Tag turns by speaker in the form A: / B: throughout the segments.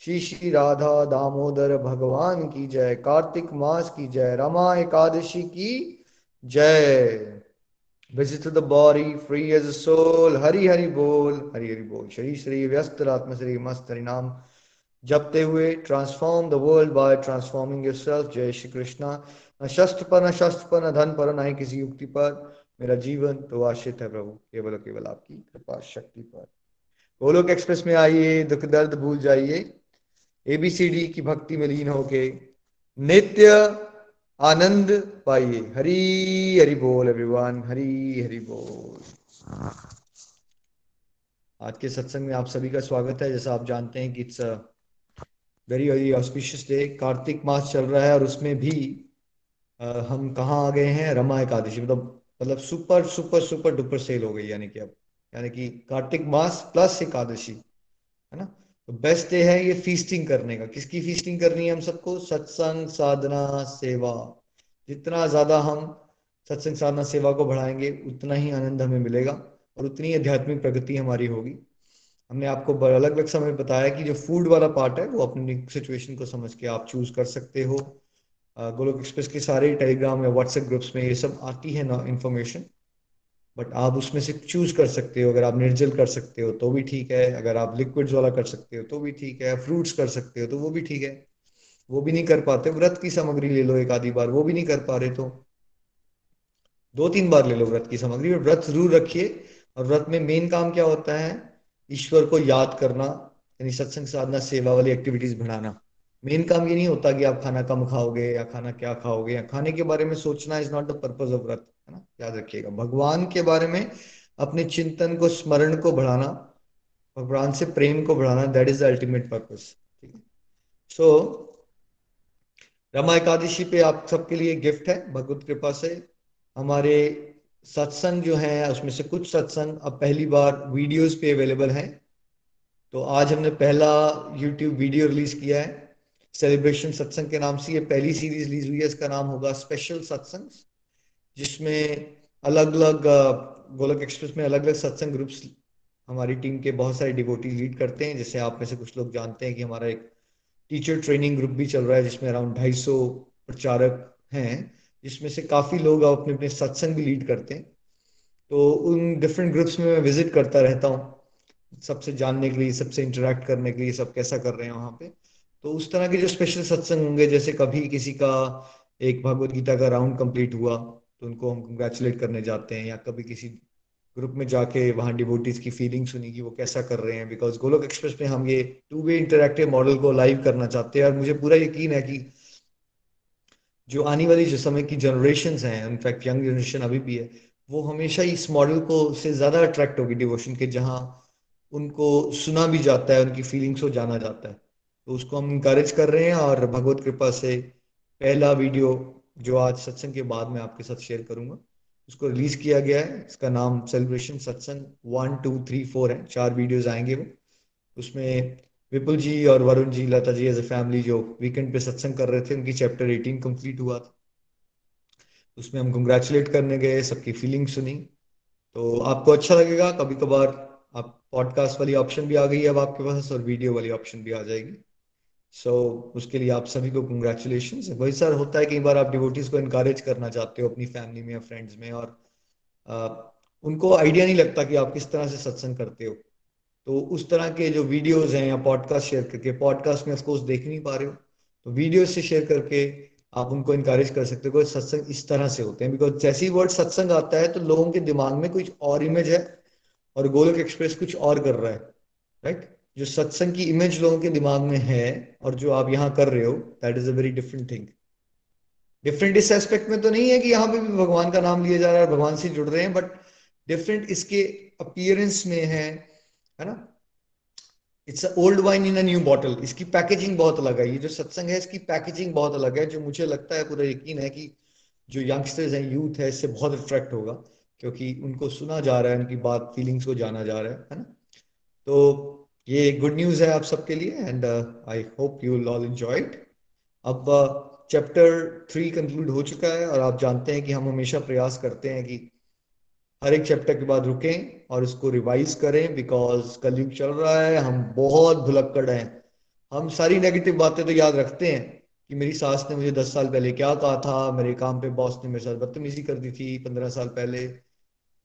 A: श्री श्री राधा दामोदर भगवान की जय, कार्तिक मास की जय, रमा एकादशी की जय। Visit the body free as soul Hari Hari बोल, हरि हरि बोल। श्री श्री व्यस्त, आत्म श्री मस्त, हरि नाम। जपते हुए transform the world by transforming yourself जय श्री कृष्णा। न शस्त्र पर, न शस्त्र पर, न धन पर, न ही किसी युक्ति पर। मेरा जीवन तो आश्रित है प्रभु, केवल केवल आपकी कृपा, शक्ति पर। गोलोक एक्सप्रेस में आइए, दुख दर्द भूल जाइए। एबीसीडी की भक्ति में लीन होके नित्य आनंद पाइए। हरी हरि बोल एवरीवन हरी हरि बोल। आज के सत्संग में आप सभी का स्वागत है। जैसा आप जानते हैं कि it's very very auspicious day Kartik मास चल रहा है और उसमें भी आ, हम कहाँ आ गए हैं? रमा एकादशी। मतलब मतलब super super super duper sale हो गई यानी कि अब। यानी कि कार्तिक मास प्लस एकादशी है ना? तो बेस्ट डे है ये फीस्टिंग करने का। किसकी फीस्टिंग करनी है हम सबको? सत्संग साधना सेवा। जितना ज़्यादा हम सत्संग साधना सेवा को बढ़ाएँगे, उतना ही आनंद हमें मिलेगा और उतनी आध्यात्मिक प्रगति हमारी होगी। हमने आपको अलग अलग समय बताया कि जो फ़ूड वाला पार्ट है, वो अपनी सिचुएशन को समझ के आप चूज़ कर सकते हो। गोलोक एक्सप्रेस के सारे टेलीग्राम या व्हाट्सएप ग्रुप्स में ये सब आती है ना इन्फॉर्मेशन बट आप उसमें से चूज़ कर सकते हो, अगर आप निर्जल कर सकते हो तो भी ठीक है। अगर आप लिक्विड्स वाला कर सकते हो तो भी ठीक है। फ्रूट्स कर सकते हो तो वो भी ठीक है। वो भी नहीं कर पाते। व्रत की सामग्री ले लो एक आधी बार, वो भी नहीं कर पा रहे तो। दो तीन बार ले लो व्रत की सामग्री। व्रत ज़रूर रखिए। और व्रत में मेन काम क्या होता है? ईश्वर को याद करना, यानी सत्संग साधना, सेवा वाली एक्टिविटीज़ बढ़ाना। मेन काम ये नहीं होता कि आप खाना कम खाओगे या खाना क्या खाओगे। या खाने के बारे में सोचना is not the purpose of व्रत। है ना? याद रखिएगा। भगवान के बारे में अपने चिंतन को, स्मरण को बढ़ाना, भगवान से प्रेम को बढ़ाना that is the ultimate purpose ठीक है? सो रमा एकादशी पे आप सबके लिए गिफ्ट है, भगवत कृपा से। हमारे सत्संग जो है, उसमें से कुछ सत्संग अब पहली बार वीडियोस पे अवेलेबल हैं। तो आज हमने पहला यूट्यूब वीडियो रिलीज़ किया है। सेलिब्रेशन सत्संग के नाम से ये पहली सीरीज़ रिलीज़ हुई है, इसका नाम होगा स्पेशल सत्संग जिसमें अलग अलग गोलक एक्सप्रेस में अलग अलग सत्संग ग्रुप्स हमारी टीम के बहुत सारे डिवोटी लीड करते हैं। जैसे आप में से कुछ लोग जानते हैं कि हमारा एक टीचर ट्रेनिंग ग्रुप भी चल रहा है, जिसमें अराउंड ढाई सौ प्रचारक हैं। जिसमें से काफ़ी लोग अपने अपने सत्संग भी लीड करते हैं। तो उन डिफरेंट ग्रुप्स में मैं विज़िट करता रहता हूँ। सबसे जानने के लिए, सबसे इंटरेक्ट करने के लिए, सब कैसा कर रहे हैं वहाँ पे। तो उस तरह के जो स्पेशल सत्संग होंगे, जैसे कभी किसी का एक भगवत गीता का राउंड कंप्लीट हुआ तो उनको हम कंग्रेचुलेट करने जाते हैं या कभी किसी ग्रुप में जाके वहाँ डिवोटीज की फीलिंग सुनी कि वो कैसा कर रहे हैं बिकॉज़ गोलोक एक्सप्रेस में हम ये टू वे इंटरेक्टिव मॉडल को लाइव करना चाहते हैं और मुझे पूरा यकीन है कि जो आने वाली जो समय की जनरेशन हैं इनफैक्ट यंग जनरेशन अभी भी है, वो हमेशा इस मॉडल को से ज़्यादा अट्रैक्ट होगी डिवोशन के, जहाँ उनको सुना भी जाता है, उनकी फीलिंग्स को जाना जाता है। तो उसको हम इंकरेज कर रहे हैं और भगवत कृपा से पहला वीडियो जो आज सत्संग के बाद में आपके साथ शेयर करूँगा, उसको रिलीज़ किया गया है। इसका नाम सेलिब्रेशन सत्संग वन टू थ्री फोर है। चार वीडियोस आएँगे वो। उसमें विपुल जी और Varun ji, Lata ji as a family जो वीकेंड पे सत्संग कर रहे थे, उनकी चैप्टर एटीन कंप्लीट हुआ था। उसमें हम कंग्रेचुलेट करने गए, सबकी फीलिंग सुनी। तो आपको अच्छा लगेगा। कभी कभार आप पॉडकास्ट वाली ऑप्शन भी आ गई है अब आपके पास और वीडियो वाली ऑप्शन भी आ जाएगी। सो so, उसके लिए आप सभी को कंग्रेचुलेशन वही सर होता है कई बार आप डिवोटीज को इनकरेज करना चाहते हो अपनी फैमिली में या फ्रेंड्स में और उनको आइडिया नहीं लगता कि आप किस तरह से सत्संग करते हो। तो उस तरह के जो वीडियोस हैं या पॉडकास्ट शेयर करके पॉडकास्ट में ऑफकोर्स देख नहीं पा रहे हो तो वीडियो से शेयर करके आप उनको इनकरेज कर सकते हो सत्संग इस तरह से होते हैं। बिकॉज़ जैसे ही वर्ड सत्संग आता है तो लोगों के दिमाग में कुछ और इमेज है और गोलक एक्सप्रेस कुछ और कर रहा है राइट जो सत्संग की इमेज लोगों के दिमाग में है और जो आप यहाँ कर रहे हो that is a very different thing different इस एस्पेक्ट में तो नहीं है कि यहाँ पे भी भगवान का नाम लिया जा रहा है, भगवान से जुड़ रहे हैं बट डिफरेंट इसके अपियरेंस में है है ना? It's old wine in a new bottle इसकी पैकेजिंग बहुत अलग है। ये जो सत्संग है, इसकी पैकेजिंग बहुत अलग है, जो मुझे लगता है, पूरा यकीन है कि जो यंगस्टर्स हैं यूथ है, इससे बहुत अट्रैक्ट होगा, क्योंकि उनको सुना जा रहा है, उनकी बात फीलिंग्स को जाना जा रहा है है ना? तो ये गुड न्यूज़ है आप सबके लिए and I hope you will all enjoy it अब चैप्टर थ्री कंक्लूड हो चुका है, और आप जानते हैं कि हम हमेशा प्रयास करते हैं कि हर एक चैप्टर के बाद रुकें और इसको रिवाइज करें बिकॉज़ कलयुग चल रहा है, हम बहुत भुलक्कड़ हैं। हम सारी नेगेटिव बातें तो याद रखते हैं कि मेरी सास ने मुझे दस साल पहले क्या कहा था, मेरे काम पे बॉस ने मेरे साथ बदतमीजी कर दी थी पंद्रह साल पहले।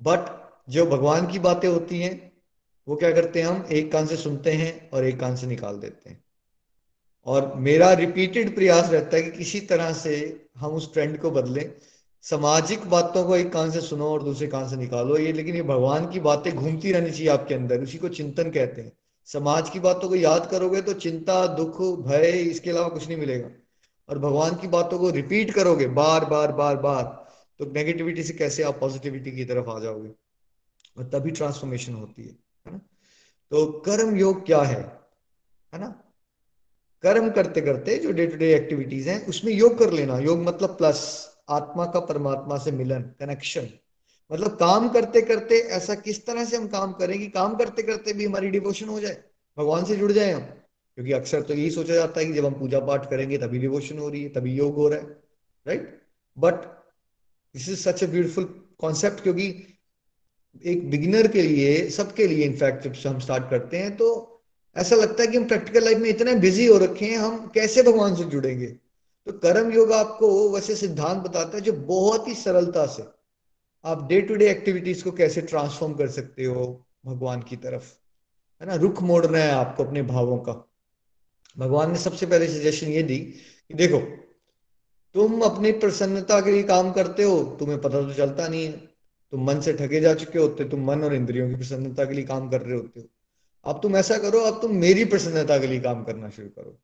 A: बट जो भगवान की बातें होती हैं वो क्या करते हैं हम? एक कान से सुनते हैं और एक कान से निकाल देते हैं। और मेरा रिपीटेड प्रयास रहता है कि किसी तरह से हम उस ट्रेंड को बदलें। सामाजिक बातों को एक कान से सुनो और दूसरे कान से निकालो। ये लेकिन ये भगवान की बातें घूमती रहनी चाहिए आपके अंदर। उसी को चिंतन कहते हैं। समाज की बातों को याद करोगे तो चिंता, दुख, भय, इसके अलावा कुछ नहीं मिलेगा। और भगवान की बातों को रिपीट करोगे बार बार बार बार तो नेगेटिविटी से कैसे आप पॉजिटिविटी की तरफ़ आ जाओगे? और तभी ट्रांसफॉर्मेशन होती है। ना? तो कर्म योग क्या है? है ना? कर्म करते करते जो डे टू डे एक्टिविटीज़ हैं, उसमें योग कर लेना। योग मतलब प्लस आत्मा का परमात्मा से मिलन कनेक्शन मतलब काम करते करते ऐसा किस तरह से हम काम करें कि काम करते करते भी हमारी डिवोशन हो जाए? भगवान से जुड़ जाए हम। क्योंकि अक्सर तो यही सोचा जाता है कि जब हम पूजा पाठ करेंगे तभी डिवोशन हो रही है, तभी योग हो रहा है right but this is such a beautiful concept क्योंकि एक बिगिनर के लिए, सबके लिए इनफैक्ट जब हम स्टार्ट करते हैं तो ऐसा लगता है कि हम प्रैक्टिकल लाइफ में इतने बिज़ी हो रखे हैं, हम कैसे भगवान से जुड़ेंगे? तो कर्म योग आपको वैसे सिद्धांत बताता है जो बहुत ही सरलता से आप डे टू डे एक्टिविटीज़ को कैसे ट्रांसफॉर्म कर सकते हो भगवान की तरफ़। है ना? रुख मोड़ना है आपको अपने भावों का। भगवान ने सबसे पहले सजेशन ये दी कि देखो, तुम अपनी प्रसन्नता के लिए काम करते हो, तुम्हें पता तो चलता नहीं है। तुम मन से ठगे जा चुके होते, तुम मन और इंद्रियों की प्रसन्नता के लिए काम कर रहे होते हो। अब तुम ऐसा करो, अब तुम मेरी प्रसन्नता के लिए काम करना शुरू करो।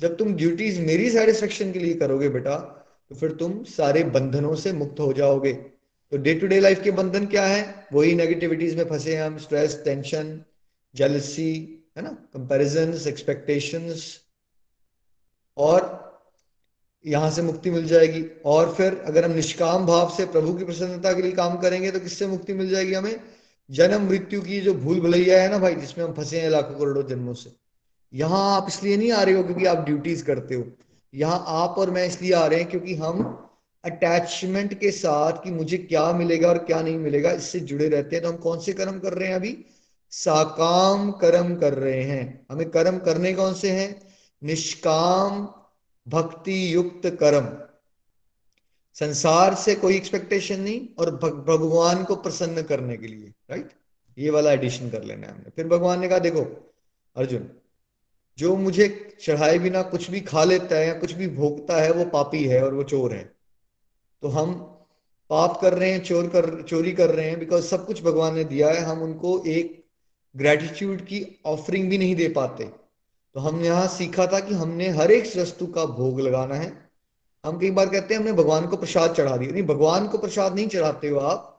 A: जब तुम ड्यूटीज़ मेरी सेटिस्फेक्शन के लिए करोगे बेटा तो फिर तुम सारे बंधनों से मुक्त हो जाओगे। तो डे टू डे लाइफ के बंधन क्या है? वही नेगेटिविटीज में फंसे हम स्ट्रेस टेंशन जेलसी है ना? कंपेरिजन एक्सपेक्टेशंस और यहाँ से मुक्ति मिल जाएगी। और फिर अगर हम निष्काम भाव से प्रभु की प्रसन्नता के लिए काम करेंगे तो किससे मुक्ति मिल जाएगी हमें? जन्म मृत्यु की जो भूल भलैया है ना भाई, जिसमें हम फंसे हैं लाखों करोड़ों जन्मों से। यहाँ आप इसलिए नहीं आ रहे हो क्योंकि आप ड्यूटीज़ करते हो। यहाँ आप और मैं इसलिए आ रहे हैं क्योंकि हम अटैचमेंट के साथ कि मुझे क्या मिलेगा और क्या नहीं मिलेगा, इससे जुड़े रहते हैं। तो हम कौन से कर्म कर रहे हैं अभी? साकाम कर्म कर रहे हैं। हमें कर्म करने कौन से हैं? निष्काम भक्ति युक्त कर्म। संसार से कोई एक्सपेक्टेशन नहीं और भगवान को प्रसन्न करने के लिए राइट ये वाला एडिशन कर लेना है हमने। फिर भगवान ने कहा, देखो, अर्जुन, जो मुझे चढ़ाए बिना कुछ भी खा लेता है या कुछ भी भोगता है, वो पापी है और वो चोर है। तो हम पाप कर रहे हैं, चोर कर, चोरी कर रहे हैं बिकॉज़ सब कुछ भगवान ने दिया है, हम उनको एक ग्रेटिट्यूड की ऑफरिंग भी नहीं दे पाते। तो हमने यहाँ सीखा था कि हमने हर एक वस्तु का भोग लगाना है। हम कई बार कहते हैं, हमने भगवान को प्रसाद चढ़ा दिया। नहीं, भगवान को प्रसाद नहीं चढ़ाते हो आप।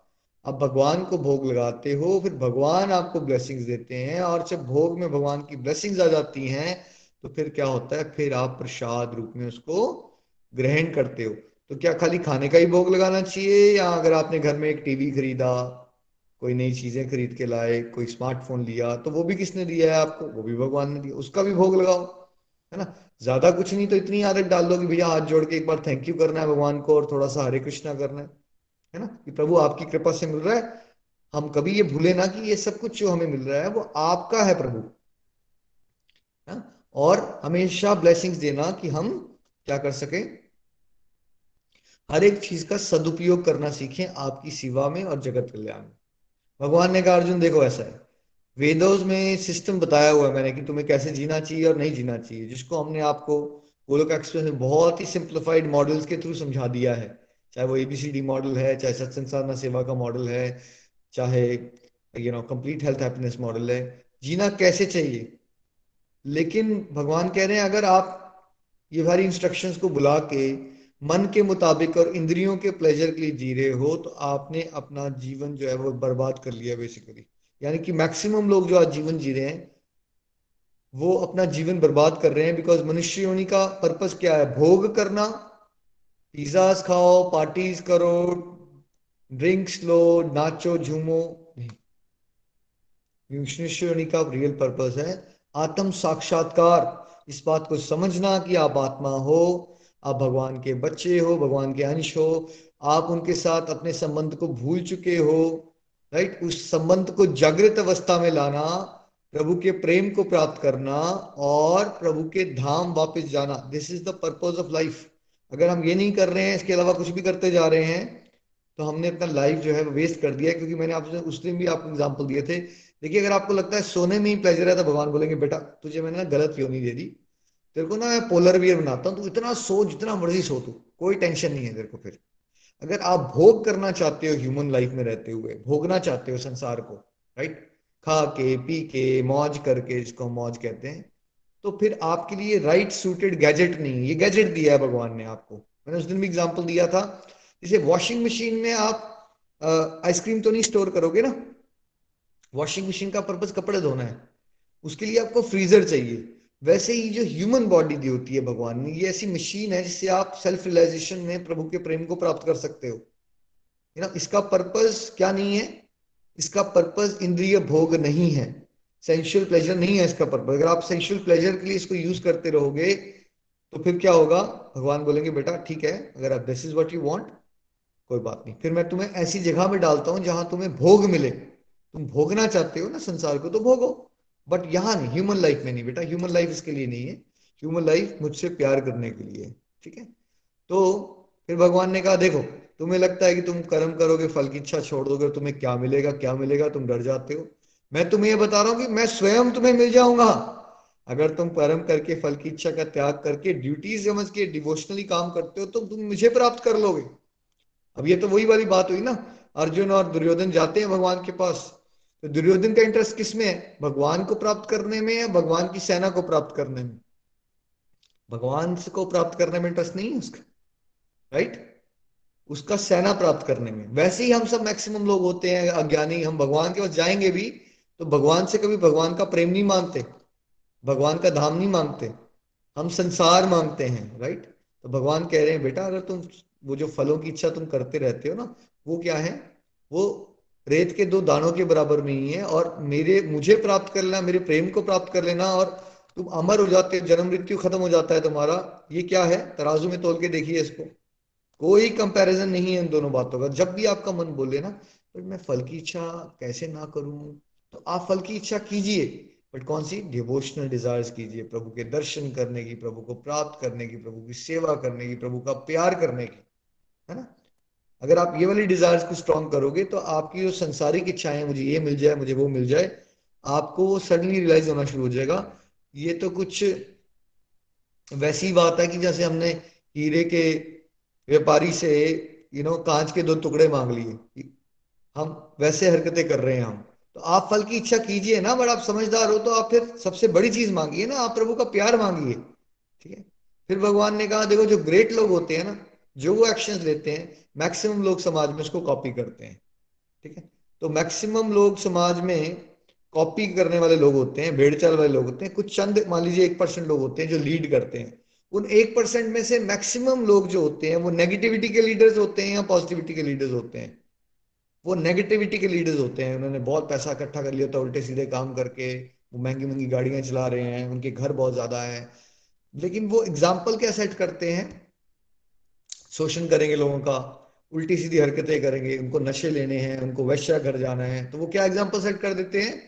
A: आप भगवान को भोग लगाते हो, फिर भगवान आपको ब्लेसिंग्स देते हैं और जब भोग में भगवान की ब्लेसिंग्स आ जाती हैं तो फिर क्या होता है? फिर आप प्रसाद रूप में उसको ग्रहण करते हो। तो क्या खाली खाने का ही भोग लगाना चाहिए या अगर आपने घर में एक टीवी खरीदा? कोई नई चीज़ें खरीद के लाए, कोई स्मार्टफ़ोन लिया तो वो भी किसने दिया है आपको? वो भी भगवान ने दिया। उसका भी भोग लगाओ, है ना? ज़्यादा कुछ नहीं तो इतनी आदत डाल दो कि भैया हाथ जोड़ के एक बार थैंक यू करना है भगवान को और थोड़ा सा हरे कृष्णा करना है है ना? कि प्रभु, आपकी कृपा से मिल रहा है। हम कभी ये भूले ना कि ये सब कुछ जो हमें मिल रहा है, वो आपका है प्रभु। है? और हमेशा ब्लेसिंग्स देना कि हम क्या कर सके? हर एक चीज़ का सदुपयोग करना सीखें आपकी सेवा में और जगत कल्याण में। भगवान ने कहा, अर्जुन, देखो ऐसा है। वेदों में सिस्टम बताया हुआ है मैंने कि तुम्हें कैसे जीना चाहिए और नहीं जीना चाहिए। जिसको हमने आपको गोलोक एक्सप्रेस में बहुत ही सिंप्लीफाइड मॉडल्स के थ्रू समझा दिया है। चाहे वो एबीसीडी मॉडल है, चाहे सत्संग साधना सेवा का मॉडल है, चाहे you know complete health happiness model है। जीना कैसे चाहिए? लेकिन भगवान कह रहे हैं, अगर आप ये सारी इंस्ट्रक्शंस को बुला के मन के मुताबिक और इंद्रियों के प्लेजर के लिए जी रहे हो तो आपने अपना जीवन जो है वो बर्बाद कर लिया बेसिकली यानी कि मैक्सिमम लोग जो आज जीवन जी रहे हैं, वो अपना जीवन बर्बाद कर रहे हैं बिकॉज़ मनुष्य योनि का पर्पस क्या है? भोग करना। पिज्जाज खाओ पार्टीज़ करो ड्रिंक्स लो, नाचो, झूमो। नहीं। मनुष्य योनि का रियल पर्पस है आत्म साक्षात्कार। इस बात को समझना कि आप आत्मा हो आप भगवान के बच्चे हो, भगवान के अंश हो, आप उनके साथ अपने संबंध को भूल चुके हो राइट उस संबंध को जागृत अवस्था में लाना, प्रभु के प्रेम को प्राप्त करना और प्रभु के धाम वापस जाना। This is the purpose of life अगर हम ये नहीं कर रहे हैं, इसके अलावा कुछ भी करते जा रहे हैं तो हमने अपना लाइफ जो है वो वेस्ट कर दिया क्योंकि मैंने आपसे, उस दिन भी आपको एग्ज़ाम्पल दिए थे। देखिए, अगर आपको लगता है सोने में ही प्लेजर है तो भगवान बोलेंगे, बेटा, तुझे मैंने ना गलत नहीं दे दी? तेरे को ना मैं पोलर वियर बनाता हूँ, तू इतना सो जितना मर्ज़ी सो तू, कोई टेंशन नहीं है तेरे को फिर। अगर आप भोग करना चाहते हो ह्यूमन लाइफ में रहते हुए, भोगना चाहते हो संसार को राइट खा के, पी के, मौज करके, जिसको मौज कहते हैं तो फिर आपके लिए राइट सूटेड गैजेट नहीं, ये गैजेट दिया है भगवान ने आपको। मैंने उस दिन भी एग्ज़ाम्पल दिया था, जैसे वॉशिंग मशीन में आप आइसक्रीम तो नहीं स्टोर करोगे ना? वॉशिंग मशीन का पर्पज कपड़े धोना है। उसके लिए आपको फ्रीजर चाहिए। वैसे ही जो ह्यूमन बॉडी दी होती है भगवान ने ये ऐसी मशीन है जिससे आप सेल्फ रियलाइजेशन में प्रभु के प्रेम को प्राप्त कर सकते हो। ना इसका पर्पज क्या नहीं है? इसका पर्पज इंद्रिय भोग नहीं है। सेंशुअल प्लेजर नहीं है इसका पर्पज अगर आप सेंशुअल प्लेजर के लिए इसको यूज़ करते रहोगे तो फिर क्या होगा? भगवान बोलेंगे, बेटा, ठीक है, अगर आप this is what you want कोई बात नहीं। फिर मैं तुम्हें ऐसी जगह में डालता हूँ जहाँ तुम्हें भोग मिले। तुम भोगना चाहते हो ना संसार को तो भोगो। बट यहाँ नहीं ह्यूमन लाइफ में नहीं, बेटा। ह्यूमन लाइफ इसके लिए नहीं है। ह्यूमन लाइफ मुझसे प्यार करने के लिए ठीक है? तो फिर भगवान ने कहा, देखो, तुम्हें लगता है कि तुम कर्म करोगे, फल की इच्छा छोड़ दोगे तुम्हें क्या मिलेगा क्या मिलेगा? तुम डर जाते हो। मैं तुम्हें ये बता रहा हूँ कि मैं स्वयं तुम्हें मिल जाऊँगा। अगर तुम कर्म करके, फल की इच्छा का त्याग करके ड्यूटी समझ के डिवोशनली काम करते हो तो तुम मुझे प्राप्त कर लोगे। अब ये तो वही वाली बात हुई ना। अर्जुन और दुर्योधन जाते हैं भगवान के पास। तो दुर्योधन का इंटरेस्ट किसमें है? भगवान को प्राप्त करने में या भगवान की सेना को प्राप्त करने में? भगवान को प्राप्त करने में इंटरेस्ट नहीं है उसका राइट उसका सेना प्राप्त करने में। वैसे ही हम सब मैक्सिमम लोग होते हैं, अज्ञानी, हम भगवान के पास जाएँगे भी तो भगवान से कभी भगवान का प्रेम नहीं मांगते, भगवान का धाम नहीं मांगते, हम संसार मांगते हैं राइट तो भगवान कह रहे हैं, बेटा, अगर तुम, वो जो फलों की इच्छा तुम करते रहते हो ना, वो क्या है? वो रेत के दो दानों के बराबर में ही है और मेरे, मुझे प्राप्त कर लेना, मेरे प्रेम को प्राप्त कर लेना और तुम अमर हो जाते, जन्म मृत्यु खत्म हो जाता है तुम्हारा। ये क्या है? तराजू में तोल के देखिए इसको। कोई कंपैरिजन नहीं है इन दोनों बातों का। जब भी आपका मन बोले ना बट मैं फल की इच्छा कैसे ना करूँ? तो आप फल की इच्छा कीजिए बट कौन सी? डिवोशनल डिजायर्स कीजिए, प्रभु के दर्शन करने की, प्रभु को प्राप्त करने की, प्रभु की सेवा करने की, प्रभु का प्यार करने की, है ना? अगर आप ये वाली डिजायर्स को स्ट्रॉन्ग करोगे तो आपकी जो संसारिक इच्छाएँ मुझे ये मिल जाए, मुझे वो मिल जाए, आपको वो सडनली रियलाइज़ होना शुरू हो जाएगा। ये तो कुछ वैसी बात है कि जैसे हमने हीरे के व्यापारी से यू नो कांच के दो टुकड़े मांग लिए। हम वैसे हरकतें कर रहे हैं हम। तो आप फल की इच्छा कीजिए ना, बट आप समझदार हो तो आप फिर सबसे बड़ी चीज़ मांगिए ना, आप प्रभु का प्यार मांगिए। ठीक है? फिर भगवान ने कहा, देखो जो ग्रेट लोग होते हैं ना जो वो एक्शंस लेते हैं मैक्सिमम लोग समाज में उसको कॉपी करते हैं। ठीक है? तो मैक्सिमम लोग समाज में कॉपी करने वाले लोग होते हैं भेड़ चाल वाले लोग होते हैं। कुछ चंद, मान लीजिए एक परसेंट लोग होते हैं जो लीड करते हैं। उन एक परसेंट में से मैक्सिमम लोग जो होते हैं, वो नेगेटिविटी के लीडर्स होते हैं या पॉजिटिविटी के लीडर्स होते हैं? वो नेगेटिविटी के लीडर्स होते हैं। उन्होंने बहुत पैसा इकट्ठा कर लिया था, उल्टे सीधे काम करके। वो महँगी महँगी गाड़ियाँ चला रहे हैं, उनके घर बहुत ज़्यादा है। लेकिन वो एग्ज़ाम्पल क्या सेट करते हैं? शोषण करेंगे लोगों का, उल्टी सीधी हरकतें करेंगे, उनको नशे लेने हैं, उनको वैश्या घर जाना है। तो वो क्या एग्ज़ाम्पल सेट कर देते हैं?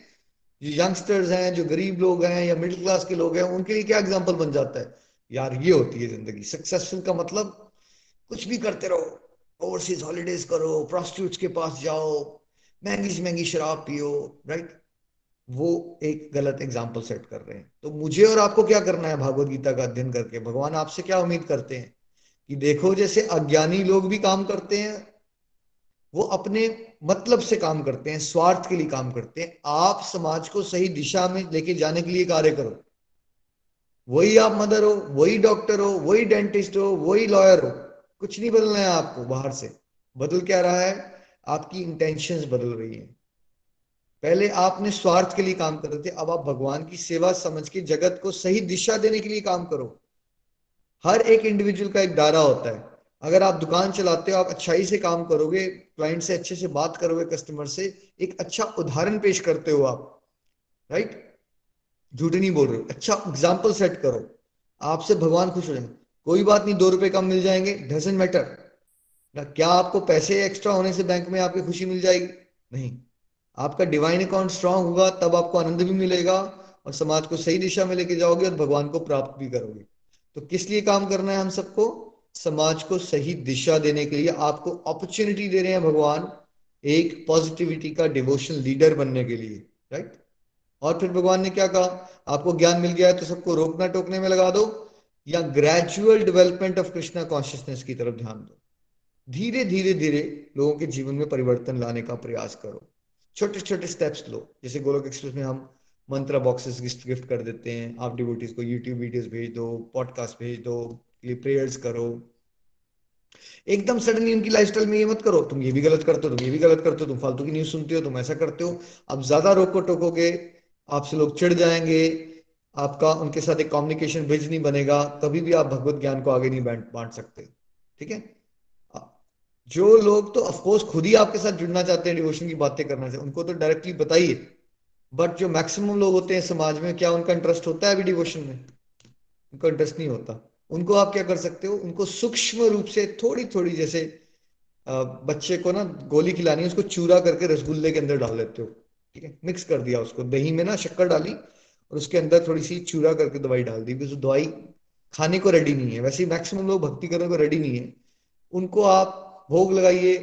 A: जो यंगस्टर्स हैं, जो गरीब लोग हैं या मिडिल क्लास के लोग हैं, उनके लिए क्या एग्ज़ाम्पल बन जाता है? यार ये होती है ज़िंदगी। सक्सेसफुल का मतलब कुछ भी करते रहो। ओवरसीज हॉलीडेज करो प्रोस्टिट्यूट्स के पास जाओ, महँगी से महँगी शराब पियो राइट वो एक गलत एग्ज़ाम्पल सेट कर रहे हैं। तो मुझे और आपको क्या करना है? भागवत गीता का अध्ययन करके। भगवान आपसे क्या उम्मीद करते हैं? कि देखो जैसे अज्ञानी लोग भी काम करते हैं, वो अपने मतलब से काम करते हैं, स्वार्थ के लिए काम करते हैं। आप समाज को सही दिशा में लेके जाने के लिए कार्य करो। वही आप मदर हो, वही डॉक्टर हो, वही डेंटिस्ट हो, वही लॉयर हो, कुछ नहीं बदलना है आपको बाहर से। बदल क्या रहा है? आपकी इंटेंशंस बदल रही हैं। पहले आपने स्वार्थ के लिए काम कर रहे थे, अब आप भगवान की सेवा समझ के जगत को सही दिशा देने के लिए काम करो। हर एक इंडिविजुअल का एक दायरा होता है। अगर आप दुकान चलाते हो, आप अच्छाई से काम करोगे क्लाइंट से अच्छे से बात करोगे कस्टमर से, एक अच्छा उदाहरण पेश करते हो आप राइट झूठ नहीं बोल रहे हो अच्छा एग्ज़ाम्पल सेट करो। आपसे भगवान खुश हो जाएँगे कोई बात नहीं, दो रुपए कम मिल जाएँगे डजेंट मैटर क्या आपको पैसे एक्स्ट्रा होने से बैंक में आपकी खुशी मिल जाएगी? नहीं। आपका डिवाइन अकाउंट स्ट्रांग होगा, तब आपको आनंद भी मिलेगा और समाज को सही दिशा में लेके जाओगे और भगवान को प्राप्त भी करोगे। तो किस लिए काम करना है हम सबको? समाज को सही दिशा देने के लिए आपको अपॉर्चुनिटी दे रहे हैं भगवान एक पॉजिटिविटी का डिवोशन लीडर बनने के लिए राइट और फिर भगवान ने क्या कहा? आपको ज्ञान मिल गया है तो सबको रोकना टोकने में लगा दो या gradual development of Krishna consciousness की तरफ़ ध्यान दो। धीरे धीरे धीरे लोगों के जीवन में परिवर्तन लाने का प्रयास करो। छोटे छोटे स्टेप्स लो। जैसे गोलोक एक्सप्रेस में हम मंत्रा बॉक्सेस गिफ्ट गिफ्ट कर देते हैं। आप डिवोटीज को यूट्यूब वीडियोस भेज दो पॉडकास्ट भेज दो प्रेयर्स करो। एकदम सडनली उनकी लाइफस्टाइल में ये मत करो, तुम ये भी गलत करते हो, तुम ये भी गलत करते हो, तुम फालतू की न्यूज़ सुनते हो, तुम ऐसा करते हो। अब ज़्यादा रोको टोकोगे, आपसे लोग चिढ़ जाएँगे, आपका उनके साथ एक कम्युनिकेशन ब्रिज नहीं बनेगा कभी भी आप भगवत ज्ञान को आगे नहीं बांट सकते। ठीक है? जो लोग तो ऑफकोर्स खुद ही आपके साथ जुड़ना चाहते हैं डिवोशन की बातें करना चाहते उनको तो डायरेक्टली बताइए। बट जो मैक्सिमम लोग होते हैं समाज में, क्या उनका इंटरेस्ट होता है अभी डिवोशन में? उनका इंटरेस्ट नहीं होता। उनको आप क्या कर सकते हो? उनको सूक्ष्म रूप से थोड़ी थोड़ी जैसे बच्चे को ना गोली खिलानी है, उसको चूरा करके रसगुल्ले के अंदर डाल देते हो। ठीक है? मिक्स कर दिया उसको। दही में ना शक्कर डाली और उसके अंदर थोड़ी सी चूरा करके दवाई डाल दी। बिकॉज़ दवाई खाने को रेडी नहीं है। वैसे मैक्सिमम लोग भक्ति करने को रेडी नहीं है। उनको आप भोग लगाइए,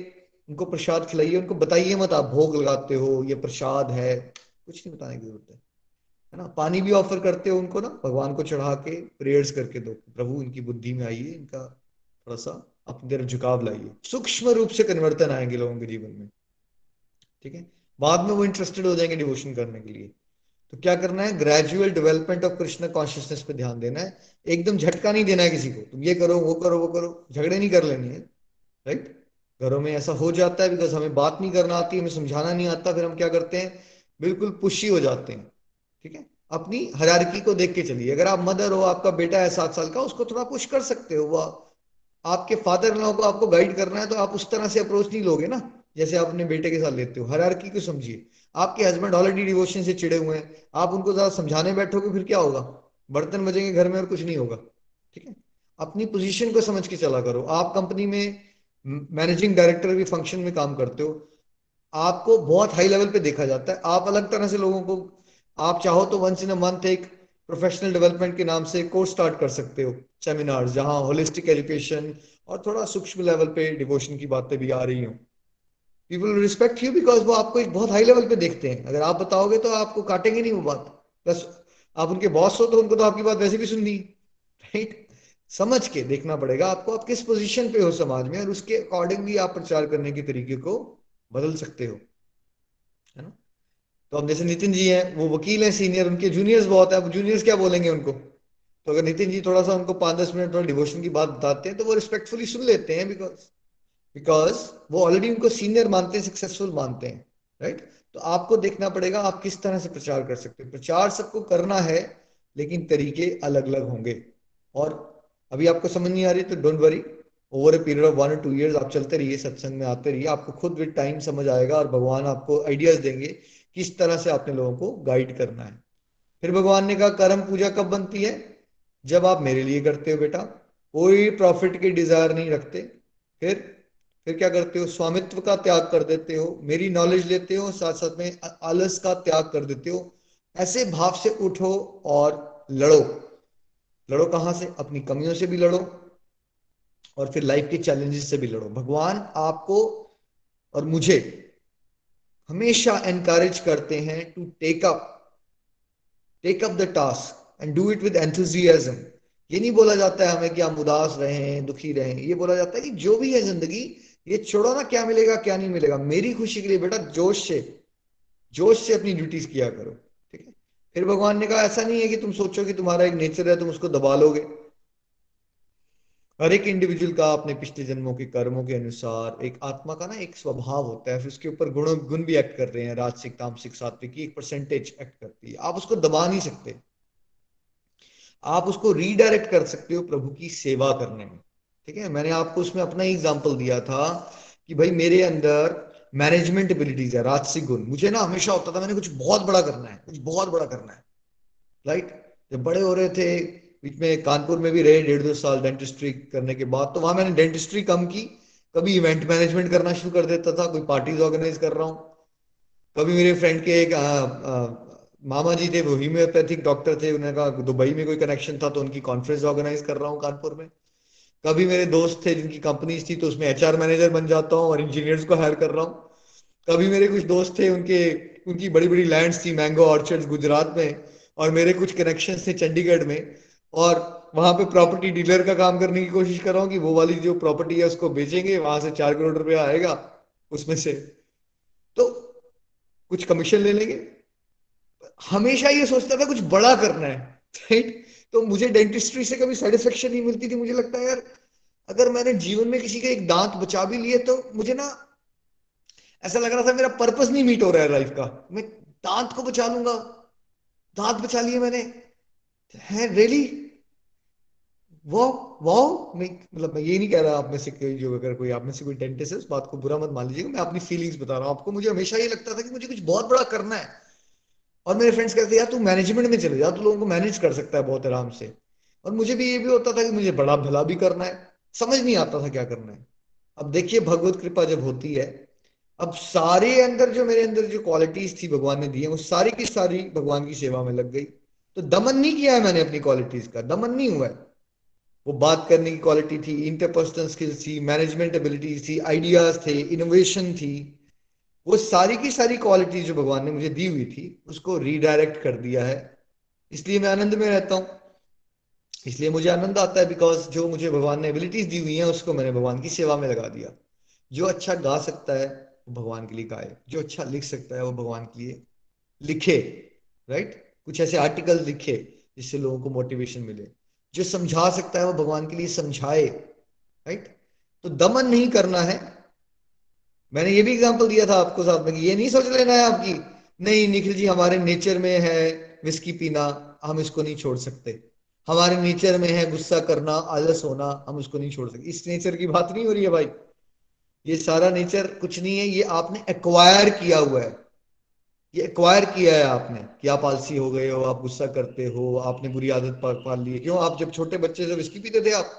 A: उनको प्रसाद खिलाइए, उनको बताइए मत आप भोग लगाते हो, ये प्रसाद है। कुछ नहीं बताने की ज़रूरत है। है ना? पानी भी ऑफ़र करते हो उनको ना, भगवान को चढ़ा के प्रेयर्स करके दो। प्रभु, इनकी बुद्धि में आइए, इनका थोड़ा सा अपनी तरफ़ झुकाव लाइए। सूक्ष्म रूप से कन्वर्तन आएँगे लोगों के जीवन में। ठीक है? बाद में वो इंटरेस्टेड हो जाएँगे डिवोशन करने के लिए। तो क्या करना है? Gradual development of Krishna consciousness पे ध्यान देना है। एकदम झटका नहीं देना है किसी को। तुम ये करो, वो करो वो करो। झगड़े नहीं कर लेने है। राइट घरों में ऐसा हो जाता है बिकॉज़ हमें बात नहीं करना आती, हमें समझाना नहीं आता, फिर हम क्या करते हैं? बिल्कुल पुशी हो जाते हैं, ठीक है? अपनी हरारकी को देख के चलिए। अगर आप मदर हो, आपका बेटा है सात साल का, उसको थोड़ा पुश कर सकते हो। वह आपके फादर लॉ को आपको गाइड करना है तो आप उस तरह से अप्रोच नहीं लोगे ना, जैसे आप अपने बेटे के साथ लेते हो। हरारकी को समझिए। आपके हस्बैंड ऑलरेडी डिवोशन से चिड़े हुए हैं। आप उनको ज़्यादा समझाने बैठोगे, फिर क्या होगा? बर्तन बजेंगे घर में और कुछ नहीं होगा, ठीक है? अपनी पोजीशन को समझ के चला करो। आप कंपनी में मैनेजिंग डायरेक्टर भी फ़ंक्शन में काम करते हो। आपको बहुत हाई लेवल पे देखा जाता है। आप अलग तरह से लोगों को, आप चाहो तो वंस इन अ मंथ एक प्रोफेशनल डेवलपमेंट के नाम से कोर्स स्टार्ट कर सकते हो सेमिनार जहाँ होलिस्टिक एजुकेशन और थोड़ा सूक्ष्म लेवल पे डिवोशन की बातें भी आ रही हो। पीपल रिस्पेक्ट यू बिकॉज़ वो आपको एक बहुत हाई लेवल पे देखते हैं। अगर आप बताओगे तो आपको काटेंगे नहीं वो बात। बस आप उनके बॉस हो तो उनको तो आपकी बात वैसे भी सुननी राइट समझ के देखना पड़ेगा आपको आप किस पोजीशन पे हो समाज में और उसके अकॉर्डिंगली आप प्रचार करने के तरीके को बदल सकते हो, है ना? तो अब जैसे नितिन जी हैं, वो वकील हैं सीनियर उनके जूनियर्स बहुत है, अब जूनियर्स क्या बोलेंगे उनको? तो अगर नितिन जी थोड़ा सा उनको पाँच दस मिनट, थोड़ा डिवोशन की बात बताते हैं तो वो रिस्पेक्टफुली सुन लेते हैं बिकॉज़ बिकॉज़ वो ऑलरेडी उनको सीनियर मानते हैं सक्सेसफुल मानते हैं राइट तो आपको देखना पड़ेगा आप किस तरह से प्रचार कर सकते हो। प्रचार सबको करना है, लेकिन तरीके अलग अलग होंगे। और अभी आपको समझ नहीं आ रही तो don't worry over a period of one two years आप चलते रहिए, सत्संग में आते रहिए, आपको खुद विद टाइम समझ आएगा और भगवान आपको आइडियाज़ देंगे किस तरह से आपने लोगों को गाइड करना है। फिर भगवान ने कहा, कर्म पूजा कब बनती है? जब आप मेरे लिए करते हो बेटा। कोई प्रॉफिट की डिज़ायर नहीं रखते। फिर फिर क्या करते हो? स्वामित्व का त्याग कर देते हो, मेरी नॉलेज लेते हो, साथ साथ में आलस का त्याग कर देते हो। ऐसे भाव से उठो और लड़ो। लड़ो कहाँ से? अपनी कमियों से भी लड़ो। और फिर लाइफ के चैलेंजेस से भी लड़ो। भगवान आपको और मुझे हमेशा एनकरेज करते हैं to take up take up the task and do it with enthusiasm ये नहीं बोला जाता है हमें कि हम उदास रहें, दुखी रहें। ये बोला जाता है कि जो भी है ज़िंदगी, ये छोड़ो ना क्या मिलेगा, क्या नहीं मिलेगा। मेरी खुशी के लिए बेटा जोश से जोश से अपनी ड्यूटीज़ किया करो, ठीक है? फिर भगवान ने कहा, ऐसा नहीं है कि तुम सोचो कि तुम्हारा एक नेचर है, तुम उसको दबा लोगे। हर एक इंडिविजुअल का अपने पिछले जन्मों के कर्मों के अनुसार एक आत्मा का ना एक स्वभाव होता है, फिर उसके ऊपर गुण गुण भी एक्ट कर रहे हैं, राजसिक, तामसिक, सात्विक, एक परसेंटेज एक्ट करती है। आप उसको दबा नहीं सकते। आप उसको रीडायरेक्ट कर सकते हो प्रभु की सेवा करने में। ठीक है? मैंने आपको उसमें अपना एग्ज़ाम्पल दिया था कि भाई मेरे अंदर मैनेजमेंट एबिलिटीज है, राजसिक गुण। मुझे ना हमेशा होता था, मैंने कुछ बहुत बड़ा करना है, कुछ बहुत बड़ा करना है। राइट जब बड़े हो रहे थे बीच में कानपुर में भी रहे डेढ़ दो साल डेंटिस्ट्री करने के बाद। तो वहाँ मैंने डेंटिस्ट्री कम की। कभी इवेंट मैनेजमेंट करना शुरू कर देता था कोई पार्टीज़ ऑर्गेनाइज कर रहा हूँ। कभी मेरे फ्रेंड के एक आ, आ, मामा जी थे वो होम्योपैथिक डॉक्टर थे उन्होंने कहा दुबई में कोई कनेक्शन था तो उनकी कॉन्फ्रेंस ऑर्गेनाइज कर रहा हूँ कानपुर में। कभी मेरे दोस्त थे जिनकी कंपनीज़ थी तो उसमें एचआर मैनेजर बन जाता हूँ और इंजीनियर्स को हायर कर रहा हूँ। कभी मेरे कुछ दोस्त थे उनके उनकी बड़ी बड़ी लैंड्स थी मैंगो ऑर्चर्ड गुजरात में और मेरे कुछ कनेक्शन थे चंडीगढ़ में। और वहाँ पे प्रॉपर्टी डीलर का काम करने की कोशिश कर रहा हूँ कि वो वाली जो प्रॉपर्टी है उसको बेचेंगे, वहाँ से चार करोड़ रुपया आएगा उसमें से। तो कुछ कमीशन ले लेंगे। हमेशा ये सोचता था कुछ बड़ा करना है राइट तो मुझे डेंटिस्ट्री से कभी सेटिस्फेक्शन नहीं मिलती थी, मुझे लगता है, यार, अगर मैंने जीवन में किसी के एक दांत बचा भी लिए तो मुझे ना ऐसा लग रहा था मेरा पर्पस नहीं मीट हो रहा है लाइफ का। मैं दांत को बचा लूँगा, दांत बचा लिए मैंने। है रियली वो वो, मैं मतलब मैं ये नहीं कह रहा आप में से कोई जो अगर कोई, आप में से कोई डेंटिस्ट है, उस बात को बुरा मत मान लीजिएगा, मैं अपनी फीलिंग्स बता रहा हूँ आपको। मुझे हमेशा ये लगता था कि मुझे कुछ बहुत बड़ा करना है। और मेरे फ्रेंड्स कहते, यार तू मैनेजमेंट में चले जा, तू लोगों को मैनेज कर सकता है बहुत आराम से। और मुझे भी ये भी होता था कि मुझे बड़ा भला भी करना है। समझ नहीं आता था क्या करना है। अब देखिए, भगवत कृपा जब होती है, अब सारे अंदर जो मेरे अंदर जो क्वालिटीज थी भगवान ने दी है वो सारी की सारी भगवान की सेवा में लग गई। तो दमन नहीं किया है मैंने अपनी क्वालिटीज का, दमन नहीं हुआ है। वो बात करने की क्वालिटी थी इंटरपर्सनल स्किल्स थी मैनेजमेंट एबिलिटीज थी आइडियाज़ थे इनोवेशन थी। वो सारी की सारी क्वालिटी जो भगवान ने मुझे दी हुई थी, उसको रीडायरेक्ट कर दिया है। इसलिए मैं आनंद में रहता हूँ। इसलिए मुझे आनंद आता है बिकॉज़ जो मुझे भगवान ने एबिलिटीज दी हुई है, उसको मैंने भगवान की सेवा में लगा दिया। जो अच्छा गा सकता है, वो भगवान के लिए गाए। जो अच्छा लिख सकता है, वो भगवान के लिए लिखे राइट कुछ ऐसे आर्टिकल लिखे, जिससे लोगों को मोटिवेशन मिले। जो समझा सकता है वो भगवान के लिए समझाए राइट तो दमन नहीं करना है। मैंने ये भी एग्ज़ाम्पल दिया था आपको साथ में ये नहीं सोच लेना है आपकी, नहीं, निखिल जी हमारे नेचर में है विस्की पीना, हम इसको नहीं छोड़ सकते। हमारे नेचर में है गुस्सा करना, आलस होना, हम उसको नहीं छोड़ सकते। इस नेचर की बात नहीं हो रही है भाई। ये सारा नेचर कुछ नहीं है, ये आपने एक्वायर किया हुआ है। ये एक्वायर किया है आपने? कि आप आलसी हो गए हो? आप गुस्सा करते हो? आपने बुरी आदत पाल ली क्यों? आप जब छोटे बच्चे से विस्की पीते थे आप,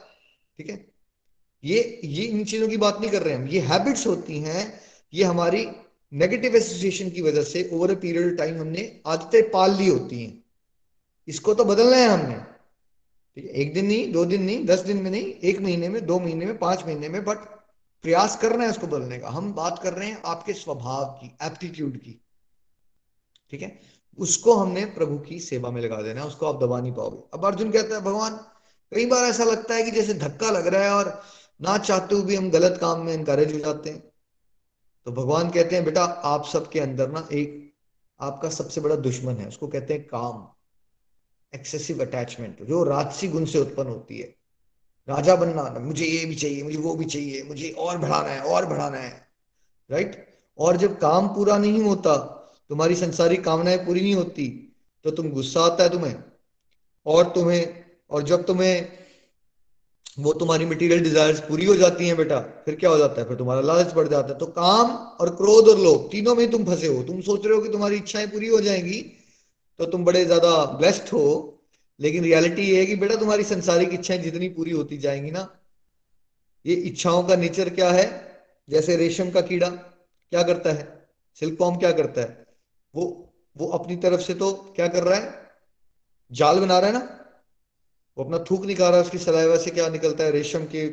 A: ठीक है? ये ये इन चीज़ों की बात नहीं कर रहे हैं हम। ये हैबिट्स होती हैं, ये हमारी नेगेटिव एसोसिएशन की वजह से ओवर ए पीरियड टाइम हमने आदतें पाल ली होती हैं। इसको तो बदलना है हमने। ठीक है, एक दिन नहीं, दो दिन नहीं, दस दिन में नहीं, एक महीने में, दो महीने में, पाँच महीने में बट प्रयास कर रहे हैं उसको बदलने का। हम बात कर रहे हैं आपके स्वभाव की एप्टीट्यूड की। ठीक है? उसको हमने प्रभु की सेवा में लगा देना है, उसको आप दबा नहीं पाओगे। अब अर्जुन कहता है, भगवान, कई बार ऐसा लगता है कि जैसे धक्का लग रहा है और ना चाहते हुए भी हम गलत काम में इनकरेज हो जाते हैं। तो भगवान कहते हैं, बेटा, आप सबके अंदर ना एक आपका सबसे बड़ा दुश्मन है। उसको कहते हैं काम एक्सेसिव अटैचमेंट जो राजसी गुण से उत्पन्न होती है। राजा बनना, मुझे ये भी चाहिए, मुझे वो भी चाहिए, मुझे और बढ़ाना है, और बढ़ाना है। राइट और जब काम पूरा नहीं होता तुम्हारी संसारिक कामनाएँ पूरी नहीं होती तो तुम गुस्सा आता है तुम्हें। और तुम्हें, और जब तुम्हें वो तुम्हारी मटेरियल डिजायर्स पूरी हो जाती हैं बेटा, फिर क्या हो जाता है? फिर तुम्हारा लालच बढ़ जाता है। तो काम और क्रोध और लोभ, तीनों में तुम फंसे हो। तुम सोच रहे हो कि तुम्हारी इच्छाएँ पूरी हो जाएँगी तो तुम बड़े ज़्यादा ब्लेस्ड हो। लेकिन रियलिटी ये है कि बेटा तुम्हारी संसारिक इच्छाएँ जितनी पूरी होती जाएँगी ना, ये इच्छाओं का नेचर क्या है? जैसे रेशम का कीड़ा, क्या करता है? सिल्क फॉर्म क्या करता है? वो वो अपनी तरफ़ से तो क्या कर रहा है? जाल बना रहा है ना? वो अपना थूक निकाल रहा है, उसकी सलाइवा से क्या निकलता है? रेशम के,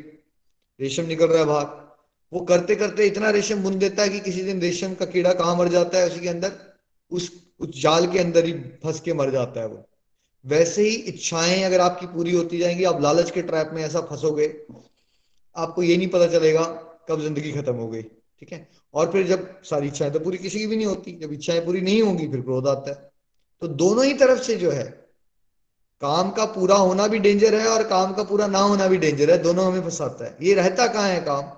A: रेशम निकल रहा है बाहर। वो करते करते इतना रेशम बुन देता है कि किसी दिन रेशम का कीड़ा कहाँ मर जाता है, उसी के अंदर, उस उस जाल के अंदर ही फंस के मर जाता है वो। वैसे ही इच्छाएँ अगर आपकी पूरी होती जाएँगी, आप लालच के ट्रैप में ऐसा फंसोगे, आपको ये नहीं पता चलेगा कब ज़िंदगी खत्म हो गई। ठीक है? और फिर जब सारी इच्छाएँ तो पूरी किसी की भी नहीं होती। जब इच्छाएँ पूरी नहीं होंगी, फिर क्रोध आता है। तो दोनों ही तरफ़ से जो है, काम का पूरा होना भी डेंजर है और काम का पूरा ना होना भी डेंजर है। दोनों हमें फंसाता है। ये रहता कहाँ है काम?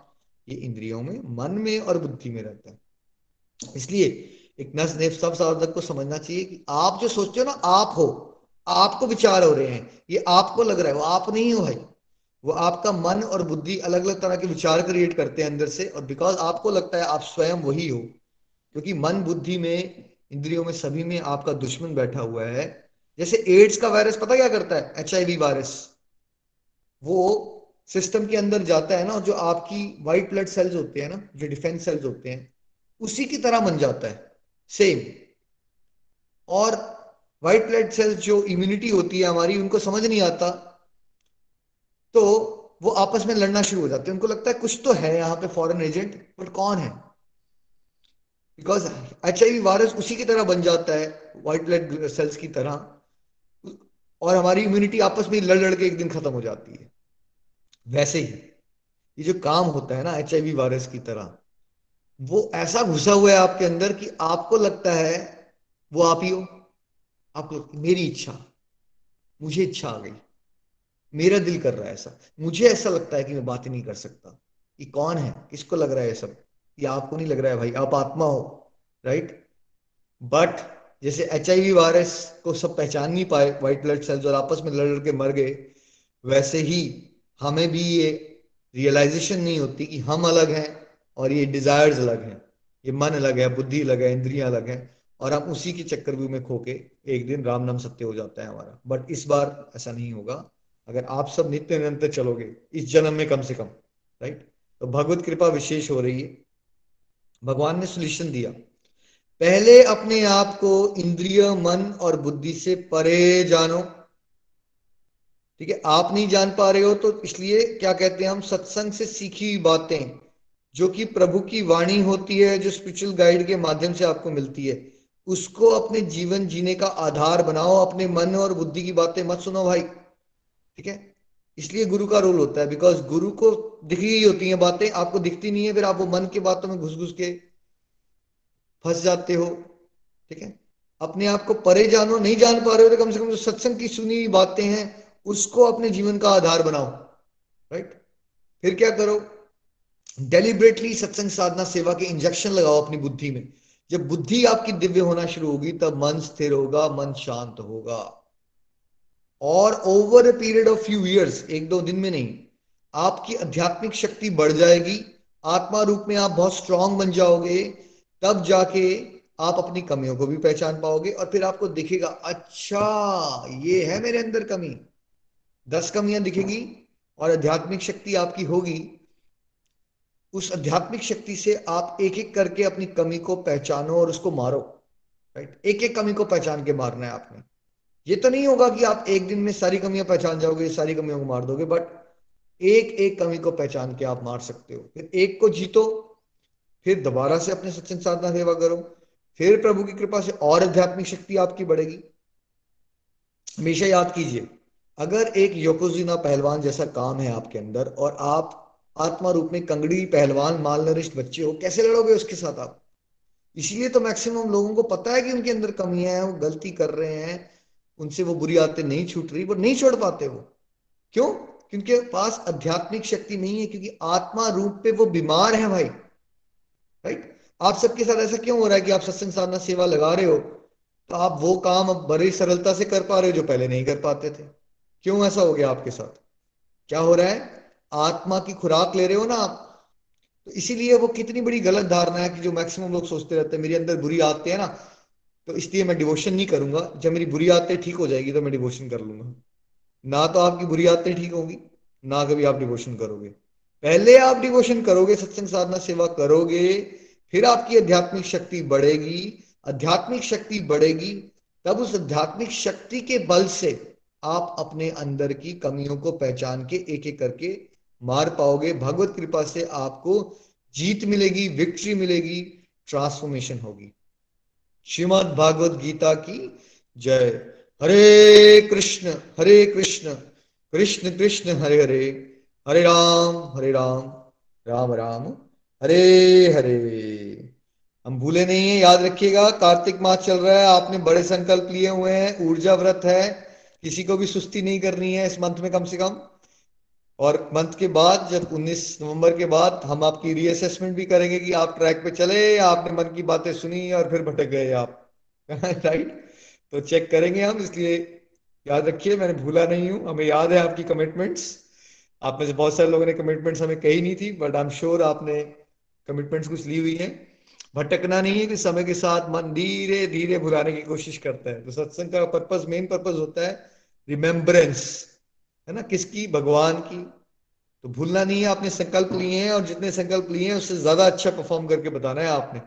A: ये इंद्रियों में, मन में और बुद्धि में रहता है। इसलिए एक नस, नेप, सब साधक को समझना चाहिए कि आप जो सोचते हो ना, आप हो। आपको विचार हो रहे हैं। ये आपको लग रहा है, वो आप नहीं हो भाई। वो आपका मन और बुद्धि अलग अलग तरह के विचार क्रिएट करते हैं अंदर से और बिकॉज़ आपको लगता है आप स्वयं वही हो, क्योंकि मन बुद्धि में, इंद्रियों में, सभी में आपका दुश्मन बैठा हुआ है। जैसे एड्स का वायरस पता क्या करता है? एचआईवी वायरस वो सिस्टम के अंदर जाता है ना, जो आपकी व्हाइट ब्लड सेल्स होते हैं ना, जो डिफेंस सेल्स होते हैं, उसी की तरह बन जाता है। सेम और व्हाइट ब्लड सेल्स जो इम्यूनिटी होती है हमारी, उनको समझ नहीं आता तो वो आपस में लड़ना शुरू हो जाते हैं। उनको लगता है कुछ तो है यहाँ पे फॉरेन एजेंट बट कौन है? बिकॉज़ एच आई वायरस उसी की तरह बन जाता है व्हाइट ब्लड सेल्स की तरह, और हमारी इम्यूनिटी आपस में लड़ लड़ के एक दिन खत्म हो जाती है। वैसे ही, ये जो काम होता है ना एच आई वी वायरस की तरह, वो ऐसा घुसा हुआ है आपके अंदर कि आपको लगता है वो आप ही हो। आपको मेरी इच्छा, मुझे इच्छा आ गई। मेरा दिल कर रहा है ऐसा। मुझे ऐसा लगता है कि मैं बात ही नहीं कर सकता। ये कौन है? किसको लग रहा है सब? ये आपको नहीं लग रहा है भाई? आप आत्मा हो राइट बट जैसे एच वायरस को सब पहचान नहीं पाए व्हाइट ब्लड सेल्स और आपस में लड़ लड़ के मर गए, वैसे ही हमें भी ये रियलाइजेशन नहीं होती कि हम अलग हैं और ये डिजायर्स अलग हैं। ये मन अलग है, बुद्धि अलग है, इंद्रियाँ अलग हैं, और हम उसी के चक्कर में खोके एक दिन राम नाम सत्य हो जाता है हमारा। बट इस बार ऐसा नहीं होगा। अगर आप सब नित्य निरंतर चलोगे, इस जन्म में कम से कम राइट तो भगवत कृपा विशेष हो रही है। भगवान ने सोल्यूशन दिया। पहले अपने आप को इंद्रिय, मन और बुद्धि से परे जानो। ठीक है, आप नहीं जान पा रहे हो तो इसलिए क्या कहते हैं हम, सत्संग से सीखी हुई बातें, जो कि प्रभु की वाणी होती है, जो स्पिरिचुअल गाइड के माध्यम से आपको मिलती है, उसको अपने जीवन जीने का आधार बनाओ, अपने मन और बुद्धि की बातें मत सुनो भाई। ठीक है? इसलिए गुरु का रोल होता है बिकॉज़ गुरु को दिख रही होती हैं बातें, आपको दिखती नहीं है, फिर आप वो मन की बातों में घुस घुस के फंस जाते हो, ठीक है? अपने आप को परे जानो, नहीं जान पा रहे हो तो कम से कम जो सत्संग की सुनी हुई बातें हैं, उसको अपने जीवन का आधार बनाओ राइट फिर क्या करो? डेलिबरेटली सत्संग साधना, सेवा के इंजेक्शन लगाओ अपनी बुद्धि में। जब बुद्धि आपकी दिव्य होना शुरू होगी, तब मन स्थिर होगा, मन शांत होगा। और over a period of few years एक दो दिन में नहीं, आपकी आध्यात्मिक शक्ति बढ़ जाएगी, आत्मा रूप में आप बहुत स्ट्रांग बन जाओगे, तब जाके आप अपनी कमियों को भी पहचान पाओगे और फिर आपको दिखेगा अच्छा ये है मेरे अंदर कमी। दस कमियाँ दिखेगी और आध्यात्मिक शक्ति आपकी होगी। उस आध्यात्मिक शक्ति से आप एक एक करके अपनी कमी को पहचानो और उसको मारो। राइट एक एक कमी को पहचान के मारना है आपने। ये तो नहीं होगा कि आप एक दिन में सारी कमियाँ पहचान जाओगे, सारी कमियों को मार दोगे बट एक एक कमी को पहचान के आप मार सकते हो। फिर एक को जीतो, फिर दोबारा से अपने सत्संग साधना सेवा करो, फिर प्रभु की कृपा से और आध्यात्मिक शक्ति आपकी बढ़ेगी। हमेशा याद कीजिए, अगर एक योकोजिना पहलवान जैसा काम है आपके अंदर और आप आत्मा रूप में कंगड़ी पहलवान माल नरिष्ट बच्चे हो, कैसे लड़ोगे उसके साथ आप? इसीलिए तो मैक्सिमम लोगों को पता है कि उनके अंदर कमियाँ हैं, वो गलती कर रहे हैं उनसे वो बुरी आदतें नहीं छूट रही, वो नहीं छोड़ पाते वो। क्यों? क्योंकि पास आध्यात्मिक शक्ति नहीं है, क्योंकि आत्मा रूप पे वो बीमार है भाई। राइट आप सबके साथ ऐसा क्यों हो रहा है कि आप सत्संग साधना सेवा लगा रहे हो तो आप वो काम अब बड़ी सरलता से कर पा रहे हो जो पहले नहीं कर पाते थे? क्यों ऐसा हो गया आपके साथ? क्या हो रहा है? आत्मा की खुराक ले रहे हो ना आप। तो इसीलिए वो कितनी बड़ी गलत धारणा है कि जो मैक्सिमम लोग सोचते रहते हैं, मेरे अंदर बुरी आते हैं ना तो इसलिए मैं डिवोशन नहीं करूँगा। जब मेरी बुरी आदतें ठीक हो जाएगी तो मैं डिवोशन कर लूँगा। ना तो आपकी बुरी आदतें ठीक होंगी, ना कभी आप डिवोशन करोगे। पहले आप डिवोशन करोगे, सत्संग साधना सेवा करोगे, फिर आपकी आध्यात्मिक शक्ति बढ़ेगी। आध्यात्मिक शक्ति बढ़ेगी, तब उस आध्यात्मिक शक्ति के बल से आप अपने अंदर की कमियों को पहचान के एक एक करके मार पाओगे। भगवत कृपा से आपको जीत मिलेगी विक्ट्री मिलेगी ट्रांसफॉर्मेशन होगी। श्रीमद भागवत गीता की जय। हरे कृष्ण हरे कृष्ण कृष्ण कृष्ण, हरे हरे हरे राम हरे राम राम राम, हरे हरे। हम भूले नहीं है, याद रखिएगा, कार्तिक मास चल रहा है, आपने बड़े संकल्प लिए हुए हैं, ऊर्जा व्रत है, किसी को भी सुस्ती नहीं करनी है इस मंथ में कम से कम। और मंथ के बाद, जब 19 नवंबर के बाद हम आपकी रीअसेसमेंट भी करेंगे कि आप ट्रैक पे चले आपने मन की बातें सुनी और फिर भटक गए आप। राइट तो चेक करेंगे हम, इसलिए याद रखिए, मैंने भूला नहीं हूँ। हमें याद है आपकी कमिटमेंट्स आप में से बहुत सारे लोगों ने कमिटमेंट्स हमें कही नहीं थी बट आई एम श्योर आपने कमिटमेंट्स कुछ ली हुई है। भटकना नहीं है कि समय के साथ मन धीरे धीरे भुलाने की कोशिश करता है। तो सत्संग का पर्पज मेन पर्पज होता है रिमेम्बरेंस है ना, किसकी? भगवान की। तो भूलना नहीं है, आपने संकल्प लिए हैं और जितने संकल्प लिए हैं, उससे ज़्यादा अच्छा परफॉर्म करके बताना है आपने।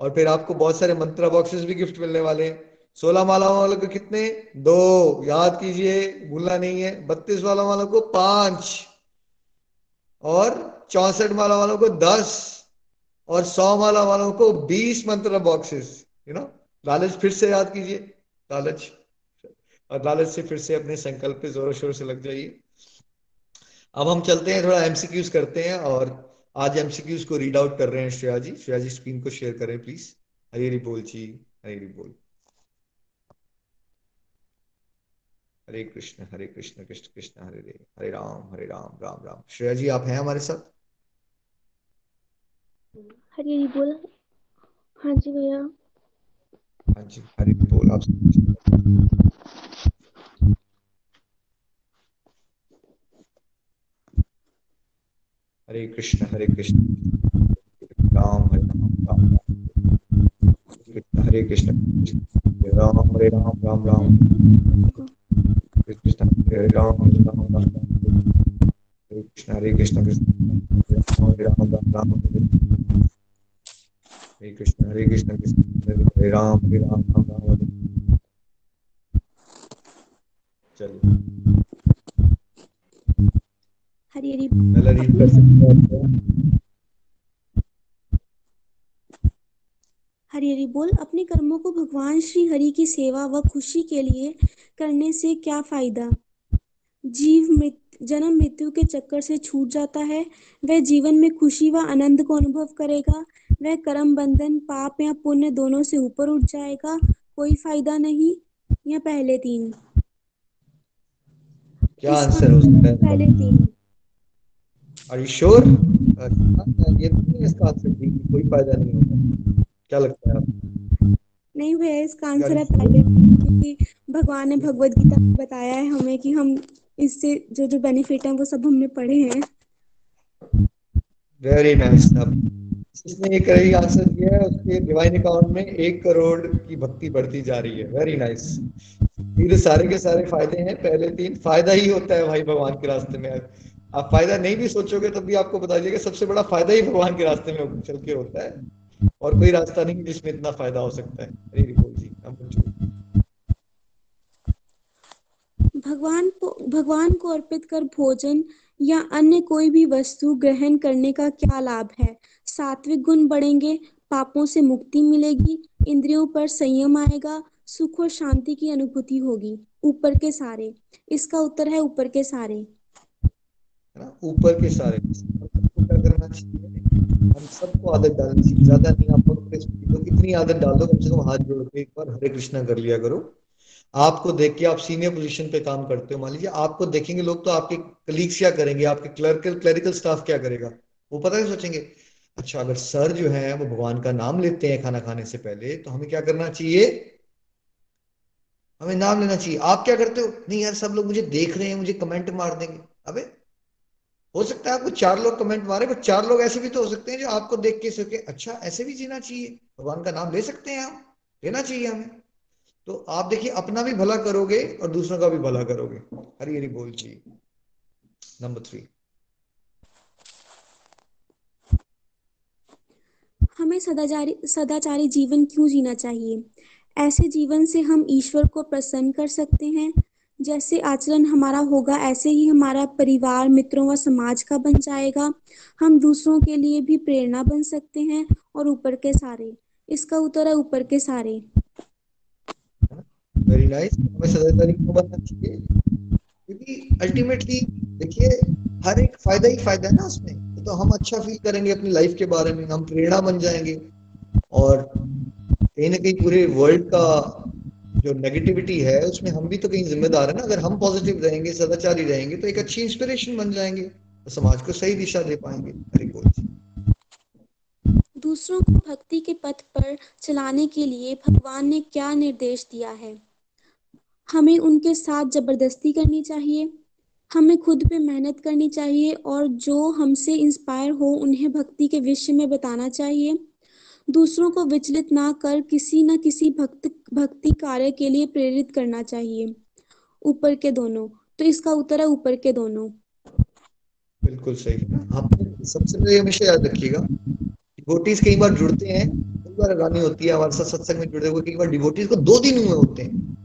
A: और फिर आपको बहुत सारे मंत्रा बॉक्सेस भी गिफ्ट मिलने वाले हैं। सोलह माला वालों को कितने? दो। याद कीजिए, भूलना नहीं है। बत्तीस वाला वालों को पाँच। और चौसठ माला वालों को दस। और सौ माला वालों को बीस मंत्र बॉक्सेस यू नो लालच फिर से याद कीजिए। लालच। लालच से फिर से अपने संकल्प पे जोरों शोर से लग जाइए। अब हम चलते हैं थोड़ा एमसीक्यूज करते हैं और आज एमसीक्यूज को रीड आउट कर रहे हैं श्रेया जी श्रेया जी स्क्रीन को शेयर करें प्लीज़ हरी बोल जी हरी बोल। हरे कृष्ण हरे कृष्ण कृष्ण कृष्ण हरे हरे हरे राम हरे राम राम राम। श्रेया जी आप हैं हमारे साथ?
B: हरे हरी बोल। हाँ जी भैया।
A: हाँ जी हरे बोल। आप हरे कृष्ण हरे कृष्ण। हरे कृष्ण राम, हरे राम राम राम। कृष्ण, हरे कृष्ण हरे कृष्ण कृष्ण। हरे कृष्ण हरे कृष्ण कृष्ण। राम, हरे राम राम राम। चलिए।
B: हरी हरी
A: पहला रीड कर सकते हैं?
B: हरी हरी बोल अपने कर्मों को भगवान श्री हरि की सेवा व खुशी के लिए करने से क्या फ़ायदा? जीव मृत जन्म मृत्यु के चक्कर से छूट जाता है। वह जीवन में खुशी व आनंद को अनुभव करेगा। वह कर्म बंधन पाप या पुण्य दोनों से ऊपर उठ जाएगा। कोई फ़ायदा नहीं। या पहले तीन।
A: क्या आंसर हो सकता है?
B: पहले तीन।
A: आर यू श्योर ये तो नहीं इसका आंसर है, कोई फ़ायदा नहीं होगा। क्या लगता है आपको?
B: नहीं भैया इसका आंसर है पहले क्योंकि भगवान ने भगवत गीता में बताया है हमें कि हम इससे जो जो बेनिफिट है वो सब हमने पढ़े हैं।
A: वेरी नाइस अब जिसने ये करेक्ट आंसर दिया है उसके डिवाइन अकाउंट में एक करोड़ की भक्ति बढ़ती जा रही है। वेरी नाइस फिर सारे के सारे फ़ायदे हैं पहले तीन। फ़ायदा ही होता है भाई भगवान के रास्ते में। आप फ़ायदा नहीं भी सोचोगे तब भी आपको बता दीजिएगा सबसे बड़ा फ़ायदा ही भगवान के रास्ते में चल के होता है। और कोई रास्ता नहीं जिसमें इतना फ़ायदा हो सकता है। हरी हरी जी पूछो।
B: भगवान को भगवान को अर्पित कर भोजन या अन्य कोई भी वस्तु ग्रहण करने का क्या लाभ है? सात्विक गुण बढ़ेंगे, पापों से मुक्ति मिलेगी, इंद्रियों पर संयम आएगा, सुख और शांति की अनुभूति होगी। ऊपर के सारे। इसका उत्तर है ऊपर के सारे।
A: ना ऊपर के सारे करना चाहिए? हम सबको आदत डालनी चाहिए। ज़्यादा नहीं, आप तो कितनी आदत डाल दो, कम से कम हाथ जोड़ के एक बार हरे कृष्णा कर लिया करो। आपको देख के आप सीनियर पोजीशन पे काम करते हो। मान लीजिए आपको देखेंगे लोग तो आपके कलीग्स क्या करेंगे? आपके क्लर्कल क्लरिकल स्टाफ क्या करेगा? वो पता है सोचेंगे। अच्छा अगर सर जो है, वो भगवान का नाम लेते हैं खाना खाने से पहले तो हमें क्या करना चाहिए? हमें नाम लेना चाहिए। आप क्या करते हो? नहीं यार, सब लोग मुझे देख रहे हैं, मुझे कमेंट मार देंगे। अबे हो सकता है आपको चार लोग कमेंट मारे पर चार लोग ऐसे भी तो हो सकते हैं जो आपको देख के सके अच्छा ऐसे भी जीना चाहिए। भगवान का नाम ले सकते हैं आप, लेना चाहिए हमें। तो आप देखिए, अपना भी भला करोगे और दूसरों का भी भला करोगे। हरी हरी बोल जी। नंबर थ्री
B: हमें सदाचारी सदाचारी जीवन क्यों जीना चाहिए? ऐसे जीवन से हम ईश्वर को प्रसन्न कर सकते हैं जैसे आचरण हमारा होगा, ऐसे ही हमारा परिवार मित्रों व समाज का बन जाएगा। हम दूसरों के लिए भी प्रेरणा बन सकते हैं और ऊपर के सारे। इसका उत्तर है ऊपर के सारे।
A: वेरी नाइस हमें सदाचारी क्यों बनना चाहिए। क्योंकि अल्टीमेटली देखिए, हर एक फ़ायदा ही फ़ायदा है ना उसमें। तो हम अच्छा फील करेंगे अपनी लाइफ के बारे में, हम प्रेरणा बन जाएँगे। और कहीं ना कहीं पूरे वर्ल्ड का जो नेगेटिविटी है, उसमें हम भी तो कहीं जिम्मेदार है ना। अगर हम पॉजिटिव रहेंगे, सदाचारी रहेंगे तो एक अच्छी इंस्पिरेशन बन जाएँगे तो समाज को सही दिशा दे पाएँगे।
B: दूसरों को भक्ति के पथ पर चलाने के लिए भगवान ने क्या निर्देश दिया है? हमें उनके साथ ज़बरदस्ती करनी चाहिए, हमें खुद पे मेहनत करनी चाहिए, और जो हमसे इंस्पायर हो, उन्हें भक्ति के विषय में बताना चाहिए। दूसरों को विचलित ना कर, किसी न किसी भक्त भक्ति कार्य के लिए प्रेरित करना चाहिए। ऊपर के दोनों। तो इसका उत्तर है ऊपर के दोनों।
A: बिल्कुल सही आप। सबसे पहले हमेशा याद रखिएगा डिवोटीज कई बार जुड़ते हैं, कई बार रानी होती है, हमारे साथ सत्संग में जुड़े हुए, कई बार डिवोटीज को दो दिन हुए होते हैं।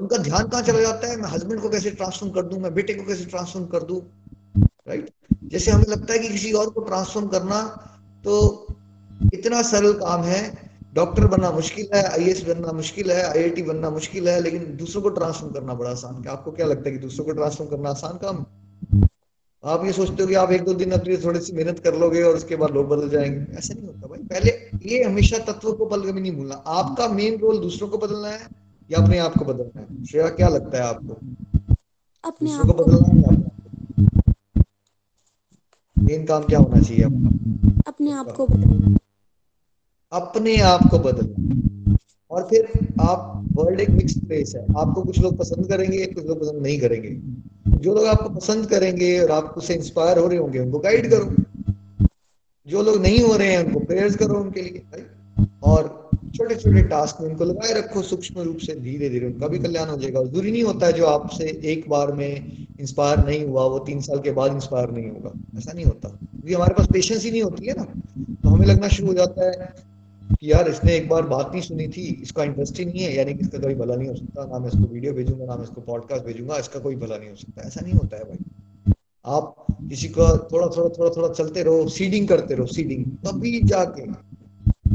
A: उनका ध्यान कहाँ चला जाता है? मैं हस्बैंड को कैसे ट्रांसफॉर्म कर दूँ? मैं बेटे को कैसे ट्रांसफॉर्म कर दूँ? राइट जैसे हमें लगता है कि किसी और को ट्रांसफॉर्म करना तो इतना सरल काम है डॉक्टर बनना मुश्किल है आईएएस बनना मुश्किल है आईआईटी बनना मुश्किल है लेकिन दूसरों को ट्रांसफॉर्म करना बड़ा आसान है। आपको क्या लगता है कि दूसरों को ट्रांसफॉर्म करना आसान काम? आप ये सोचते हो कि आप एक दो दिन अपनी थोड़ी सी मेहनत कर लोगे और उसके बाद लोग बदल जाएँगे। ऐसा नहीं होता भाई। पहले ये हमेशा तत्व को पल कभी नहीं भूलना। आपका मेन रोल दूसरों को बदलना है या अपने आप को बदलना है? श्रेया क्या लगता है आपको?
B: अपने आप
A: को। बदलना है मेन काम क्या होना चाहिए? अपना
B: अपने आप को बदलना।
A: अपने आप को बदलना। और फिर आप वर्ल्ड एक मिक्स प्लेस है। आपको कुछ लोग पसंद करेंगे, कुछ लोग पसंद नहीं करेंगे। जो लोग आपको पसंद करेंगे और आप उससे इंस्पायर हो रहे होंगे, उनको गाइड करो। जो लोग नहीं हो रहे हैं, उनको प्रेयर्स करो उनके लिए भाई और छोटे छोटे टास्क में उनको लगाए रखो सूक्ष्म रूप से धीरे धीरे उनका भी कल्याण हो जाएगा। ज़रूरी नहीं होता है जो आपसे एक बार में इंस्पायर नहीं हुआ, वो तीन साल के बाद इंस्पायर नहीं होगा। ऐसा नहीं होता। क्योंकि हमारे पास पेशेंस ही नहीं होती है ना। तो हमें लगना शुरू हो जाता है कि यार इसने एक बार बात नहीं सुनी थी, इसका इंटरेस्ट ही नहीं है, यानी कि इसका कोई भला नहीं हो सकता, ना मैं इसको वीडियो भेजूँगा, ना मैं इसको पॉडकास्ट भेजूँगा, इसका कोई भला नहीं हो सकता। ऐसा नहीं होता है भाई। आप किसी को थोड़ा थोड़ा थोड़ा थोड़ा चलते रहो सीडिंग करते रहो सीडिंग तभी जाके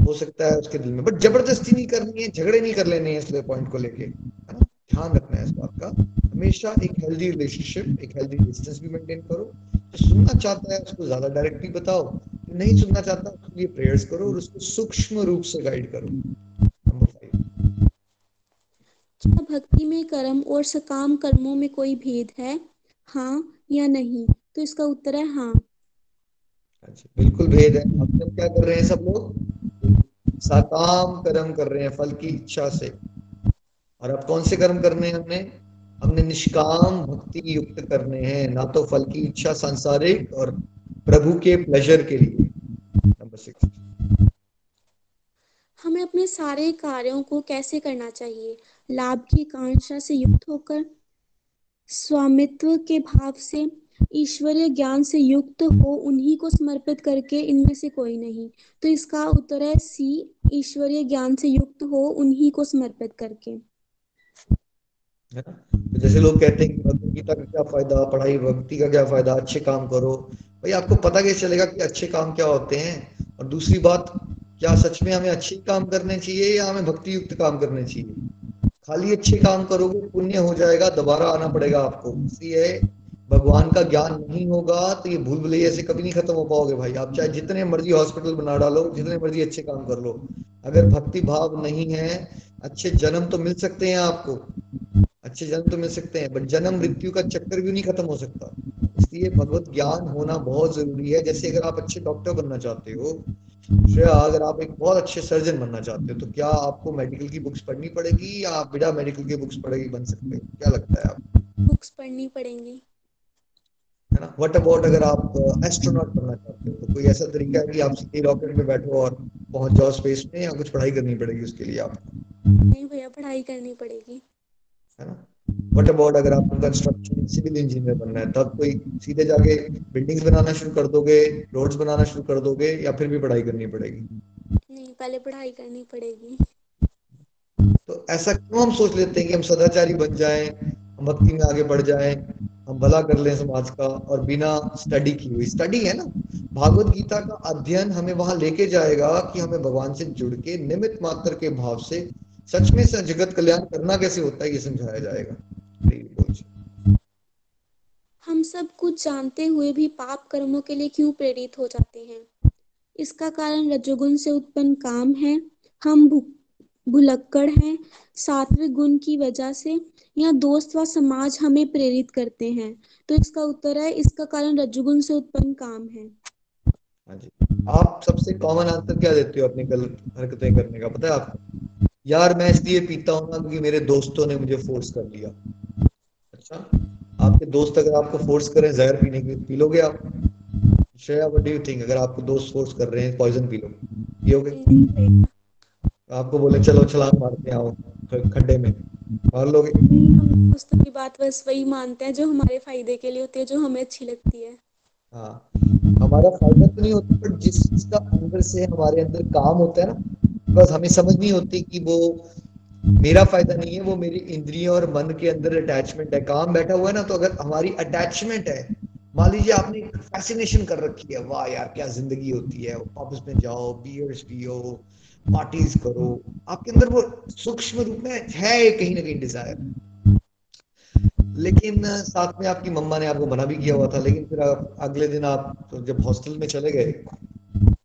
A: हो सकता है उसके दिल में। बट ज़बरदस्ती नहीं करनी है, झगड़े नहीं कर लेने हैं इस पॉइंट को लेके, है ना? ध्यान रखना है इस बात का। हमेशा एक हेल्दी रिलेशनशिप एक हेल्दी डिस्टेंस भी मेंटेन करो। जो सुनना चाहता है उसको ज़्यादा डायरेक्टली बताओ। नहीं सुनना चाहता उसके लिए प्रेयर्स करो और उसको सूक्ष्म रूप से गाइड करो। नंबर फाइव
B: क्या भक्ति में कर्म और सकाम कर्मों में कोई भेद है हाँ या नहीं? तो इसका उत्तर है हाँ।
A: अच्छा बिल्कुल भेद है। अब हम क्या कर रहे हैं सब लोग? सकाम कर्म कर रहे हैं फल की इच्छा से। और अब कौन से कर्म करने हैं हमने? हमने निष्काम भक्ति युक्त करने हैं। ना तो फल की इच्छा सांसारिक और प्रभु के प्लेजर के लिए। नंबर सिक्स
B: हमें अपने सारे कार्यों को कैसे करना चाहिए? लाभ की कांक्षा से युक्त होकर स्वामित्व के भाव से ईश्वरीय ज्ञान से युक्त हो उन्हीं को समर्पित करके इनमें से कोई नहीं। तो इसका उत्तर है सी ईश्वरीय ज्ञान से युक्त हो उन्हीं को समर्पित करके।
A: तो जैसे लोग कहते हैं कि भगवत गीता का क्या फ़ायदा पढ़ाई भक्ति का क्या फ़ायदा अच्छे काम करो भाई, आपको पता कैसे चलेगा कि अच्छे काम क्या होते हैं? और दूसरी बात, क्या सच में हमें अच्छे काम करने चाहिए या हमें भक्ति युक्त काम करने चाहिए? खाली अच्छे काम करोगे, पुण्य हो जाएगा, दोबारा आना पड़ेगा आपको। इसलिए भगवान का ज्ञान नहीं होगा तो ये भूल भुलैया से कभी नहीं खत्म हो पाओगे भाई। आप चाहे जितने मर्ज़ी हॉस्पिटल बना डालो, जितने मर्ज़ी अच्छे काम कर लो। अगर भक्ति भाव नहीं है, अच्छे जन्म तो मिल सकते हैं आपको। अच्छे जन्म तो मिल सकते हैं बट जन्म मृत्यु का चक्कर भी नहीं खत्म हो सकता। इसलिए भगवत ज्ञान होना बहुत ज़रूरी है। जैसे अगर आप अच्छे डॉक्टर बनना चाहते हो श्रेया अगर आप एक बहुत अच्छे सर्जन बनना चाहते हो तो क्या आपको मेडिकल की बुक्स पढ़नी पड़ेगी या आप बिना मेडिकल की बुक्स पढ़ेगी बन सकते हो? क्या लगता है आप
B: बुक्स पढ़नी पड़ेंगी।
A: है ना? व्हाट अबाउट अगर आप एस्ट्रोनॉट बनना चाहते हो? तो कोई ऐसा तरीका है कि आप सीधे रॉकेट में बैठो और पहुँच जाओ स्पेस में या कुछ पढ़ाई करनी पड़ेगी उसके लिए आपको?
B: नहीं भैया पढ़ाई करनी पड़ेगी।
A: है ना? व्हाट अबाउट अगर आपको कंस्ट्रक्शन सिविल इंजीनियर बनना है तब कोई सीधे जाके बिल्डिंग्स बनाना शुरू कर दोगे रोड्स बनाना शुरू कर दोगे या फिर भी पढ़ाई करनी पड़ेगी?
B: नहीं पहले पढ़ाई करनी पड़ेगी।
A: तो ऐसा क्यों हम सोच लेते हैं कि हम सदाचारी बन जाएँ हम भक्ति में आगे बढ़ जाएँ हम भला कर लें समाज का और बिना स्टडी की हुई स्टडी है ना? भागवत गीता का अध्ययन हमें वहाँ लेके जाएगा कि हमें भगवान से जुड़ के निमित मात्र के भाव से सच में जगत कल्याण करना कैसे होता है ये समझाया जाएगा।
B: हम सब कुछ जानते हुए भी पाप कर्मों के लिए क्यों प्रेरित हो जाते हैं? इसका कारण रजोगुण से उत्पन्न काम है। हम भुलक्कड़ हैं। सात्विक गुण की वजह से या दोस्त व समाज हमें प्रेरित करते हैं। तो इसका उत्तर है इसका कारण रजोगुण से उत्पन्न काम है।
A: हाँ आप सबसे कॉमन आंसर क्या देते हो अपनी गलत हरकतें करने का पता है आपको? यार मैं इसलिए पीता हूँ ना क्योंकि मेरे दोस्तों ने मुझे फोर्स कर लिया। अच्छा? आपके दोस्त अगर आपको फोर्स करें जहर पीने के पी लोगे आप? Shreya what do you think अगर आपको दोस्त फोर्स कर रहे हैं पॉइजन पी लो पियोगे आपको बोले चलो छलांग मारते आओ खड्डे में मार लोगे?
B: दोस्तों की बात बस वही मानते हैं जो हमारे फ़ायदे के लिए होती है जो हमें अच्छी लगती है।
A: हाँ। हमारा फ़ायदा तो नहीं होता बट जिस चीज़ का अंदर से हमारे अंदर काम होता है ना बस हमें समझ नहीं होती कि वो मेरा फ़ायदा नहीं है, वो मेरी इंद्रियों और मन के अंदर अटैचमेंट है। काम बैठा हुआ है ना तो अगर हमारी अटैचमेंट है, मान लीजिए आपने फैसिनेशन कर रखी है, वाह यार, क्या ज़िंदगी होती है ऑफ़िस में जाओ बियर्स पियो पार्टीज़ करो। आपके अंदर वो सूक्ष्म रूप में है कहीं ना कहीं डिज़ायर लेकिन साथ में आपकी मम्मा ने आपको मना भी किया हुआ था, लेकिन फिर अगले दिन आप तो जब हॉस्टल में चले गए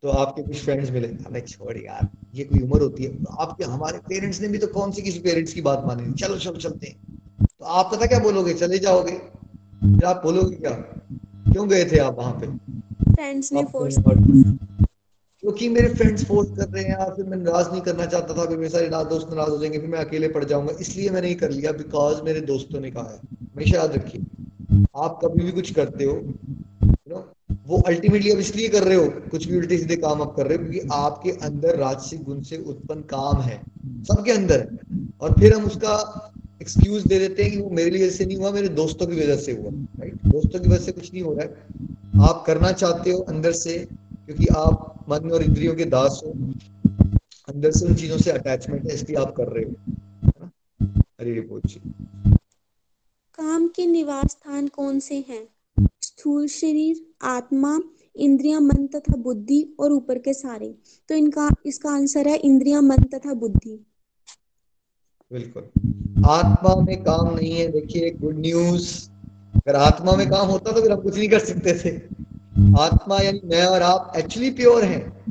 A: तो आपके कुछ फ्रेंड्स मिले। हमें छोड़ यार ये कोई उम्र होती है। तो आपके हमारे पेरेंट्स ने भी तो कौन सी किसी पेरेंट्स की बात मानी? चलो चलो चलते हैं। तो आप पता क्या बोलोगे? चले जाओगे। फिर आप बोलोगे क्या? क्यों गए थे आप वहाँ पे?
B: फ्रेंड्स ने फोर्स
A: क्योंकि मेरे फ्रेंड्स फोर्स कर रहे हैं यार फिर मैं नाराज़ नहीं करना चाहता था फिर मेरे सारे दोस्त नाराज़ हो जाएँगे फिर मैं अकेले पड़ जाऊँगा। इसलिए मैंने ये कर लिया बिकॉज़ मेरे दोस्तों ने कहा है। हमेशा याद रखिए। आप कभी भी कुछ करते हो वो अल्टीमेटली अब इसलिए कर रहे हो, कुछ भी उल्टे सीधे काम आप कर रहे हो, क्योंकि आपके अंदर राजसिक गुण से उत्पन्न काम है, सबके अंदर। और फिर हम उसका एक्सक्यूज दे देते हैं कि वो मेरे लिए से नहीं हुआ, मेरे दोस्तों की वजह से हुआ राइट दोस्तों की वजह से कुछ नहीं हो रहा है। आप करना चाहते हो अंदर से, क्योंकि आप मन और इंद्रियों के दास हो, अंदर से उन चीज़ों से अटैचमेंट है, इसलिए आप कर रहे हो हरी बोल
B: काम के निवास स्थान कौन से हैं? स्थूल शरीर, आत्मा, इंद्रिया, मन तथा बुद्धि और ऊपर के सारे। तो इनका, इसका आंसर है इंद्रिया, मन तथा बुद्धि।
A: बिल्कुल। आत्मा में काम नहीं है। देखिए गुड न्यूज़ अगर आत्मा में काम होता तो फिर हम कुछ नहीं कर सकते थे। आत्मा यानी मैं और आप एक्चुअली प्योर हैं।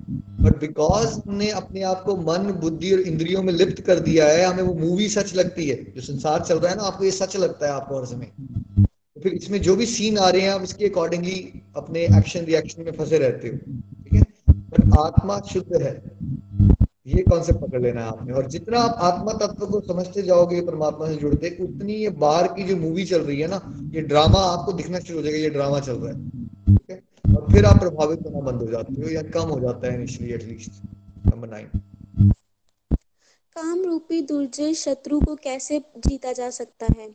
A: बट बिकॉज़ हमने अपने आप को मन, बुद्धि और इंद्रियों में लिप्त कर दिया है, हमें वो मूवी सच लगती है। जो संसार चल रहा है ना, आपको ये सच लगता है आपको हर समय फिर इसमें जो भी सीन आ रहे हैं, आप इसके अकॉर्डिंगली अपने एक्शन रिएक्शन में फंसे रहते हो, ठीक है? बट आत्मा शुद्ध है। ये कॉन्सेप्ट पकड़ लेना है आपने। और जितना आप आत्मा तत्व को समझते जाओगे, परमात्मा से जुड़ते, उतनी ये बाहर की जो मूवी चल रही है ना, ये ड्रामा आपको दिखना शुरू हो जाएगा, ये ड्रामा चल रहा है, ठीक है? और फिर आप प्रभावित होना बंद हो जाते हो या कम हो जाता है इनिशियली एटलीस्ट नंबर नाइन
B: काम रूपी दुर्जय शत्रु को कैसे जीता जा सकता है?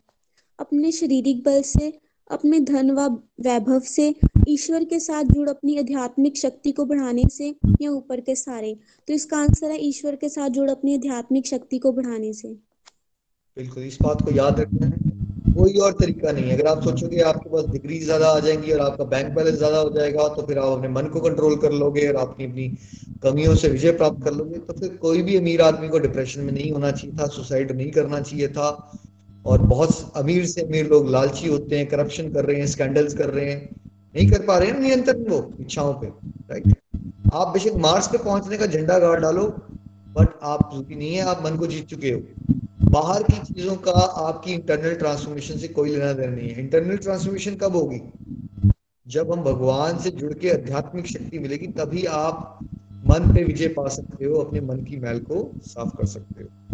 B: अपने शारीरिक बल से, अपने धन व वैभव से, ईश्वर के साथ जुड़ अपनी आध्यात्मिक शक्ति को बढ़ाने से या ऊपर के सारे। तो इसका आंसर है ईश्वर के साथ जुड़ अपनी आध्यात्मिक शक्ति को बढ़ाने से।
A: बिल्कुल, इस बात को याद रखना है। कोई और तरीका नहीं है। अगर आप सोचोगे आपके पास डिग्री ज़्यादा आ जाएँगी और आपका बैंक बैलेंस ज़्यादा हो जाएगा तो फिर आप अपने मन को कंट्रोल कर लोगे और अपनी अपनी कमियों से विजय प्राप्त कर लोगे। तो फिर कोई भी अमीर आदमी को डिप्रेशन में नहीं होना चाहिए था सुसाइड नहीं करना चाहिए था। और बहुत अमीर से अमीर लोग लालची होते हैं करप्शन कर रहे हैं स्कैंडल्स कर रहे हैं। नहीं कर पा रहे हैं नियंत्रण वो इच्छाओं पे राइट आप बेशक मार्स पे पहुँचने का झंडा गाड़ डालो बट आप नहीं है, आप मन को जीत चुके हो। बाहर की चीज़ों का आपकी इंटरनल ट्रांसफॉर्मेशन से कोई लेना देना नहीं है। इंटरनल ट्रांसफॉर्मेशन कब होगी? जब हम भगवान से जुड़ के आध्यात्मिक शक्ति मिलेगी, तभी आप मन पे विजय पा सकते हो, अपने मन की मैल को साफ़ कर सकते हो।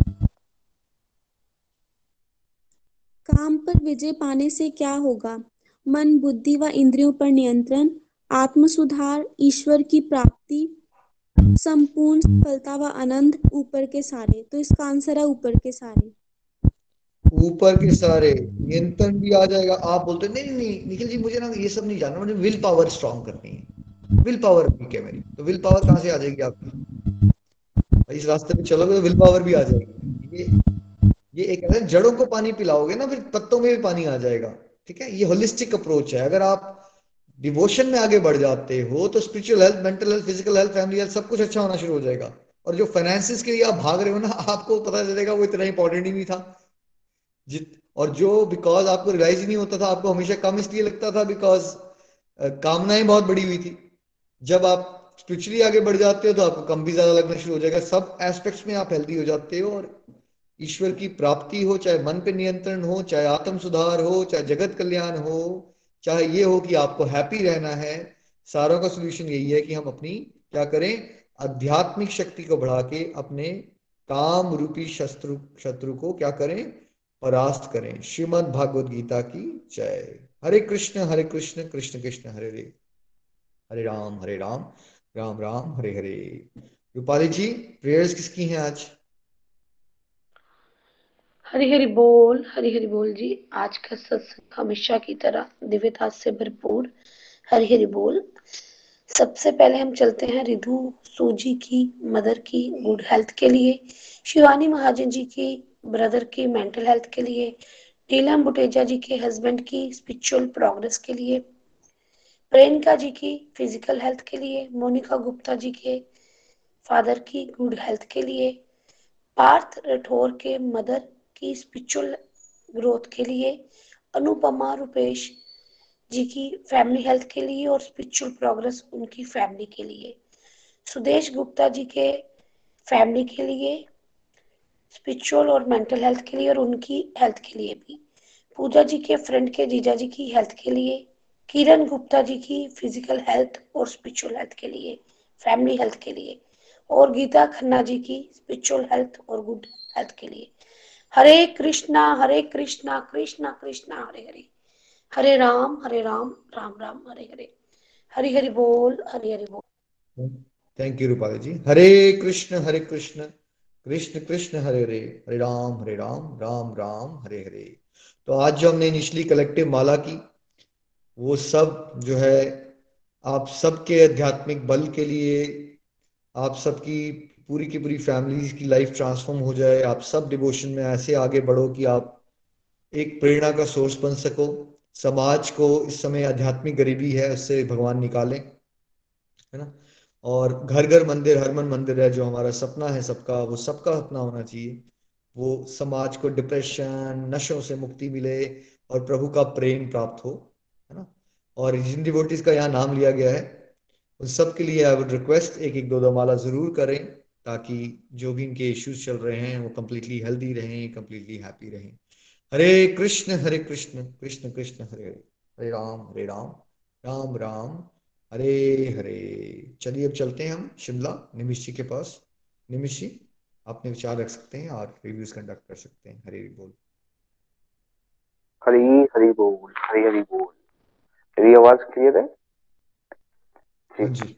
B: काम पर विजय पाने से क्या होगा? मन, बुद्धि व इंद्रियों पर नियंत्रण आत्म सुधार ईश्वर की प्राप्ति, संपूर्ण सफलता व आनंद ऊपर के सारे। तो इसका आंसर है ऊपर के सारे।
A: ऊपर के सारे। नियंत्रण भी आ जाएगा। आप बोलते नहीं नहीं निखिल जी, मुझे ना ये सब नहीं जानना। मुझे विल पावर स्ट्रॉन्ग करनी है। विल पावर वीक है मेरी। तो विल पावर कहाँ से आ जाएगी आपकी? इस रास्ते पे चलोगे तो विल पावर भी आ जाएगी। ये ये एक ऐसा जड़ों को पानी पिलाओगे ना, फिर पत्तों में भी पानी आ जाएगा। ठीक है? ये होलिस्टिक अप्रोच है। अगर आप डिवोशन में आगे बढ़ जाते हो तो spiritual health mental health physical health family health सब कुछ अच्छा होना शुरू हो जाएगा। और जो फाइनेंसिस के लिए आप भाग रहे हो ना, आपको पता चलेगा वो इतना इंपॉर्टेंट ही नहीं था। जित, और जो बिकॉज़ आपको रियलाइज़ ही नहीं होता था, आपको हमेशा कम इसलिए लगता था बिकॉज़ कामनाएँ बहुत बड़ी हुई थी। जब आप स्पिरिचुअली आगे बढ़ जाते हो तो आपको कम भी ज़्यादा लगना शुरू हो जाएगा। सब एस्पेक्ट्स में आप हेल्दी हो जाते हो और ईश्वर की प्राप्ति हो, चाहे मन पे नियंत्रण हो, चाहे आत्म सुधार हो, चाहे जगत कल्याण हो, चाहे ये हो कि आपको हैप्पी रहना है, सारों का सोल्यूशन यही है कि हम अपनी, क्या करें, आध्यात्मिक शक्ति को बढ़ा के अपने काम रूपी शत्रु शत्रु को क्या करें, परास्त करें। श्रीमद भागवत गीता की जय। हरे कृष्ण हरे कृष्ण कृष्ण कृष्ण, हरे हरे। हरे राम हरे राम राम राम, हरे हरे। रूपाली जी प्रेयर्स किसकी हैं आज?
C: हरी हरी बोल हरी हरी बोल जी, आज का सत्संग हमेशा की तरह दिव्यता से भरपूर हरी हरी बोल। सबसे पहले हम चलते हैं रिधु सूजी की, मदर की गुड हेल्थ के लिए, शिवानी महाजन जी की ब्रदर की मेंटल हेल्थ के लिए, नीलम बुटेजा जी के हस्बैंड की स्पिरिचुअल प्रोग्रेस के लिए, प्रियंका जी की फ़िज़िकल हेल्थ के लिए, मोनिका गुप्ता जी के फादर की गुड हेल्थ के लिए, पार्थ राठौर के मदर की स्पिरिचुअल ग्रोथ के लिए अनुपमा रुपेश जी की फैमिली हेल्थ के लिए और स्पिरिचुअल प्रोग्रेस उनकी फैमिली के लिए। सुदेश गुप्ता जी के फैमिली के लिए स्पिरिचुअल और मेंटल हेल्थ के लिए और उनकी हेल्थ के लिए भी। पूजा जी के फ्रेंड के जीजा जी की हेल्थ के लिए किरण गुप्ता जी की फ़िज़िकल हेल्थ और स्पिरिचुअल हेल्थ के लिए फैमिली हेल्थ के लिए और गीता खन्ना जी की स्पिरिचुअल हेल्थ और गुड हेल्थ के लिए। हरे कृष्णा हरे कृष्णा कृष्णा कृष्णा, हरे हरे। हरे राम हरे राम राम राम, हरे हरे। हरि हरि बोल, हरि हरि बोल।
A: थैंक यू रूपाली जी हरे कृष्ण हरे कृष्ण कृष्ण कृष्ण हरे हरे हरे राम हरे राम राम राम हरे हरे तो आज जो हमने निचली कलेक्टिव माला की, वो सब जो है, आप सबके आध्यात्मिक बल के लिए, आप सबकी पूरी की पूरी फैमिली की लाइफ ट्रांसफॉर्म हो जाए, आप सब डिवोशन में ऐसे आगे बढ़ो कि आप एक प्रेरणा का सोर्स बन सको। समाज को इस समय आध्यात्मिक गरीबी है, उससे भगवान निकालें, है ना? और घर घर मंदिर हर मन मंदिर है, जो हमारा सपना है सबका, वो सबका सपना होना चाहिए। वो समाज को डिप्रेशन नशों से मुक्ति मिले और प्रभु का प्रेम प्राप्त हो, है ना? और जिन डिवोटीज का यहाँ नाम लिया गया है, उन सब के लिए आई वुड रिक्वेस्ट एक एक दो दो माला ज़रूर करें। ताकि जो भी इनके इश्यूज़ चल रहे हैं वो कम्प्लीटली हेल्दी रहें कम्प्लीटली हैप्पी रहें। हरे कृष्ण हरे कृष्ण कृष्ण कृष्ण हरे हरे। हरे राम हरे राम राम राम हरे हरे। चलिए अब चलते हैं हम शिमला निमिश जी के पास। निमिश जी अपने विचार रख सकते हैं और रिव्यूज़ कंडक्ट कर सकते हैं। हरे बोल।
D: हरी हरी बोल हरी हरी बोल। मेरी आवाज़ क्लियर है?
A: हाँ जी।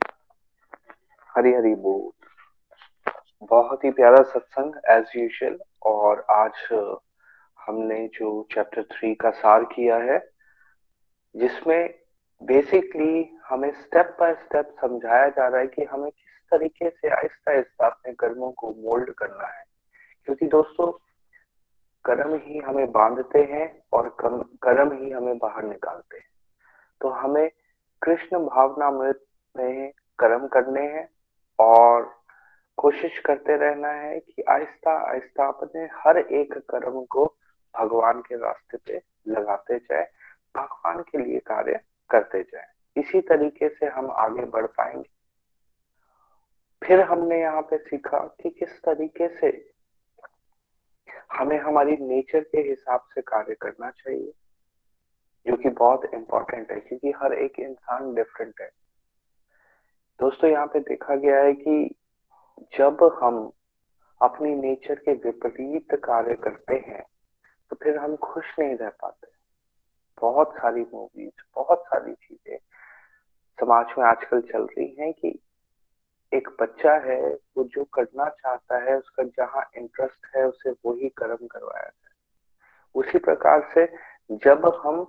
D: हरी हरी बोल। बहुत ही प्यारा सत्संग एज यूजल और आज हमने जो चैप्टर थ्री का सार किया है, जिसमें बेसिकली हमें स्टेप बाय स्टेप समझाया जा रहा है कि हमें किस तरीके से आहिस्ता आहिस्ता अपने कर्मों को मोल्ड करना है। क्योंकि दोस्तों, कर्म ही हमें बांधते हैं और कर्म ही हमें बाहर निकालते हैं। तो हमें कृष्ण भावना में कर्म करने हैं और कोशिश करते रहना है कि आहिस्ता आहिस्ता अपने हर एक कर्म को भगवान के रास्ते पे लगाते जाए, भगवान के लिए कार्य करते जाए। इसी तरीके से हम आगे बढ़ पाएँगे। फिर हमने यहाँ पे सीखा कि किस तरीके से हमें हमारी नेचर के हिसाब से कार्य करना चाहिए, जो कि बहुत इंपॉर्टेंट है, क्योंकि हर एक इंसान डिफरेंट है। दोस्तों, यहाँ पे देखा गया है कि जब हम अपनी नेचर के विपरीत कार्य करते हैं तो फिर हम खुश नहीं रह पाते। बहुत सारी मूवीज़ बहुत सारी चीज़ें समाज में आजकल चल रही हैं कि एक बच्चा है, वो जो करना चाहता है, उसका जहाँ इंटरेस्ट है, उसे वही कर्म करवाया जाए। उसी प्रकार से जब हम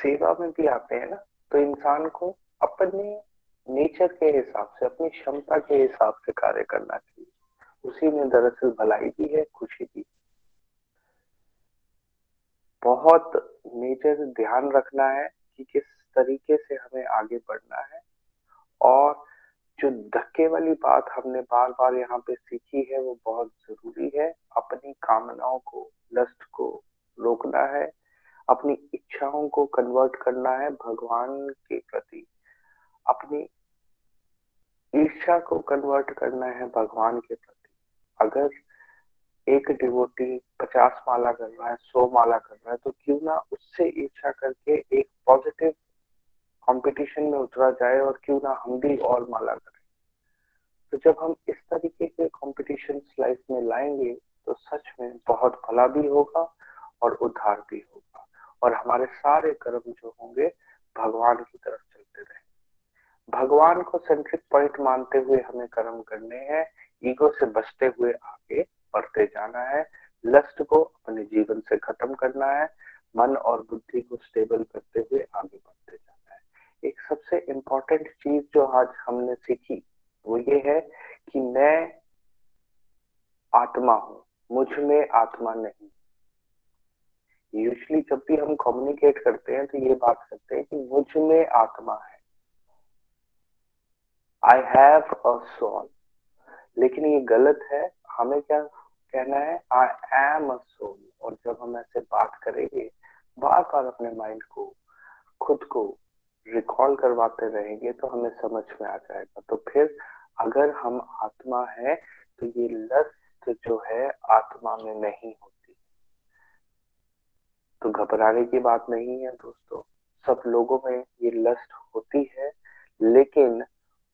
D: सेवा में भी आते हैं ना तो इंसान को अपने नेचर के हिसाब से, अपनी क्षमता के हिसाब से कार्य करना चाहिए। उसी में दरअसल भलाई भी है, खुशी भी बहुत मेजर ध्यान रखना है कि किस तरीके से हमें आगे बढ़ना है और जो धक्के वाली बात हमने बार बार यहाँ पे सीखी है, वो बहुत ज़रूरी है। अपनी कामनाओं को, लस्ट को रोकना है, अपनी इच्छाओं को कन्वर्ट करना है भगवान के प्रति। अपनी ईर्षा को कन्वर्ट करना है भगवान के प्रति। अगर एक डिवोटी पचास माला कर रहा है, सौ माला कर रहा है तो क्यों ना उससे ईर्षा करके एक पॉजिटिव कंपटीशन में उतरा जाए और क्यों ना हम भी और माला करें। तो जब हम इस तरीके के कॉम्पिटिशन लाइफ में लाएँगे तो सच में बहुत भला भी होगा और उद्धार भी होगा। और हमारे सारे कर्म जो होंगे, भगवान की तरफ़ चलते रहे। भगवान को सेंट्रिक पॉइंट मानते हुए हमें कर्म करने हैं, ईगो से बचते हुए आगे बढ़ते जाना है, लस्ट को अपने जीवन से खत्म करना है, मन और बुद्धि को स्टेबल करते हुए आगे बढ़ते जाना है। एक सबसे इम्पोर्टेंट चीज़ जो आज हमने सीखी, वो ये है कि मैं आत्मा हूँ, मुझमें आत्मा नहीं। यूजली जब भी हम कम्युनिकेट करते हैं तो ये बात करते हैं कि मुझमें आत्मा है। आई हैव अ सोल लेकिन ये गलत है, हमें क्या कहना है? आई एम अ सोल और जब हम ऐसे बात करेंगे बार बार अपने माइंड को, खुद को रिकॉल करवाते रहेंगे तो हमें समझ में आ जाएगा। तो फिर अगर हम आत्मा है तो ये लस्ट जो है, आत्मा में नहीं होती। तो घबराने की बात नहीं है, दोस्तों। सब लोगों में ये लस्ट होती है, लेकिन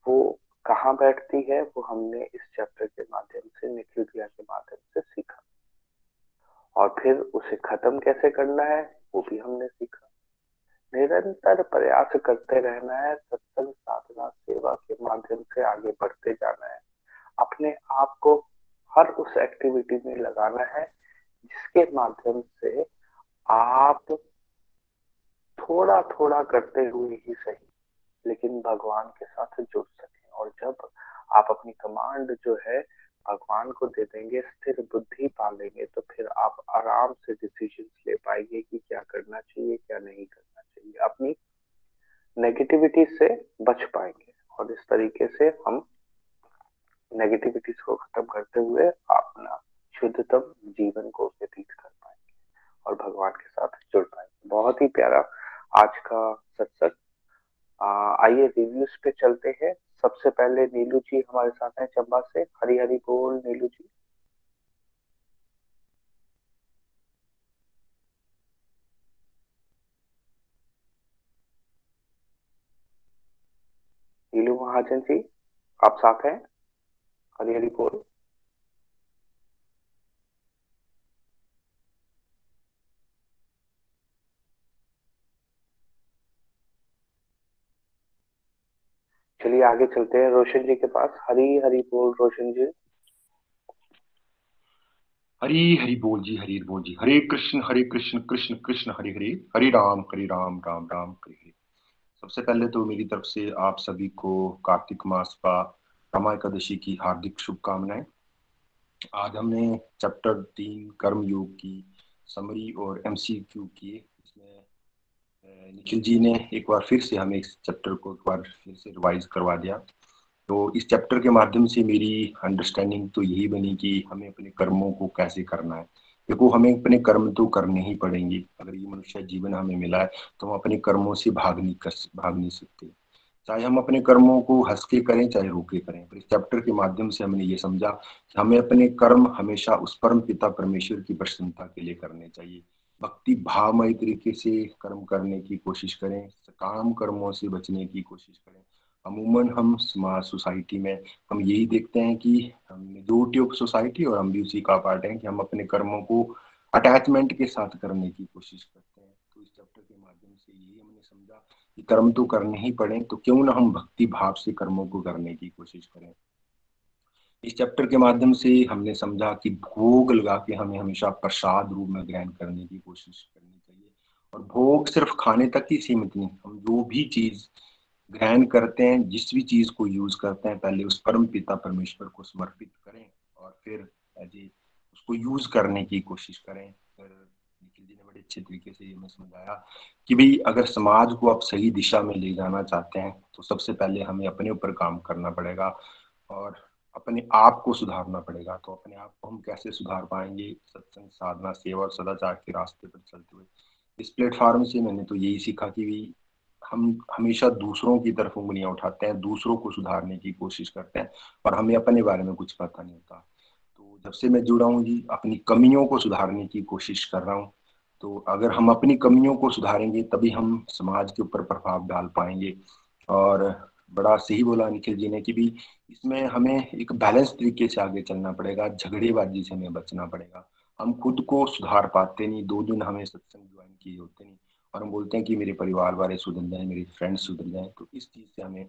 D: वो कहाँ बैठती है, वो हमने इस चैप्टर के माध्यम से, निखिल क्रिया के माध्यम से सीखा। और फिर उसे खत्म कैसे करना है, वो भी हमने सीखा। निरंतर प्रयास करते रहना है, सत्संग साधना, सेवा के माध्यम से आगे बढ़ते जाना है। अपने आप को हर उस एक्टिविटी में लगाना है, जिसके माध्यम से आप थोड़ा थोड़ा करते हुए ही सही। लेकिन भगवान के साथ जुड़ सके। और जब आप अपनी कमांड जो है, भगवान को दे देंगे, स्थिर बुद्धि पालेंगे तो फिर आप आराम से डिसीज़न ले पाएँगे कि क्या करना चाहिए, क्या नहीं करना चाहिए। अपनी नेगेटिविटी से बच पाएँगे। और इस तरीके से हम नेगेटिविटीज को खत्म करते हुए अपना शुद्धतम जीवन को व्यतीत कर पाएँगे और भगवान के साथ जुड़ पाएँगे। बहुत ही प्यारा आज का सत्संग। आइए रिव्यूज़ पे चलते हैं। सबसे पहले नीलू जी हमारे साथ हैं चंबा से। हरी हरी बोल, नीलू जी। नीलू महाजन जी, आप साथ हैं? हरी हरी बोल। चलिए आगे चलते हैं। रोशन जी के पास। हरी हरी बोल, रोशन जी।
E: हरी हरी बोल जी, हरी बोल जी। हरे कृष्ण हरे कृष्ण कृष्ण कृष्ण, हरे हरे। हरे राम हरे राम राम राम, हरे हरे। सबसे पहले तो मेरी तरफ़ से आप सभी को कार्तिक मास का रमा एकादशी की हार्दिक शुभकामनाएँ। आज हमने चैप्टर तीन कर्म योग की समरी और एमसीक्यू किए। निखिल जी ने एक बार फिर से हमें इस चैप्टर को एक बार फिर से रिवाइज करवा दिया। तो इस चैप्टर के माध्यम से मेरी अंडरस्टैंडिंग तो यही बनी कि हमें अपने कर्मों को कैसे करना है। देखो, हमें अपने कर्म तो करने ही पड़ेंगे। अगर ये मनुष्य जीवन हमें मिला है तो हम अपने कर्मों से भाग नहीं कर भाग नहीं सकते। चाहे हम अपने कर्मों को हंस के करें, चाहे रोके करें, पर इस चैप्टर के माध्यम से हमने ये समझा कि हमें अपने कर्म हमेशा उस परम पिता परमेश्वर की प्रसन्नता के लिए करने चाहिए। भक्ति भावमय तरीके से कर्म करने की कोशिश करें काम कर्मों से बचने की कोशिश करें। अमूमन हम समाज सोसाइटी में, हम यही देखते हैं कि मेजोरिटी ऑफ़ सोसाइटी और हम भी उसी का पार्ट हैं कि हम अपने कर्मों को अटैचमेंट के साथ करने की कोशिश करते हैं। तो इस चैप्टर के माध्यम से यही हमने समझा कि कर्म तो करने ही पड़े तो क्यों ना हम भक्ति भाव से कर्मों को करने की कोशिश करें। इस चैप्टर के माध्यम से हमने समझा कि भोग लगा के हमें हमेशा प्रसाद रूप में ग्रहण करने की कोशिश करनी चाहिए। और भोग सिर्फ़ खाने तक ही सीमित नहीं, हम जो भी चीज़ ग्रहण करते हैं, जिस भी चीज़ को यूज़ करते हैं, पहले उस परम पिता परमेश्वर को समर्पित करें और फिर उसको यूज़ करने की कोशिश करें। निखिल जी ने बड़े अच्छे तरीके से ये समझाया कि भाई, अगर समाज को आप सही दिशा में ले जाना चाहते हैं तो सबसे पहले हमें अपने ऊपर काम करना पड़ेगा और अपने आप को सुधारना पड़ेगा। तो अपने आप को हम कैसे सुधार पाएँगे? सत्संग, साधना, सेवा और सदाचार के रास्ते पर चलते हुए। इस प्लेटफॉर्म से मैंने तो यही सीखा कि भी हम हमेशा दूसरों की तरफ़ उंगलियाँ उठाते हैं, दूसरों को सुधारने की कोशिश करते हैं और हमें अपने बारे में कुछ पता नहीं होता। तो जब से मैं जुड़ा हूँ जी, अपनी कमियों को सुधारने की कोशिश कर रहा हूँ। तो अगर हम अपनी कमियों को सुधारेंगे, तभी हम समाज के ऊपर प्रभाव डाल पाएँगे और बड़ा सही बोला निखिल जी ने कि भी इसमें हमें एक बैलेंस तरीके से आगे चलना पड़ेगा, झगड़ेबाजी से हमें बचना पड़ेगा। हम खुद को सुधार पाते नहीं, दो दिन हमें सत्संग ज्वाइन किए होते नहीं और हम बोलते हैं कि मेरे परिवार वाले सुधर जाए मेरे फ्रेंड्स सुधर जाए तो इस चीज़ से हमें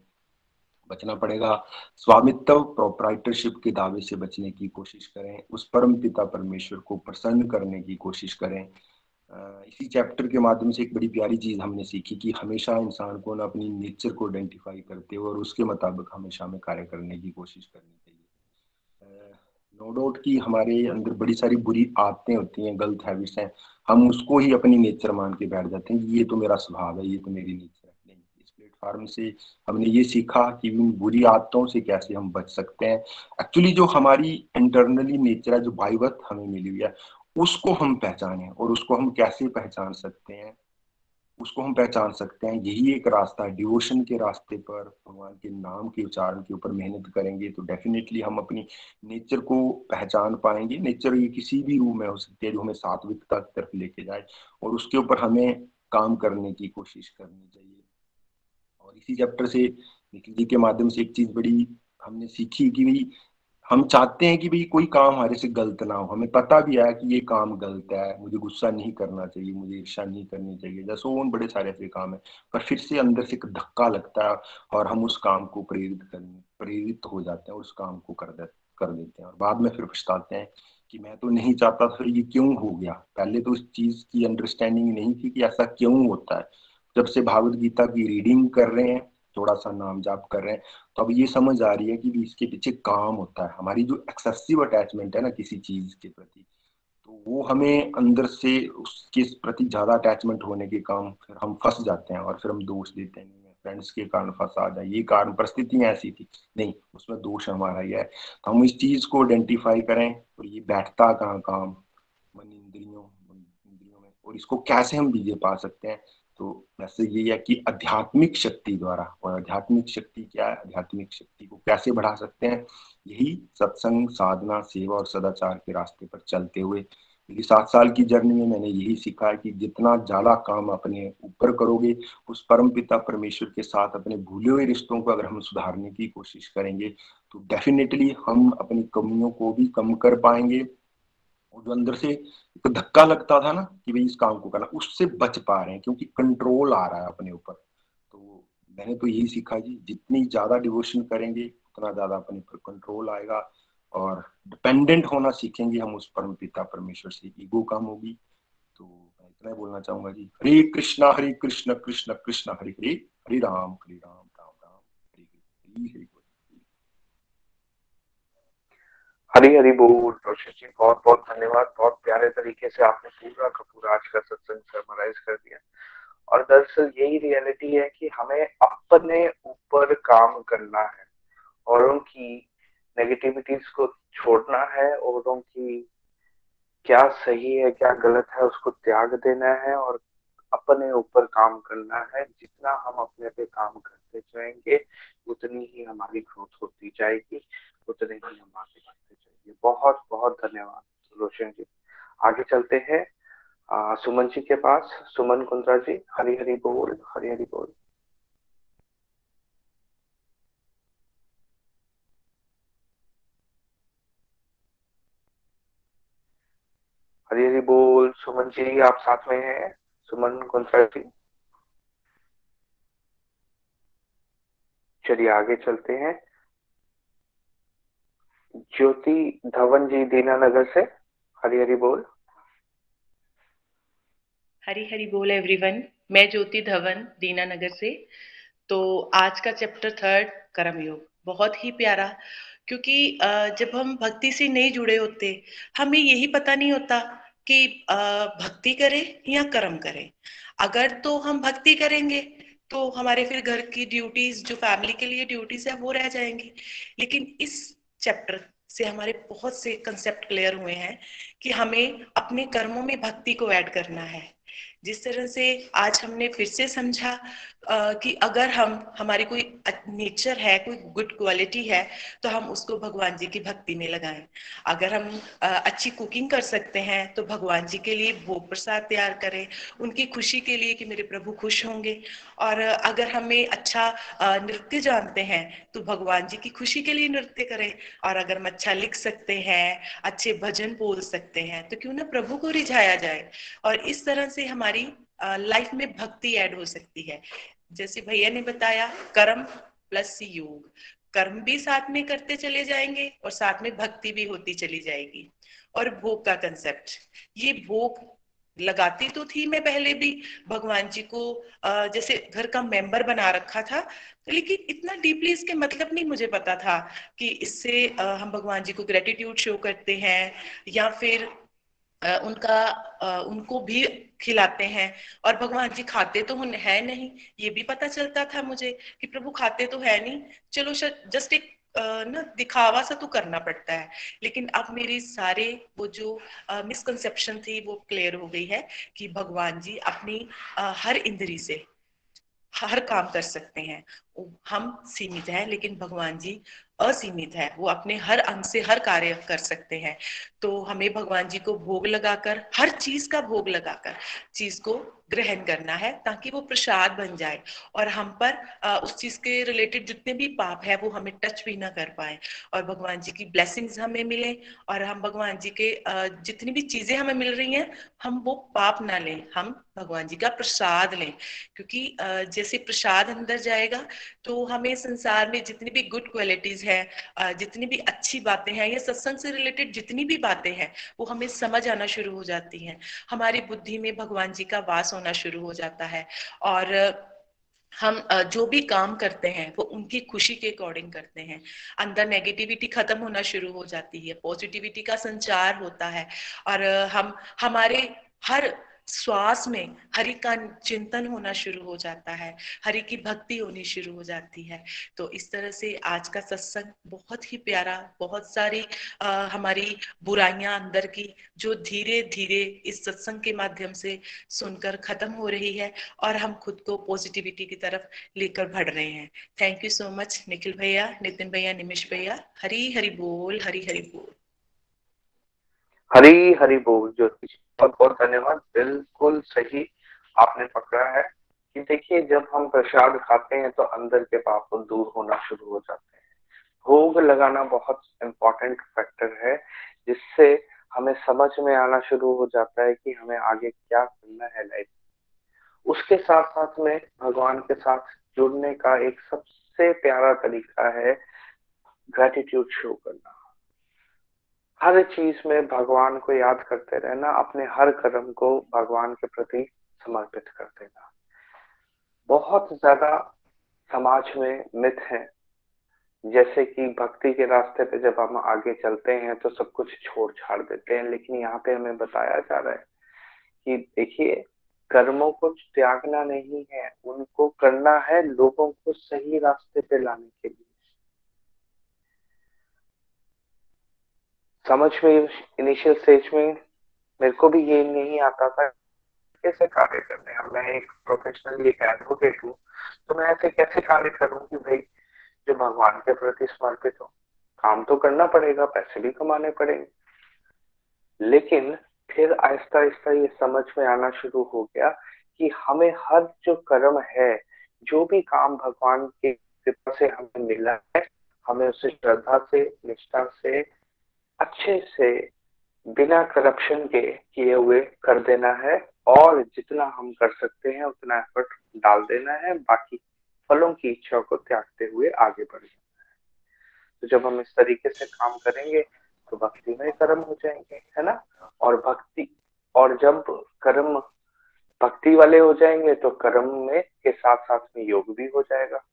E: बचना पड़ेगा। स्वामित्व प्रोपराइटरशिप के दावे से बचने की कोशिश करें, उस परम पिता परमेश्वर को प्रसन्न करने की कोशिश करें। इसी चैप्टर के माध्यम से एक बड़ी प्यारी चीज़ हमने सीखी कि हमेशा इंसान को ना अपनी नेचर को आइडेंटिफाई करते हुए और उसके मुताबिक हमेशा हमें कार्य करने की कोशिश करनी चाहिए। नो डाउट कि हमारे अंदर बड़ी सारी बुरी आदतें होती हैं, गलत हैबिट्स हैं, हम उसको ही अपनी नेचर मान के बैठ जाते हैं, ये तो मेरा स्वभाव है, ये तो मेरी नेचर है। नहीं, इस प्लेटफॉर्म से हमने ये सीखा कि उन बुरी आदतों से कैसे हम बच सकते हैं। एक्चुअली जो हमारी इंटरनली नेचर है, जो बाइवत हमें मिली हुई है उसको हम पहचाने और उसको हम कैसे पहचान सकते हैं? उसको हम पहचान सकते हैं यही एक रास्ता डिवोशन के रास्ते पर, भगवान के नाम के उच्चारण के ऊपर मेहनत करेंगे तो डेफिनेटली हम अपनी नेचर को पहचान पाएँगे। नेचर ये किसी भी रूप में हो सकती है जो हमें सात्विकता की तरफ़ लेके जाए और उसके ऊपर हमें काम करने की कोशिश करनी चाहिए। और इसी चैप्टर से निखिल जी के माध्यम से एक चीज़ बड़ी हमने सीखी कि भाई हम चाहते हैं कि भाई कोई काम हमारे से गलत ना हो। हमें पता भी है कि ये काम गलत है, मुझे गुस्सा नहीं करना चाहिए, मुझे ईर्षा नहीं करनी चाहिए। जैसे वो बड़े सारे ऐसे काम है, पर फिर से अंदर से एक धक्का लगता है और हम उस काम को प्रेरित करने, प्रेरित हो जाते हैं और उस काम को कर दे, कर देते हैं। और बाद में फिर पछताते हैं कि मैं तो नहीं चाहता था ये क्यों हो गया? पहले तो उस चीज़ की अंडरस्टैंडिंग नहीं थी कि ऐसा क्यों होता है। जब से भागवत गीता की रीडिंग कर रहे हैं थोड़ा सा नाम जाप कर रहे हैं तो अब ये समझ आ रही है कि इसके पीछे काम होता है। हमारी जो एक्सेसिव अटैचमेंट है ना किसी चीज़ के प्रति तो वो हमें अंदर से उसके प्रति ज़्यादा अटैचमेंट होने के काम फिर हम फंस जाते हैं और फिर हम दोष देते हैं फ्रेंड्स के कारण फंसा जाए ये कारण परिस्थितियाँ ऐसी थी। नहीं, उसमें दोष हमारा ही है। तो हम इस चीज़ को आइडेंटिफाई करें और ये बैठता कहाँ काम? मन इंद्रियों इंद्रियों में। और इसको कैसे हम बीजे पा सकते हैं? तो वैसे ये है कि आध्यात्मिक शक्ति द्वारा, और आध्यात्मिक शक्ति क्या है? आध्यात्मिक शक्ति को कैसे बढ़ा सकते हैं? यही सत्संग, साधना, सेवा और सदाचार के रास्ते पर चलते हुए मेरी सात साल की जर्नी में मैंने यही सीखा है कि जितना ज़्यादा काम अपने ऊपर करोगे, उस परम पिता परमेश्वर के साथ अपने भूले हुए रिश्तों को अगर हम सुधारने की कोशिश करेंगे तो डेफिनेटली हम अपनी कमियों को भी कम कर पाएँगे। जो अंदर से एक धक्का लगता था ना कि भाई इस काम को करना, उससे बच पा रहे हैं क्योंकि कंट्रोल आ रहा है अपने ऊपर। तो मैंने तो यही सीखा जी, जितनी ज़्यादा डिवोशन करेंगे, उतना ज़्यादा अपने ऊपर कंट्रोल आएगा और डिपेंडेंट होना सीखेंगे हम उस परम पिता परमेश्वर से। ईगो कम होगी। तो मैं इतना ही बोलना चाहूँगा जी, हरे कृष्णा, हरे कृष्ण कृष्ण कृष्ण, हरे हरे हरे राम हरे राम राम राम हरे हरे हरे।
D: हरी हरी बोल, रोशन जी बहुत बहुत धन्यवाद, बहुत प्यारे तरीके से आपने पूरा का पूरा आज का सत्संग समराइज कर दिया। और दरअसल यही रियलिटी है कि हमें अपने ऊपर काम करना है और उनकी नेगेटिविटीज को छोड़ना है और उनकी क्या सही है, क्या गलत है, उसको त्याग देना है और अपने ऊपर काम करना है, जितना हम अपने पे काम करते जाएँगे, उतनी ही हमारी ग्रोथ होती जाएगी, उतने ही हम आगे बढ़ते जाएँगे। बहुत बहुत धन्यवाद, रोशन जी। आगे चलते हैं सुमन जी के पास। सुमन कुंद्रा जी हरी हरी बोल हरी हरी बोल। हरी हरी बोल, सुमन जी, आप साथ में हैं? सुमन जी चलिए आगे चलते हैं। ज्योति धवन जी दीनानगर से। हरी हरी बोल।
F: हरी हरी बोल एवरीवन। मैं ज्योति धवन दीनानगर से। तो आज का चैप्टर थर्ड कर्म योग बहुत ही प्यारा, क्योंकि जब हम भक्ति से नहीं जुड़े होते, हमें यही पता नहीं होता कि भक्ति करें या कर्म करें। अगर तो हम भक्ति करेंगे तो हमारे फिर घर की ड्यूटीज़ जो फैमिली के लिए ड्यूटीज़ है, वो रह जाएँगी। लेकिन इस चैप्टर से हमारे बहुत से कंसेप्ट क्लियर हुए हैं कि हमें अपने कर्मों में भक्ति को ऐड करना है। जिस तरह से आज हमने फिर से समझा कि अगर हम, हमारी कोई नेचर है, कोई गुड क्वालिटी है तो हम उसको भगवान जी की भक्ति में लगाएँ। अगर हम अच्छी कुकिंग कर सकते हैं तो भगवान जी के लिए भोग प्रसाद तैयार करें, उनकी खुशी के लिए कि मेरे प्रभु खुश होंगे। और अगर हमें अच्छा नृत्य जानते हैं तो भगवान जी की खुशी के लिए नृत्य करें। और अगर हम अच्छा लिख सकते हैं, अच्छे भजन बोल सकते हैं तो क्यों ना प्रभु को रिझाया जाए। और इस तरह से हमारी लाइफ में भक्ति ऐड हो सकती है। जैसे भैया ने बताया, कर्म प्लस योग। कर्म भी साथ में करते चले जाएँगे और साथ में भक्ति भी होती चली जाएगी। और भोग का कंसेप्ट ये भोग लगाती तो थी मैं पहले भी। भगवान जी को जैसे घर का मेंबर बना रखा था, लेकिन इतना डीपली इसके मतलब नहीं मुझे पता था कि इससे हम भगवान जी को ग्रेटिट्यूड शो करते हैं, या फिर उनका उनको भी खिलाते हैं। और भगवान जी खाते तो है नहीं, ये भी पता चलता था मुझे कि प्रभु खाते तो है नहीं। चलो जस्ट एक ना दिखावा सा तो करना पड़ता है। लेकिन अब मेरी सारे वो जो मिसकंसेप्शन थी वो क्लियर हो गई है कि भगवान जी अपनी हर इंद्री से, हर काम कर सकते हैं। हम सीमित हैं लेकिन भगवान जी असीमित है। वो अपने हर अंग से हर कार्य कर सकते हैं। तो हमें भगवान जी को भोग लगाकर हर चीज़ का भोग लगाकर चीज़ को ग्रहण करना है ताकि वो प्रसाद बन जाए और हम पर आ, उस चीज़ के रिलेटेड जितने भी पाप है वो हमें टच भी ना कर पाए और भगवान जी की ब्लेसिंग्स हमें मिले और हम भगवान जी के आ, जितनी भी चीज़ें हमें मिल रही हैं हम वो पाप ना लें हम भगवान जी का प्रसाद लें। क्योंकि आ, जैसे प्रसाद अंदर जाएगा तो हमें संसार में जितनी भी गुड क्वालिटीज है जितनी भी अच्छी बातें हैं या सत्संग से रिलेटेड जितनी भी बातें हैं, वो हमें समझ आना शुरू हो जाती हैं। हमारी बुद्धि में भगवान जी का वास होना शुरू हो जाता है और हम जो भी काम करते हैं, वो उनकी खुशी के अकॉर्डिंग करते हैं। अंदर नेगेटिविटी खत्म होना शुरू हो जाती है पॉजिटिविटी का संचार होता है और हम, हमारे हर श्वास में हरि का चिंतन होना शुरू हो जाता है हरि की भक्ति होनी शुरू हो जाती है। तो इस तरह से आज का सत्संग बहुत ही प्यारा बहुत सारी आ, हमारी बुराइयाँ अंदर की जो धीरे धीरे इस सत्संग के माध्यम से सुनकर खत्म हो रही है और हम खुद को पॉजिटिविटी की तरफ़ लेकर बढ़ रहे हैं। Thank you so much Nikhil भैया नितिन भैया निमिश भैया। हरी हरि बोल हरी हरि बोल।
D: हरी हरी बोल ज्योति। बहुत बहुत धन्यवाद। बिल्कुल सही आपने पकड़ा है कि देखिए, जब हम प्रसाद खाते हैं तो अंदर के पाप दूर होना शुरू हो जाते हैं। भोग लगाना बहुत इम्पोर्टेंट फैक्टर है, जिससे हमें समझ में आना शुरू हो जाता है कि हमें आगे क्या करना है लाइफ उसके साथ साथ में भगवान के साथ जुड़ने का एक सबसे प्यारा तरीका है ग्रेटिट्यूड शो करना। हर चीज़ में भगवान को याद करते रहना, अपने हर कर्म को भगवान के प्रति समर्पित कर देना। बहुत ज़्यादा समाज में मिथ है। जैसे कि भक्ति के रास्ते पे जब हम आगे चलते हैं तो सब कुछ छोड़ छाड़ देते हैं, लेकिन यहाँ पे हमें बताया जा रहा है कि देखिए, कर्मों को त्यागना नहीं है, उनको करना है लोगों को सही रास्ते पे लाने के लिए। समझ में इनिशियल स्टेज में मेरे को भी ये नहीं आता था कैसे कार्य करने हैं? मैं एक प्रोफेशनल एक एडवोकेट हूँ तो मैं ऐसे कैसे कार्य करूँ कि भाई, जो भगवान के प्रति समर्पित हो? काम तो करना पड़ेगा, पैसे भी कमाने पड़ेंगे। लेकिन फिर आहिस्ता आहिस्ता ये समझ में आना शुरू हो गया कि हमें हर जो कर्म है, जो भी काम भगवान के कृपा से हमें मिला है, हमें उसे श्रद्धा से, निष्ठा से अच्छे से बिना करप्शन के किए हुए कर देना है और जितना हम कर सकते हैं, उतना एफर्ट डाल देना है। बाकी फलों की इच्छा को त्यागते हुए आगे बढ़ जाना है। तो जब हम इस तरीके से काम करेंगे तो भक्ति में कर्म हो जाएँगे, है ना? और भक्ति, और जब कर्म भक्ति वाले हो जाएँगे तो कर्म में के साथ साथ में योग भी हो जाएगा।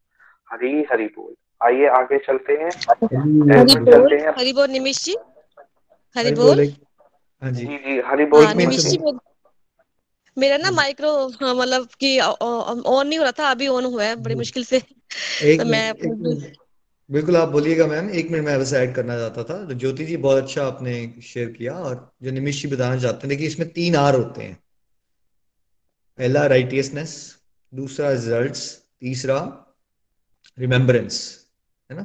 D: हरी हरि बोल। आइए आगे चलते हैं।
G: हरी बोल हरी बोल निमिश जी। हरि बोल
A: हाँ जी।
D: जी जी हरी बोल
G: हाँ निमिष जी मेरा ना माइक्रो हाँ, मतलब कि ऑन नहीं हो रहा था अभी ऑन हुआ है बड़ी मुश्किल से।
A: एक
G: तो मैं
A: एक बिल्कुल आप बोलिएगा मैम। एक मिनट मैं बस ऐड करना चाहता था। तो ज्योति जी बहुत अच्छा आपने शेयर किया और जो निमिष जी बताना चाहते हैं देखिए इसमें तीन आर होते हैं। पहला राइटियसनेस दूसरा रिजल्ट्स तीसरा रिमेम्बरेंस है ना?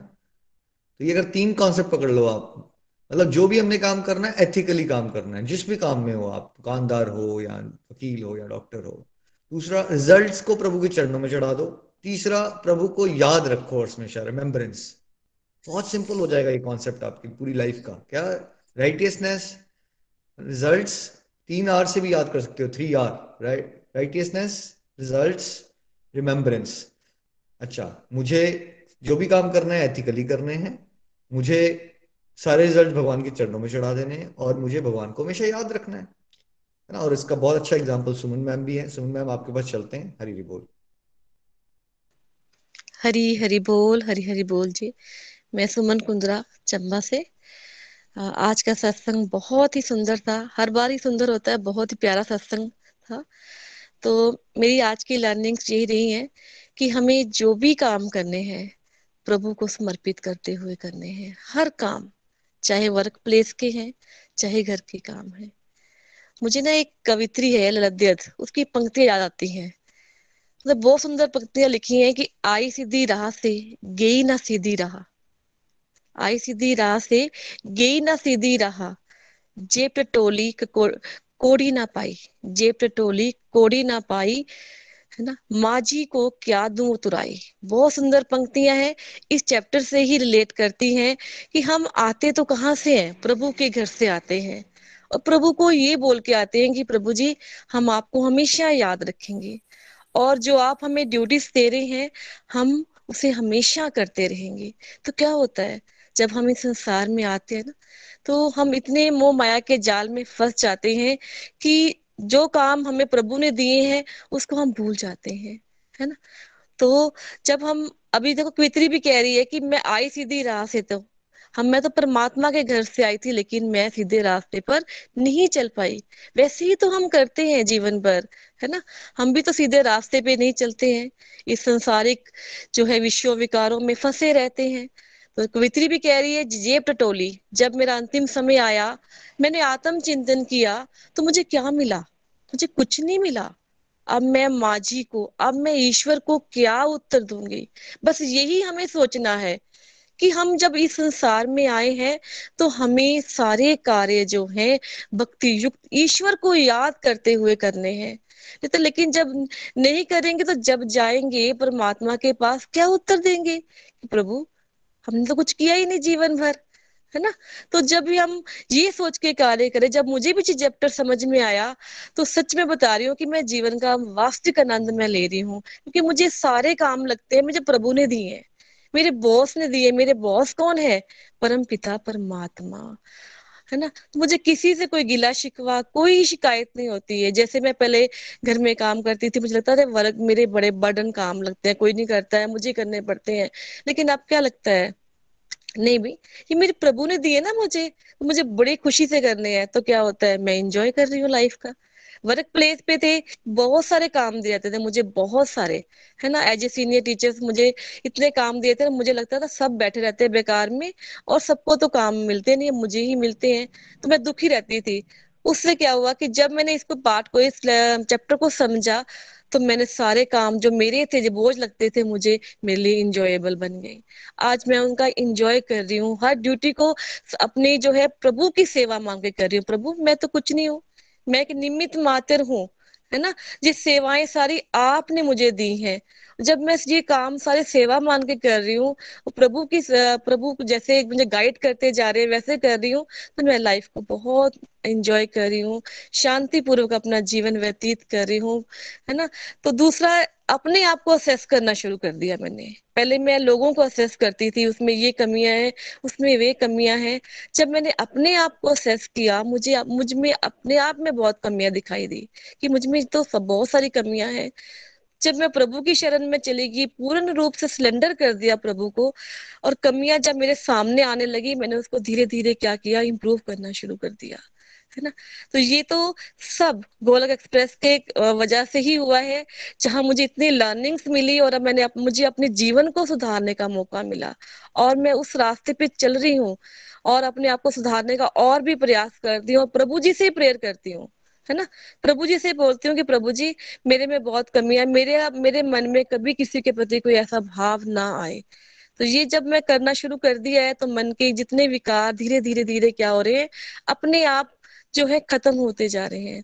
A: तो ये अगर तीन कॉन्सेप्ट पकड़ लो आप मतलब जो भी हमने काम करना है एथिकली काम करना है। जिस भी काम में हो आप, दुकानदार हो या वकील हो या डॉक्टर हो। दूसरा रिजल्ट्स को प्रभु के चरणों में चढ़ा दो। तीसरा, प्रभु को याद रखो और हमेशा रिमेम्बरेंस बहुत सिंपल हो जाएगा ये कॉन्सेप्ट आपकी, पूरी लाइफ का। क्या? राइटियसनेस रिज़ल्ट तीन आर से भी याद कर सकते हो three R right righteousness results remembrance अच्छा मुझे जो भी काम करना है एथिकली करने हैं। मुझे सारे रिज़ल्ट भगवान के चरणों में चढ़ा देने हैं और मुझे भगवान को हमेशा याद रखना है। ना? और इसका बहुत अच्छा एग्ज़ाम्पल सुमन मैम भी है। सुमन मैम, आपके पास चलते हैं। हरी हरी बोल।
G: हरी हरी बोल, हरी हरी बोल जी। मैं सुमन कुंद्रा, चंबा से। आज का सत्संग बहुत ही सुंदर था। हर बार ही सुंदर होता है, बहुत ही प्यारा सत्संग था। तो मेरी आज की लर्निंग्स यही रही है कि हमें जो भी काम करने हैं प्रभु को समर्पित करते हुए करने हैं। हर काम चाहे वर्क प्लेस के हैं चाहे घर के काम है। मुझे ना एक कवित्री है ललद्यत उसकी पंक्तियाँ याद आती हैं। मतलब बहुत सुंदर पंक्तियाँ लिखी हैं कि आई सीधी राह से गई ना सीधी राह। आई सीधी राह से गई ना सीधी राह। जे टटोली को, कोड़ी ना पाई। जे टटोली कोड़ी ना पाई। है ना? माँ जी को क्या दूँ तुराई बहुत सुंदर पंक्तियाँ हैं। इस चैप्टर से ही रिलेट करती हैं कि हम आते तो कहाँ से हैं? प्रभु के घर से आते हैं। और प्रभु को ये बोल के आते हैं कि प्रभु जी, हम आपको हमेशा याद रखेंगे। और जो आप हमें ड्यूटीज़ दे रहे हैं, हम उसे हमेशा करते रहेंगे। तो क्या होता है? जब हम इस संसार में आते हैं ना तो हम इतने मोह माया के जाल में फंस जाते हैं कि जो काम हमें प्रभु ने दिए हैं, उसको हम भूल जाते हैं, है ना? तो जब हम, अभी देखो कवित्री भी कह रही है कि मैं आई सीधी राह से तो हम, मैं तो परमात्मा के घर से आई थी, लेकिन मैं सीधे रास्ते पर नहीं चल पाई। वैसे ही तो हम करते हैं जीवन भर, है ना? हम भी तो सीधे रास्ते पे नहीं चलते हैं। इस संसारिक जो है विश्व विकारों में फंसे रहते हैं। तो कवित्री भी कह रही है जेब टटोली, जब मेरा अंतिम समय आया, मैंने आत्म चिंतन किया तो मुझे क्या मिला? मुझे कुछ नहीं मिला। अब मैं माझी को, अब मैं ईश्वर को क्या उत्तर दूँगी? बस यही हमें सोचना है कि हम जब इस संसार में आए हैं तो हमें सारे कार्य जो हैं भक्ति युक्त ईश्वर को याद करते हुए करने हैं। तो लेकिन जब नहीं करेंगे तो जब जाएँगे परमात्मा के पास, क्या उत्तर देंगे प्रभु हमने तो कुछ किया ही नहीं जीवन भर, है ना? तो जब भी हम ये सोच के कार्य करें, जब मुझे भी चैप्टर समझ में आया तो सच में बता रही हूँ कि मैं जीवन का वास्तविक आनंद मैं ले रही हूँ। क्योंकि मुझे सारे काम लगते हैं, मुझे प्रभु ने दिए हैं। मेरे बॉस ने दिए मेरे बॉस कौन है? परम पिता, परमात्मा, है ना? तो मुझे किसी से कोई गिला शिकवा, कोई शिकायत नहीं होती है। जैसे मैं पहले घर में काम करती थी, मुझे लगता था वर्क मेरे बड़े बर्डन काम लगते हैं, कोई नहीं करता है, मुझे करने पड़ते हैं। लेकिन अब क्या लगता है? नहीं भी। ये मेरे प्रभु ने दिए ना मुझे तो मुझे बड़ी खुशी से करने हैं। तो क्या होता है, मैं इंजॉय कर रही हूँ लाइफ का। वर्क प्लेस पे थे, बहुत सारे काम दिए जाते थे, मुझे बहुत सारे। है ना एज ए सीनियर टीचर्स मुझे इतने काम दिए थे, मुझे लगता था सब बैठे रहते हैं बेकार में, और सबको तो काम मिलते नहीं मुझे ही मिलते हैं। तो मैं दुखी रहती थी। उससे क्या हुआ कि जब मैंने इसको पार्ट को, इस चैप्टर को समझा तो मैंने सारे काम जो मेरे थे जो बोझ लगते थे, मुझे मेरे लिए इंजॉयबल बन गए। आज मैं उनका इंजॉय कर रही हूँ। हर ड्यूटी को अपनी जो है प्रभु की सेवा मांग के कर रही हूँ। प्रभु, मैं तो कुछ नहीं हूँ। मैं एक निमित मातर हूँ। है ना? ये सेवाएँ सारी आपने मुझे दी हैं। जब मैं ये काम सारे सेवा मान के कर रही हूँ, प्रभु की, प्रभु जैसे मुझे गाइड करते जा रहे हैं, वैसे कर रही हूँ तो मैं लाइफ को बहुत एंजॉय कर रही हूँ शांति पूर्वक अपना जीवन व्यतीत कर रही हूँ, है ना? तो दूसरा अपने आप को असेस करना शुरू कर दिया मैंने। पहले मैं लोगों को असेस करती थी, उसमें ये कमियाँ हैं, उसमें वे कमियाँ हैं। जब मैंने अपने आप को असेस किया, मुझे मुझमें अपने आप में बहुत कमियाँ दिखाई दी कि मुझमें तो सब बहुत सारी कमियाँ हैं। जब मैं प्रभु की शरण में चली गई, पूर्ण रूप से सिलेंडर कर दिया प्रभु को और कमियाँ जब मेरे सामने आने लगी, मैंने उसको धीरे धीरे क्या किया इम्प्रूव करना शुरू कर दिया। है ना? तो ये तो सब गोलक एक्सप्रेस के वजह से ही हुआ है जहाँ मुझे इतनी लर्निंग्स मिली और अब मैंने अप, मुझे अपने जीवन को सुधारने का मौका मिला। और मैं उस रास्ते पे चल रही हूँ और अपने आप को सुधारने का और भी प्रयास करती हूँ प्रभु जी से प्रेयर करती हूँ है ना? प्रभु जी से बोलती हूँ कि प्रभु जी मेरे में बहुत कमी है मेरे मेरे मन में कभी किसी के प्रति कोई ऐसा भाव ना आए। तो ये जब मैं करना शुरू कर दिया है तो मन के जितने विकार धीरे धीरे धीरे क्या हो रहे हैं अपने आप जो है खत्म होते जा रहे हैं।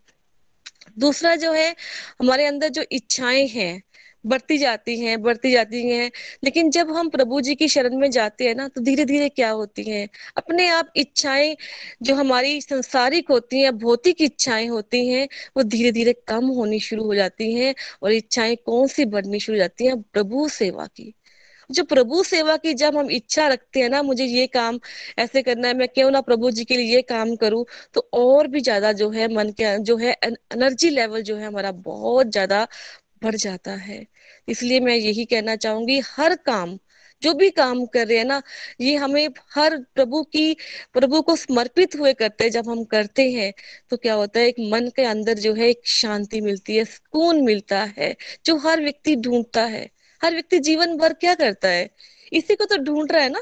G: दूसरा जो है, हमारे अंदर जो इच्छाएँ हैं, बढ़ती जाती हैं, बढ़ती जाती हैं। लेकिन जब हम प्रभु जी की शरण में जाते हैं ना तो धीरे धीरे क्या होती हैं? अपने आप इच्छाएँ जो हमारी संसारिक होती हैं भौतिक इच्छाएँ होती हैं, वो धीरे धीरे कम होनी शुरू हो जाती हैं और इच्छाएँ कौन सी बढ़नी शुरू हो जाती हैं? प्रभु सेवा की। जो प्रभु सेवा की जब हम इच्छा रखते हैं ना, मुझे ये काम ऐसे करना है, मैं क्यों ना प्रभु जी के लिए ये काम करूँ तो और भी ज़्यादा जो है मन के, जो है एनर्जी लेवल जो है हमारा बहुत ज़्यादा बढ़ जाता है। इसलिए मैं यही कहना चाहूँगी, हर काम, जो भी काम कर रहे हैं ना, ये हमें हर प्रभु की, प्रभु को समर्पित हुए करते हैं, जब हम करते हैं तो क्या होता है, एक मन के अंदर जो है एक शांति मिलती है, सुकून मिलता है, जो हर व्यक्ति ढूंढता है। हर व्यक्ति जीवन भर क्या करता है? इसी को तो ढूंढ रहा है ना?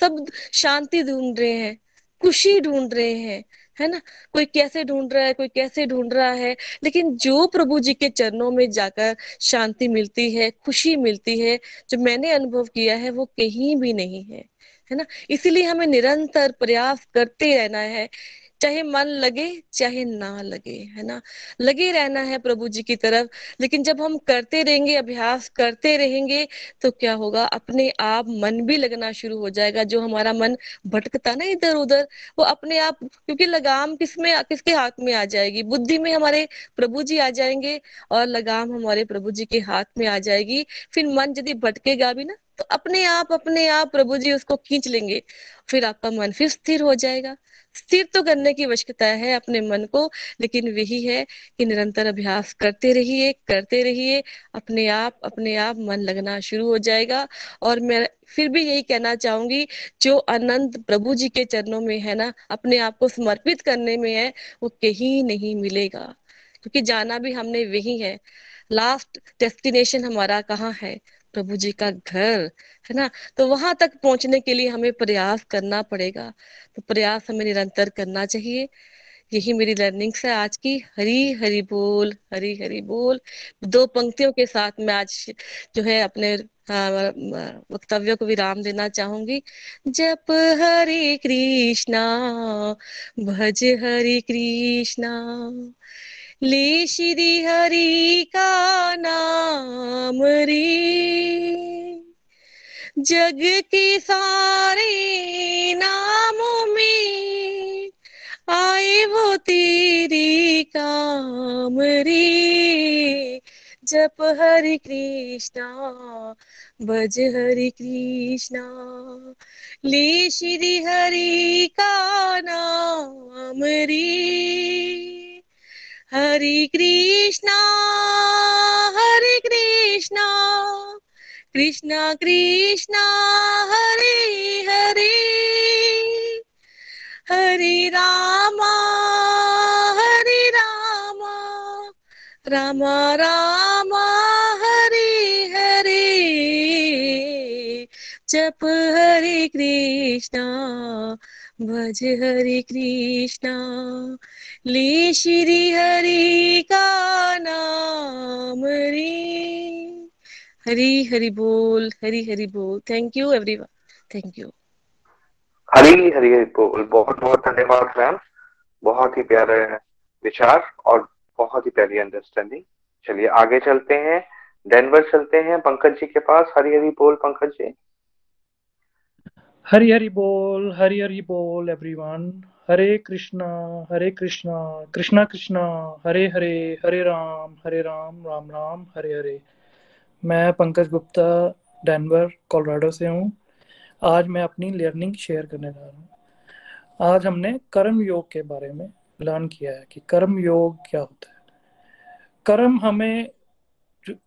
G: सब शांति ढूंढ रहे हैं, खुशी ढूंढ रहे हैं, है ना? कोई कैसे ढूंढ रहा है, कोई कैसे ढूंढ रहा है? लेकिन जो प्रभु जी के चरणों में जाकर शांति मिलती है, खुशी मिलती है, जो मैंने अनुभव किया है, वो कहीं भी नहीं है है ना? इसीलिए हमें निरंतर प्रयास करते रहना है चाहे मन लगे, चाहे ना लगे, है ना? लगे रहना है प्रभु जी की तरफ़, लेकिन जब हम करते रहेंगे, अभ्यास करते रहेंगे तो क्या होगा? अपने आप मन भी लगना शुरू हो जाएगा। जो हमारा मन भटकता ना इधर उधर, वो अपने आप, क्योंकि लगाम किसमें किसके हाथ में आ जाएगी? बुद्धि में हमारे प्रभु जी आ जाएँगे और लगाम हमारे प्रभु जी के हाथ में आ जाएगी। फिर मन यदि भटकेगा भी ना तो अपने आप अपने आप प्रभु जी उसको खींच लेंगे। फिर आपका मन फिर स्थिर हो जाएगा। स्थिर तो करने की आवश्यकता है अपने मन को, लेकिन वही है कि निरंतर अभ्यास करते रहिए करते रहिए। अपने आप अपने आप मन लगना शुरू हो जाएगा। और मैं फिर भी यही कहना चाहूँगी, जो आनंद प्रभु जी के चरणों में है ना, अपने आप को समर्पित करने में है, वो कहीं नहीं मिलेगा। क्योंकि जाना भी हमने वही है। लास्ट डेस्टिनेशन हमारा कहाँ है? प्रभु जी का घर, है ना? तो वहाँ तक पहुँचने के लिए हमें प्रयास करना पड़ेगा। तो प्रयास हमें निरंतर करना चाहिए। यही मेरी लर्निंग्स है आज की। हरी हरी बोल, हरी हरी बोल। दो पंक्तियों के साथ मैं आज जो है अपने वक्तव्य को विराम देना चाहूँगी। जप हरे कृष्णा, भज हरे कृष्णा। ले श्री हरि का नाम रे। जग के सारे नामों में आए वो तेरे काम रे। जप हरि कृष्णा, भज हरि कृष्णा ले श्री हरि का नाम रे। हरे कृष्णा हरे कृष्णा कृष्णा कृष्णा, हरे हरे हरे रामा हरे रामा रामा रामा, हरे हरे, जप हरे कृष्णा भज हरे कृष्णा, ले श्री हरि का नाम रे। हरी हरि बोल, हरी हरि बोल। Thank you everyone thank you
D: Hari Hari बोल। बहुत बहुत धन्यवाद मैम बहुत ही प्यारे विचार और बहुत ही प्यारी अंडरस्टैंडिंग चलिए, आगे चलते हैं। डेनवर चलते हैं, पंकज जी के पास। हरी हरी बोल, पंकज जी।
H: हरी हरी बोल हरी हरी बोल एवरीवन हरे कृष्णा हरे कृष्णा कृष्णा कृष्णा हरे हरे हरे राम हरे राम राम राम हरे हरे मैं पंकज गुप्ता डेनवर कोलोराडो से हूँ। आज मैं अपनी लर्निंग शेयर करने जा रहा हूँ। आज हमने कर्म योग के बारे में लर्न किया है कि कर्म योग क्या होता है। कर्म हमें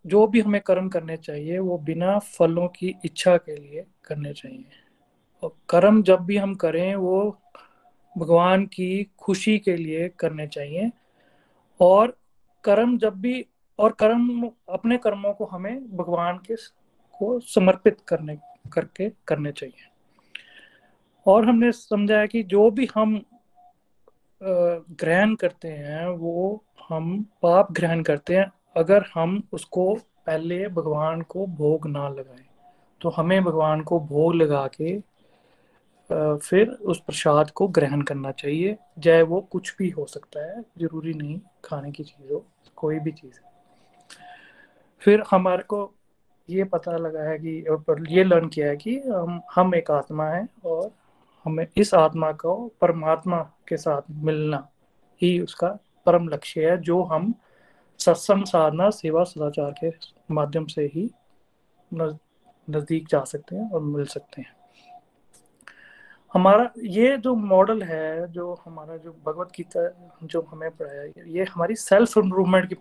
H: जो भी हमें कर्म करने चाहिए, वो बिना फलों की इच्छा के लिए करने चाहिए। कर्म जब भी हम करें, वो भगवान की खुशी के लिए करने चाहिए। और कर्म जब भी, और कर्म, अपने कर्मों को हमें भगवान के को समर्पित करने, करके करने चाहिए। और हमने समझा है कि जो भी हम ग्रहण करते हैं, वो हम पाप ग्रहण करते हैं। अगर हम उसको पहले भगवान को भोग ना लगाएँ तो हमें भगवान को भोग लगा के फिर उस प्रसाद को ग्रहण करना चाहिए, चाहे वो कुछ भी हो सकता है, ज़रूरी नहीं खाने की चीज़ हो कोई भी चीज़। फिर हमारे को ये पता लगा है कि, और ये लर्न किया है कि हम हम एक आत्मा है और हमें इस आत्मा को परमात्मा के साथ मिलना ही उसका परम लक्ष्य है, जो हम सत्संग साधना, सेवा, सदाचार के माध्यम से ही नज़दीक जा सकते हैं और मिल सकते हैं। हमारा, ये जो मॉडल है, जो हमारा जो भगवत गीता जो हमें पढ़ाया, ये हमारी सेल्फ इम्प्रूवमेंट की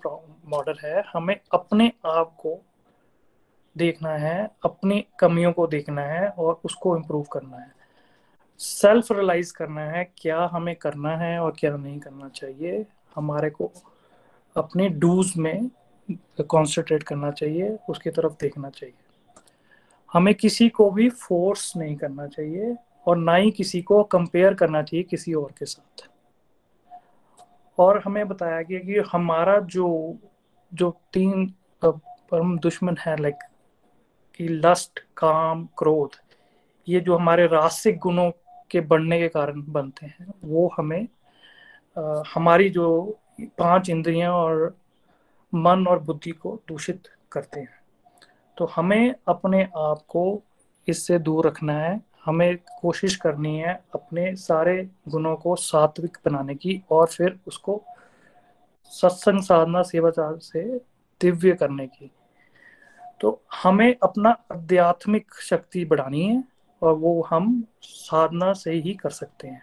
H: मॉडल है। हमें अपने आप को देखना है, अपनी कमियों को देखना है और उसको इम्प्रूव करना है। सेल्फ रियलाइज़ करना है क्या हमें करना है और क्या नहीं करना चाहिए। हमारे को अपने डूज में कॉन्सेंट्रेट करना चाहिए, उसकी तरफ़ देखना चाहिए। हमें किसी को भी फोर्स नहीं करना चाहिए। और ना ही किसी को कंपेयर करना चाहिए किसी और के साथ। और हमें बताया गया कि हमारा जो जो तीन परम दुश्मन है लाइक कि लस्ट काम क्रोध ये जो हमारे रासिक गुणों के बढ़ने के कारण बनते हैं वो हमें आ, हमारी जो पाँच इंद्रियाँ और मन और बुद्धि को दूषित करते हैं। तो हमें अपने आप को इससे दूर रखना है हमें कोशिश करनी है अपने सारे गुणों को सात्विक बनाने की और फिर उसको सत्संग साधना सेवाचार से दिव्य करने की। तो हमें अपना आध्यात्मिक शक्ति बढ़ानी है और वो हम साधना से ही कर सकते हैं।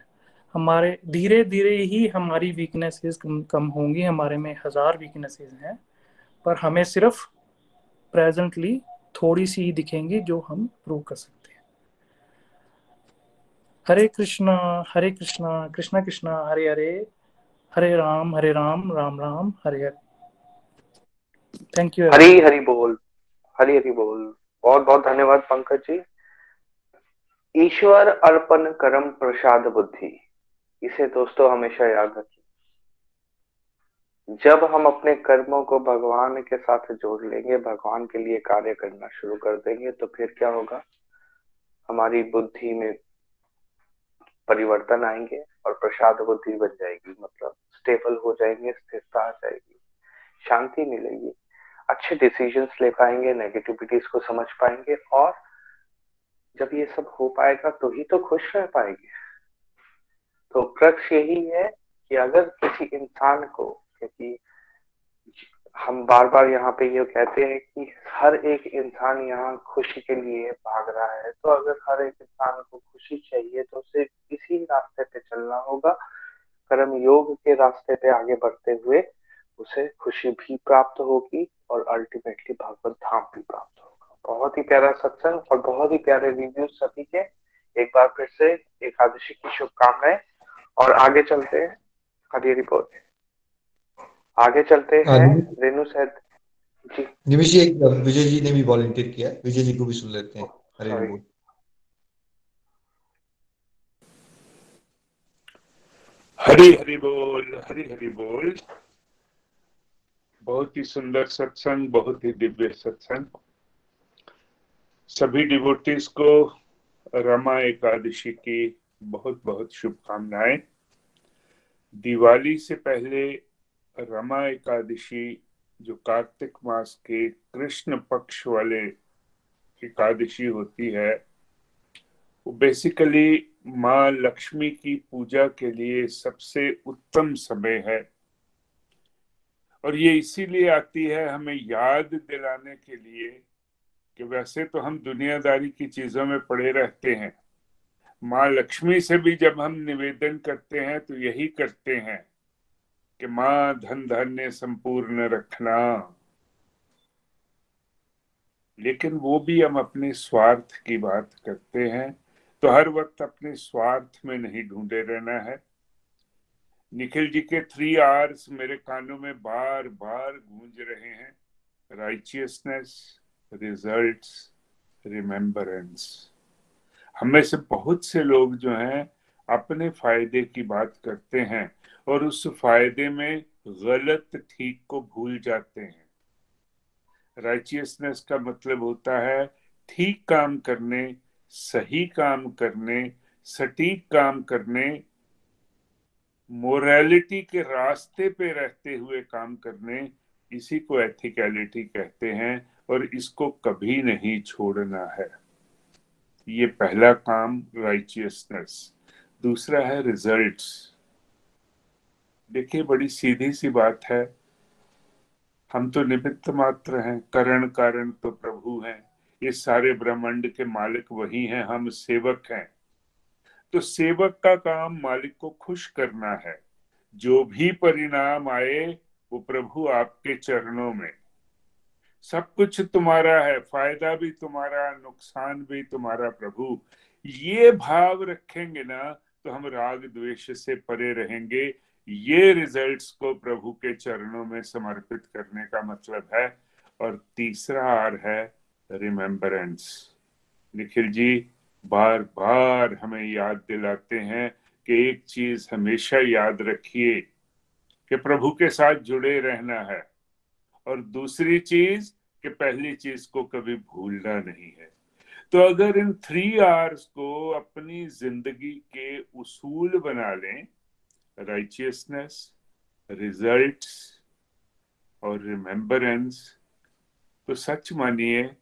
H: हमारे धीरे धीरे ही हमारी वीकनेसेस कम, कम होंगी हमारे में हज़ार वीकनेसेस हैं पर हमें सिर्फ़ प्रेजेंटली थोड़ी सी ही दिखेंगी जो हम प्रूव कर सकते हरे कृष्णा हरे कृष्णा कृष्णा कृष्णा हरे हरे हरे राम हरे राम राम राम हरे हरे। थैंक यू
D: हरी हरी बोल हरी हरी बोल। बहुत बहुत धन्यवाद पंकज जी। ईश्वर अर्पण कर्म प्रसाद बुद्धि। इसे दोस्तों हमेशा याद रखिए। जब हम अपने कर्मों को भगवान के साथ जोड़ लेंगे भगवान के लिए कार्य करना शुरू कर देंगे तो फिर क्या होगा? हमारी बुद्धि में परिवर्तन आएँगे और प्रसाद बुद्धि बन जाएगी मतलब स्टेबल हो जाएँगे, स्थिरता आ जाएगी, शांति मिलेगी। अच्छे डिसीज़न ले पाएँगे नेगेटिविटीज को समझ पाएँगे और जब ये सब हो पाएगा तो ही तो खुश रह पाएँगे। तो क्रक्ष यही है कि अगर किसी इंसान को, क्योंकि हम बार बार यहाँ पे ये कहते हैं कि हर एक इंसान यहाँ खुशी के लिए भाग रहा है। तो अगर हर एक इंसान को खुशी चाहिए तो उसे इसी रास्ते पे चलना होगा। कर्म योग के रास्ते पे आगे बढ़ते हुए उसे खुशी भी प्राप्त होगी और अल्टीमेटली भगवत धाम भी प्राप्त होगा। बहुत ही प्यारा सत्संग और बहुत ही प्यारे रिव्यू सभी के। एक बार फिर से एकादशी की शुभकामनाएँ और आगे चलते हैं। हरी रिपोर्ट आगे चलते हैं रेणु सैद जी।
A: निमिष जी एक विजय जी ने भी वॉलंटियर किया विजय जी को भी सुन लेते हैं। हरे बोल।
I: हरी हरि बोल हरी हरि बोल। बहुत ही सुंदर सत्संग बहुत ही दिव्य सत्संग। सभी डिवोटीज को रमा एकादशी की बहुत बहुत शुभकामनाएँ। दिवाली से पहले रमा एकादशी जो कार्तिक मास के कृष्ण पक्ष वाले एकादशी होती है, वो बेसिकली माँ लक्ष्मी की पूजा के लिए सबसे उत्तम समय है। और ये इसीलिए आती है हमें याद दिलाने के लिए कि वैसे तो हम दुनियादारी की चीज़ों में पड़े रहते हैं। माँ लक्ष्मी से भी जब हम निवेदन करते हैं तो यही करते हैं। कि माँ धन धान्य संपूर्ण रखना। लेकिन वो भी हम अपने स्वार्थ की बात करते हैं तो हर वक्त अपने स्वार्थ में नहीं ढूंढे रहना है। निखिल जी के थ्री आर्स मेरे कानों में बार बार गूंज रहे हैं। राइचियसनेस रिज़ल्ट रिमेम्बरेंस हमें से बहुत से लोग जो हैं, अपने फ़ायदे की बात करते हैं। और उस फ़ायदे में गलत ठीक को भूल जाते हैं। राइचियसनेस का मतलब होता है ठीक काम करने, सही काम करने, सटीक काम करने मोरालिटी के रास्ते पे रहते हुए काम करने, इसी को एथिकलिटी कहते हैं और इसको कभी नहीं छोड़ना है। ये पहला काम राइचियसनेस दूसरा है रिजल्ट्स देखिए, बड़ी सीधी सी बात है। हम तो निमित्त मात्र हैं, करण कारण तो प्रभु हैं। इस सारे ब्रह्मांड के मालिक वही हैं, हम सेवक हैं। तो सेवक का काम मालिक को खुश करना है। जो भी परिणाम आए, वो प्रभु आपके चरणों में। सब कुछ तुम्हारा है, फ़ायदा भी तुम्हारा, नुकसान भी तुम्हारा प्रभु। ये भाव रखेंगे ना तो हम राग द्वेष से परे रहेंगे। ये रिजल्ट्स को प्रभु के चरणों में समर्पित करने का मतलब है। और तीसरा आर है रिमेम्बरेंस निखिल जी बार बार हमें याद दिलाते हैं कि एक चीज़ हमेशा याद रखिए कि प्रभु के साथ जुड़े रहना है। और दूसरी चीज़ कि पहली चीज़ को कभी भूलना नहीं है। तो अगर इन थ्री आर्स को अपनी ज़िंदगी के उसूल बना लें राइचियसनेस रिजल्ट्स और रिमेम्बरेंस तो सच मानिए,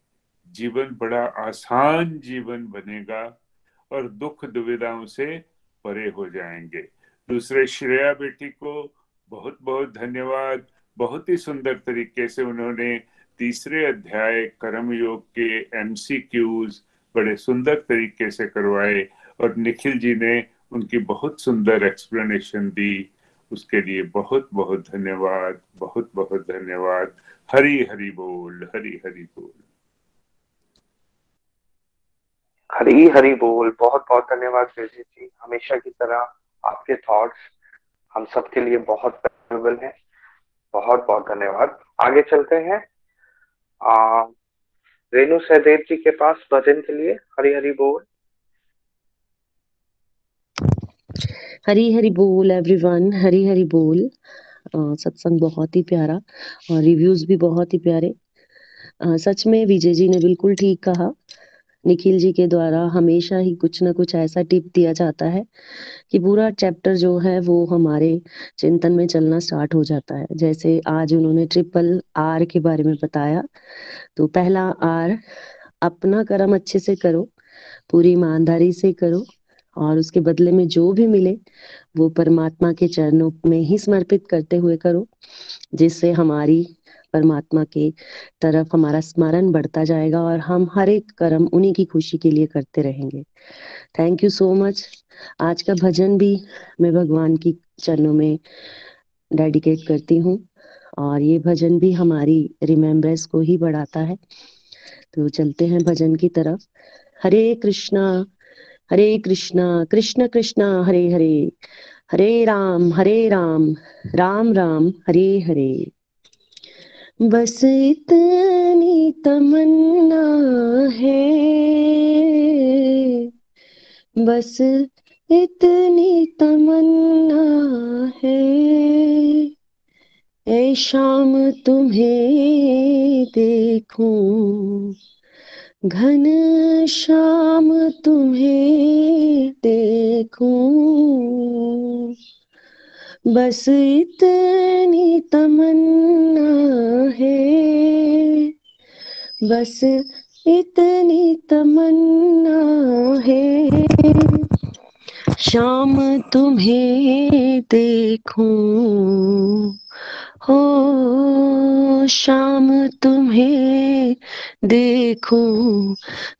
I: जीवन बड़ा आसान जीवन बनेगा और दुख दुविधाओं से परे हो जाएँगे। दूसरे श्रेया बेटी को बहुत बहुत धन्यवाद। बहुत ही सुंदर तरीके से उन्होंने तीसरे अध्याय कर्म योग के एमसीक्यूज बड़े सुंदर तरीके से करवाए और निखिल जी ने उनकी बहुत सुंदर एक्सप्लेनेशन दी। उसके लिए बहुत बहुत धन्यवाद, बहुत बहुत धन्यवाद। हरी हरी बोल, हरी हरी बोल।
D: हरी हरी बोल। बहुत बहुत धन्यवाद विजय जी। हमेशा की तरह आपके थॉट्स हम सबके लिए बहुत वैल्यूबल हैं। बहुत बहुत धन्यवाद। आगे चलते हैं। रेणु सहदेव जी के पास भजन के लिए हरी हरी बोल।
J: हरी हरी बोल एवरीवन हरी हरी बोल। सत्संग बहुत ही प्यारा और रिव्यूज़ भी बहुत ही प्यारे। आ, सच में विजय जी ने बिल्कुल ठीक कहा। निखिल जी के द्वारा हमेशा ही कुछ ना कुछ ऐसा टिप दिया जाता है कि पूरा चैप्टर जो है वो हमारे चिंतन में चलना स्टार्ट हो जाता है। जैसे आज उन्होंने ट्रिपल आर के बारे में बताया तो पहला आर अपना कर्म अच्छे से करो पूरी ईमानदारी से करो और उसके बदले में जो भी मिले, वो परमात्मा के चरणों में ही समर्पित करते हुए करो, जिससे हमारी परमात्मा के तरफ़ हमारा स्मरण बढ़ता जाएगा और हम हर एक कर्म उन्हीं की खुशी के लिए करते रहेंगे। थैंक यू सो मच आज का भजन भी मैं भगवान की चरणों में डेडिकेट करती हूँ और ये भजन भी हमारी रिमेम्बरेंस को ही बढ़ाता है। तो चलते हैं भजन की तरफ़। हरे कृष्णा। हरे कृष्णा, कृष्ण कृष्ण, हरे हरे। हरे राम हरे राम राम राम, हरे हरे। बस इतनी तमन्ना है। बस इतनी तमन्ना है। ऐ शाम तुम्हें देखूँ। घन श्याम तुम्हें देखूँ। बस इतनी तमन्ना है। बस इतनी तमन्ना है। शाम तुम्हें देखूँ। हो, शाम तुम्हें देखो,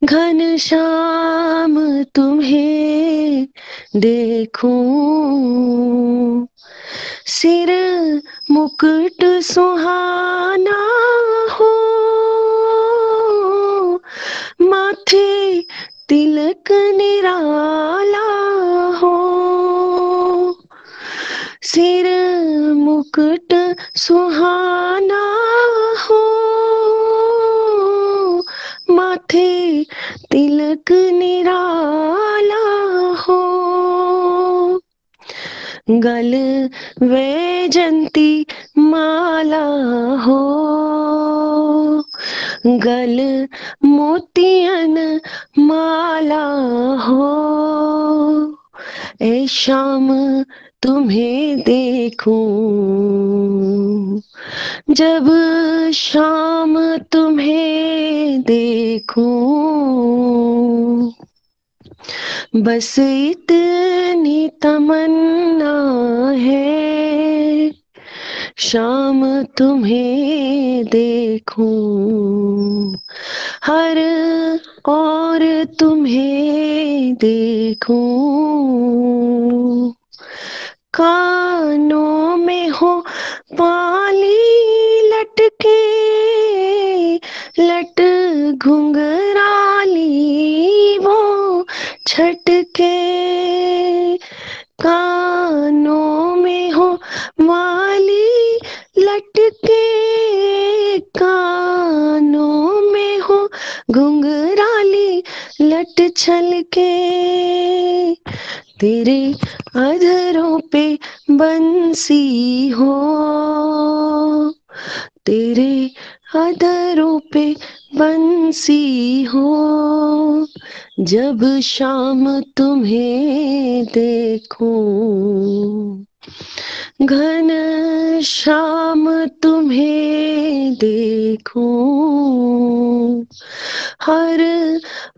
J: घन शाम तुम्हें देखो। सिर मुकुट सुहाना हो, माथे तिलक निराला हो। सिर मुकुट सुहाना हो। माथे तिलक निराला हो। गल वैजंती माला हो। गल मोतियन माला हो। ए शाम तुम्हें देखूँ। जब शाम तुम्हें देखूँ। बस इतनी तमन्ना है, शाम तुम्हें देखूँ। हर और तुम्हें देखूँ। कानों में हो पाली लटके लट घुंघराली जब शाम तुम्हें देखूँ, घन शाम तुम्हें देखूँ, हर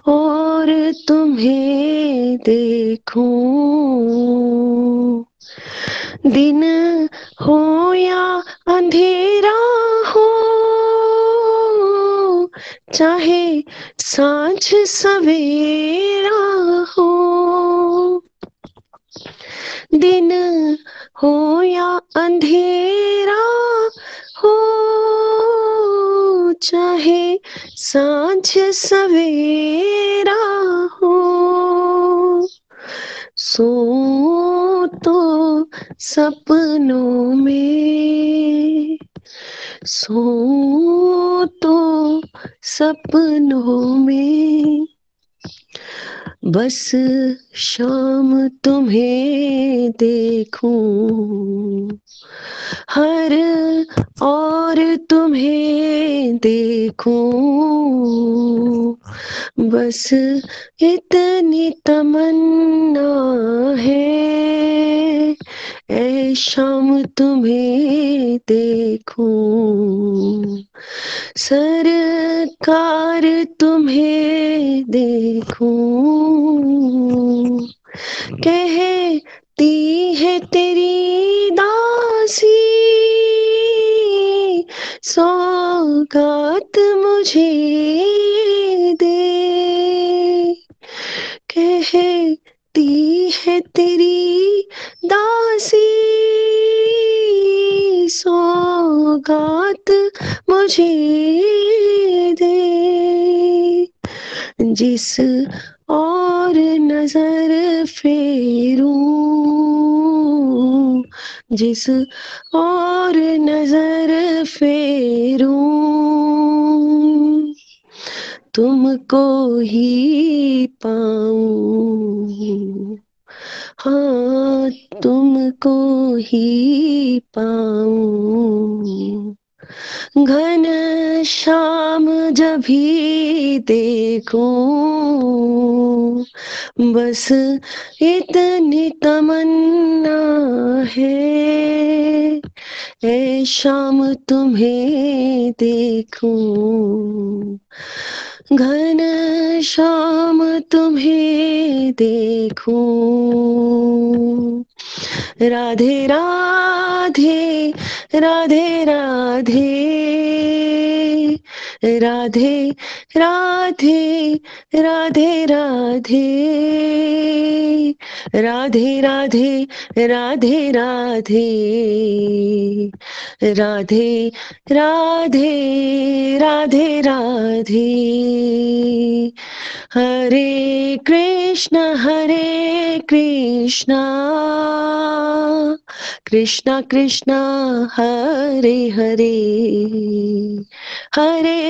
J: और तुम्हें देखूँ। दिन हो या अंधेरा चाहे साँझ सवेरा हो, दिन हो या अंधेरा हो, चाहे साँझ सवेरा हो। सो तो सपनों में सो तो सपनों में बस शाम तुम्हें देखूँ। हर और तुम्हें देखूँ। बस इतनी तमन्ना है, ऐ शाम तुम्हें देखूँ। सरकार तुम्हें देखूँ। कहती है तेरी दासी सौगात मुझे दे। कहती है तेरी दासी सौगात मुझे दे। जिस और नज़र फेरूं, जिस और नज़र फेरूं, तुमको ही पाऊँ। हाँ तुमको ही पाऊँ। घन श्याम जभी देखो बस इतनी तमन्ना है। ऐ शाम तुम्हें देखूँ। घन शाम तुम्हें देखूँ। राधे राधे राधे राधे। राधे राधे राधे राधे। राधे राधे राधे राधे। राधे राधे राधे राधे। हरे कृष्ण हरे कृष्ण। कृष्ण कृष्ण, हरे हरे। हरे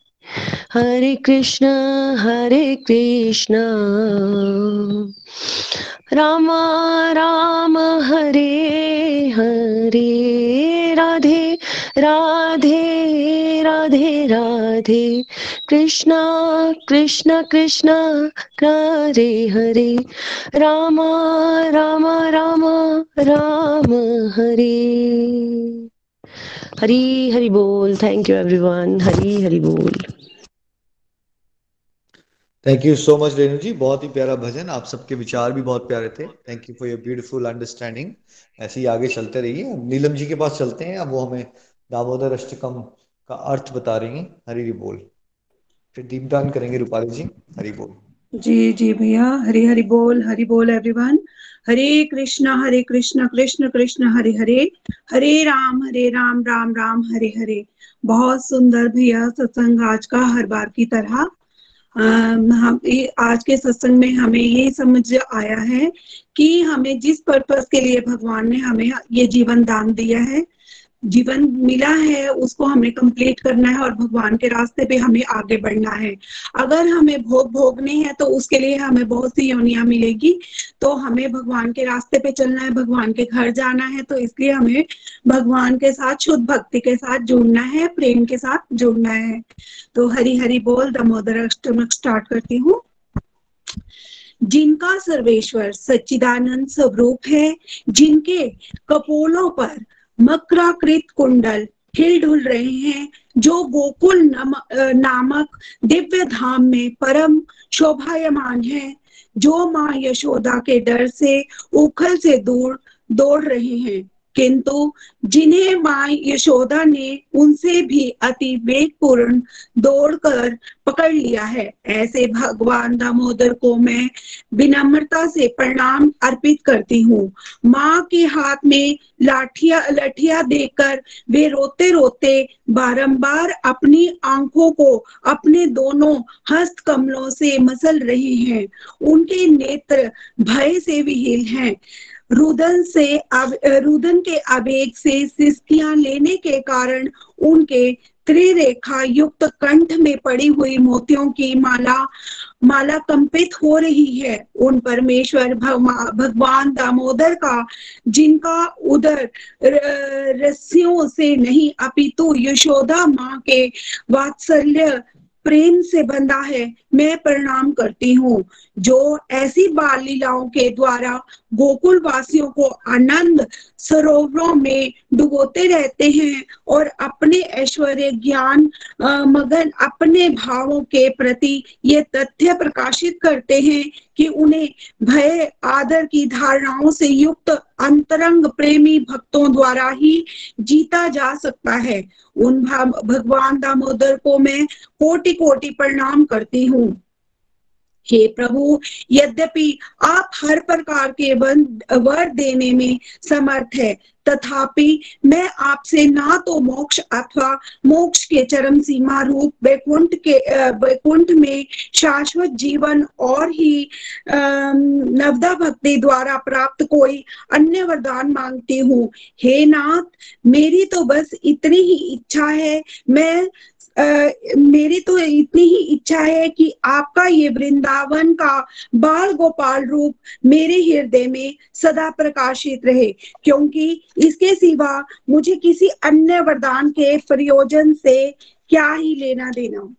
J: हरे कृष्ण हरे कृष्ण। राम राम, हरे हरे। राधे राधे राधे राधे। कृष्ण कृष्ण कृष्ण हरे हरे। राम राम राम राम, हरे। हरी, हरि बोल। Thank you everyone Hari, Hari बोल।
A: Thank you so much Renu ji बहुत ही प्यारा भजन। आप सबके विचार भी बहुत प्यारे थे। Thank you for your beautiful understanding ऐसे ही आगे चलते रहिए। नीलम जी के पास चलते हैं। अब वो हमें दामोदर अष्टकम का अर्थ बता रही हैं। हरी बोल। फिर दीपदान करेंगे रूपाली जी। हरी बोल।
K: जी जी भैया। हरी हरी बोल। हरी बोल एवरीवन हरे कृष्णा हरे कृष्णा, कृष्ण कृष्ण, हरे हरे। हरे राम हरे राम राम राम, हरे हरे। बहुत सुंदर भैया सत्संग आज का हर बार की तरह। हम आज के सत्संग में हमें ये समझ आया है कि हमें जिस पर्पस के लिए भगवान ने हमें ये जीवन दान दिया है जीवन मिला है, उसको हमें कंप्लीट करना है और भगवान के रास्ते पे हमें आगे बढ़ना है। अगर हमें भोग भोगने हैं तो उसके लिए हमें बहुत सी योनिया मिलेगी। तो हमें भगवान के रास्ते पे चलना है, भगवान के घर जाना है तो इसलिए हमें भगवान के साथ शुद्ध भक्ति के साथ जुड़ना है, प्रेम के साथ जुड़ना है। तो हरी हरी बोल, दमोदर अष्टमक स्टार्ट करती हूँ। जिनका सर्वेश्वर सच्चिदानंद स्वरूप है, जिनके कपोलों पर मकराकृत कुंडल हिल ढुल रहे हैं, जो गोकुल नामक दिव्य धाम में परम शोभायमान है, जो माँ यशोदा के डर से, उखल से दूर, दौड़ रहे हैं। किंतु जिन्हें माँ यशोदा ने उनसे भी अति वेगपूर्ण दौड़कर पकड़ लिया है, ऐसे भगवान दामोदर को मैं विनम्रता से प्रणाम अर्पित करती हूँ। माँ के हाथ में लाठिया, लठिया देकर वे रोते रोते बारंबार अपनी आँखों को अपने दोनों हस्त कमलों से मसल रहे हैं। उनके नेत्र भय से विहील हैं। रुदन से रुदन के आवेग से सिस्कियाँ लेने के कारण उनके त्रिरेखा युक्त कंठ में पड़ी हुई मोतियों की माला माला कंपित हो रही है। उन परमेश्वर भगवान दामोदर का, जिनका उदर रस्सियों से नहीं, अपितु यशोदा माँ के वात्सल्य प्रेम से बंधा है, मैं प्रणाम करती हूँ। जो ऐसी बाल लीलाओं के द्वारा गोकुल वासियों को आनंद सरोवरों में डुबोते रहते हैं और अपने ऐश्वर्य ज्ञान मगन अपने भावों के प्रति ये तथ्य प्रकाशित करते हैं कि उन्हें भय, आदर की धारणाओं से युक्त अंतरंग प्रेमी भक्तों द्वारा ही जीता जा सकता है। उन भगवान दामोदर को मैं कोटि कोटि प्रणाम करती हूँ। हे प्रभु, यद्यपि आप हर प्रकार के वर देने में समर्थ है तथापि मैं आपसे ना तो मोक्ष अथवा मोक्ष के चरम सीमा रूप वैकुंठ के वैकुंठ में शाश्वत जीवन और ही नवदा भक्ति द्वारा प्राप्त कोई अन्य वरदान मांगती हूँ। हे नाथ, मेरी तो बस इतनी ही इच्छा है। मैं मेरी तो इतनी ही इच्छा है कि आपका ये वृंदावन का बाल गोपाल रूप मेरे हृदय में सदा प्रकाशित रहे, क्योंकि इसके सिवा मुझे किसी अन्य वरदान के प्रयोजन से क्या ही लेना देना।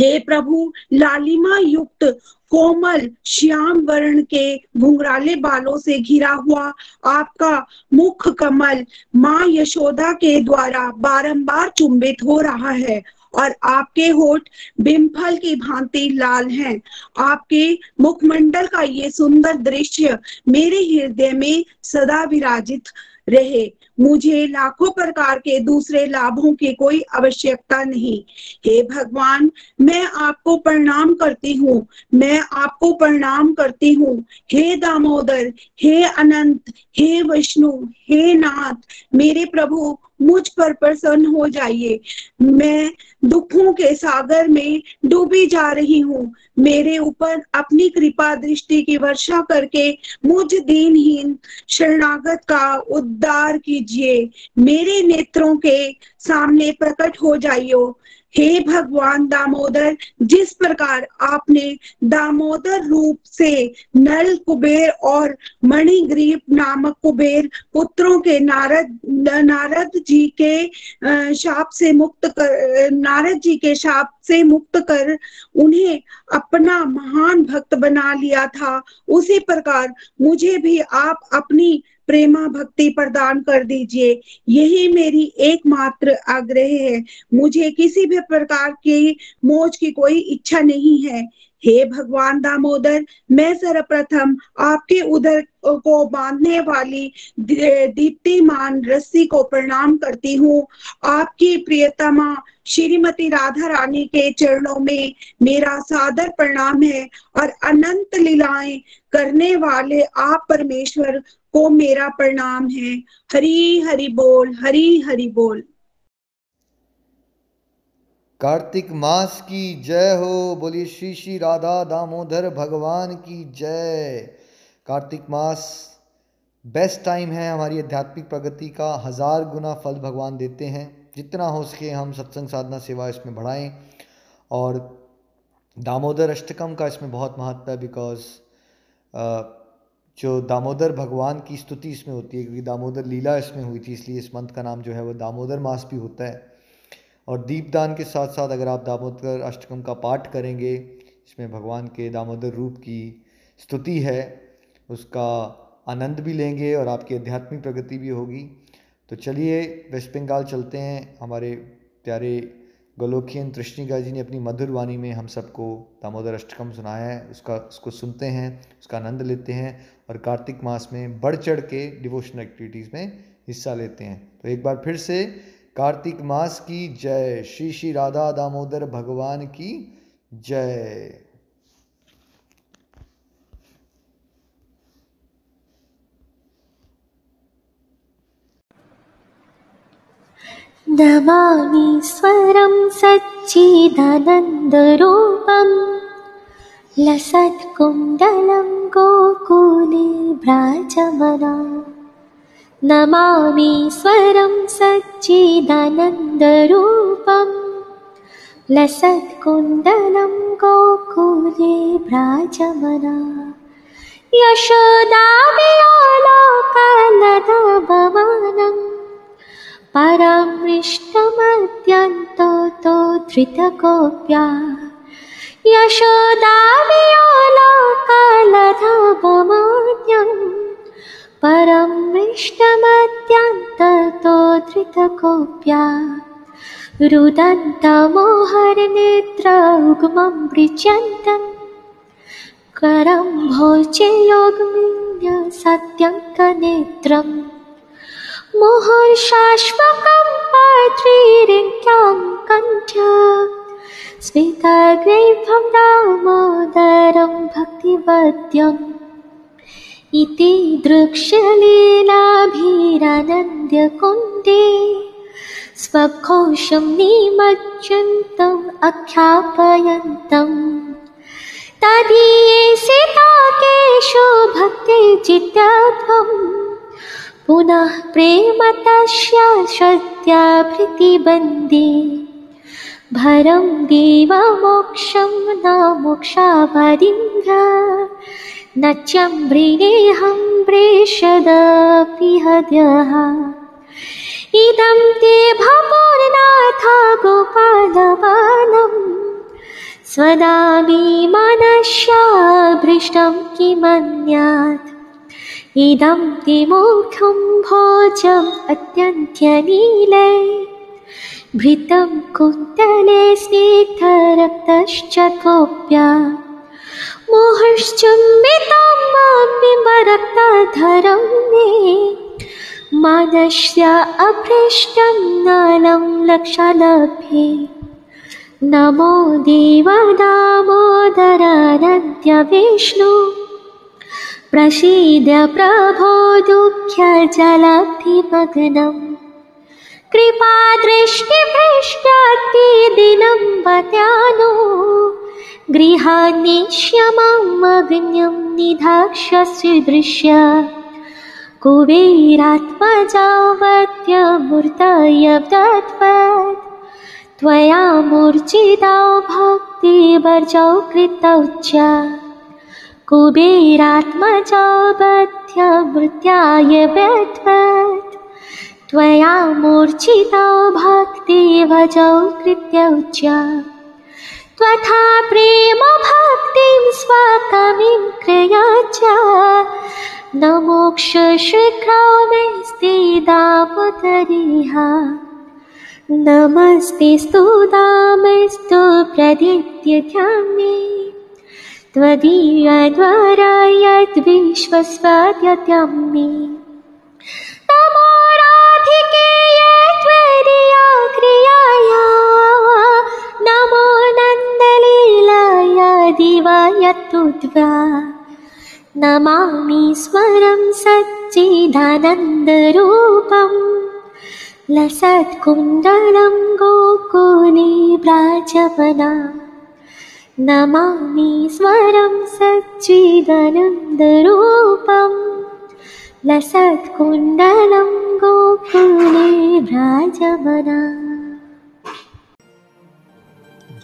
K: हे प्रभु लालिमा युक्त कोमल, श्याम वर्ण के घुंघराले बालों से घिरा हुआ आपका मुख कमल माँ यशोदा के द्वारा बारंबार चुंबित हो रहा है और आपके होठ बिम्फल की भांति लाल हैं। आपके मुखमंडल का ये सुंदर दृश्य मेरे हृदय में सदा विराजित रहे। मुझे लाखों प्रकार के दूसरे लाभों की कोई आवश्यकता नहीं। हे भगवान, मैं आपको प्रणाम करती हूँ। मैं आपको प्रणाम करती हूँ। हे दामोदर, हे अनंत, हे विष्णु, हे नाथ, मेरे प्रभु मुझ पर प्रसन्न हो जाइए। मैं दुखों के सागर में डूबी जा रही हूँ। मेरे ऊपर अपनी कृपा दृष्टि की वर्षा करके मुझ दीनहीन शरणागत का उद्धार कीजिए। मेरे नेत्रों के सामने प्रकट हो जाइयो। हे भगवान दामोदर, जिस प्रकार आपने दामोदर रूप से नल कुबेर और मणिग्रीप नामक कुबेर पुत्रों के नारद नारद जी के शाप से मुक्त कर, नारद जी के शाप से मुक्त कर उन्हें अपना महान भक्त बना लिया था, उसी प्रकार मुझे भी आप अपनी प्रेमा भक्ति प्रदान कर दीजिए। यही मेरी एकमात्र आग्रह है। मुझे किसी भी प्रकार की मोज की कोई इच्छा नहीं है। हे भगवान दामोदर, मैं सर्वप्रथम आपके उधर को बांधने वाली दीप्तिमान रस्सी को प्रणाम करती हूँ। आपकी प्रियतमा श्रीमती राधा रानी के चरणों में मेरा सादर प्रणाम है और अनंत लीलाएँ करने वाले आप परमेश्वर को मेरा प्रणाम है। हरी हरि बोल, हरी हरि बोल।
A: कार्तिक मास की जय हो। बोलिए श्री श्री राधा दामोदर भगवान की जय। कार्तिक मास बेस्ट टाइम है हमारी आध्यात्मिक प्रगति का। हज़ार गुना फल भगवान देते हैं। जितना हो सके हम सत्संग साधना सेवा इसमें बढ़ाएँ। और दामोदर अष्टकम का इसमें बहुत महत्व है बिकॉज़ जो दामोदर भगवान की स्तुति इसमें होती है, क्योंकि दामोदर लीला इसमें हुई थी, इसलिए इस मंथ का नाम जो है वो दामोदर मास भी होता है। और दीपदान के साथ साथ अगर आप दामोदर अष्टकम का पाठ करेंगे इसमें भगवान के दामोदर रूप की स्तुति है, उसका आनंद भी लेंगे और आपकी आध्यात्मिक प्रगति भी होगी। तो चलिए, वेस्ट बंगाल चलते हैं। हमारे प्यारे गोलोकियन तृष्णिका जी ने अपनी मधुर वाणी में हम सबको दामोदर अष्टकम सुनाया है। उसका, उसको सुनते हैं, उसका आनंद लेते हैं और कार्तिक मास में बढ़ चढ़ के डिवोशनल एक्टिविटीज़ में हिस्सा लेते हैं। तो एक बार फिर से कार्तिक मास की जय। श्री श्री राधा दामोदर भगवान की जय।
L: नमामि स्वरं सच्चिदानन्दरूपम्। लसत्कुण्डलं गोकुले भ्राजमना नमामि स्वरं सज्जिदनन्दरूपं लसत्कुन्दलं गोकुले व्राजमना यशोदामि परं इष्टमत्यन्ततो धृतगोप्या यशोदामि परं मृष्टमत्यन्ततो धृतकोऽप्या रुदन्तमोहरनेत्र उग्मं भोजे करं सत्यङ्कनेत्रम् योगमिन्यसत्यङ्कनेत्रम् मोहशाश्व कण्ठ। स्वितगैवं नामोदरं भक्तिवद्यम्। इति दृक्ष्यलीलाभिरानन्द्यकुन्दे स्वघोषं निमज्जन्तम् अख्यापयन्तम् तदीयेषिताकेषु भक्ते चित्तत्वम् पुनः प्रेम तस्य श्रद्धाभृतिबन्दे भरं देवमोक्षं न मोक्षावदिन्द्र न चम्ब्रिणेऽहं प्रेषदपि हद्यः। इदं ते भवोर्नाथ गोपालवानम् स्वदामि मनस्याभृष्टं किमन्यात्। इदं ते मोक्षं भोजम् अत्यन्त्यनीले। भृतं कुन्तले स्निग्धरक्तश्च कोप्या मुहुश्चुम्बितं बिम्बरक्तधरं मे मानस्य अभ्रष्टं नलं लक्षलभ्ये नमो देवदामोदरानद्य विष्णु प्रसीद प्रभो दुःख्यजलभिमग्नम् कृपादृष्टिभ्रष्टातिदिनं वत्यानो गृहान्निक्षमं अग्न्यं निधाक्षस्विदृश्य कुबेरात्मजावत्यमृताय बद्वत् त्वया मूर्चिदा भक्तिवर्जौ कृतौ च। कुबेरात्मजाबध्यमृताय बद्वत् त्वया मूर्चिदा भक्तिवजौ कृत्यौ च। त्वथा प्रेम भक्तिं स्वकमिं क्रिया च न मोक्षशीघ्रौ मेस्ते दामोदरिह। नमस्ते स्तुदामस्तु प्रदित्यध्यामे त्वदीयद्वारा यद्विश्वस्वद्यत्यम्मे नमो राधिकेय त्वदीया क्रियाया। नमो नन्दलीलाय दिवायतुद्वा नमामि स्वरं सच्चिदानन्दरूपम् लसत्कुण्डलं गोकुले व्राजवना नमामि स्वरं सच्चिदानन्दरूपम् लसत्कुण्डलं गोकुले व्राजवना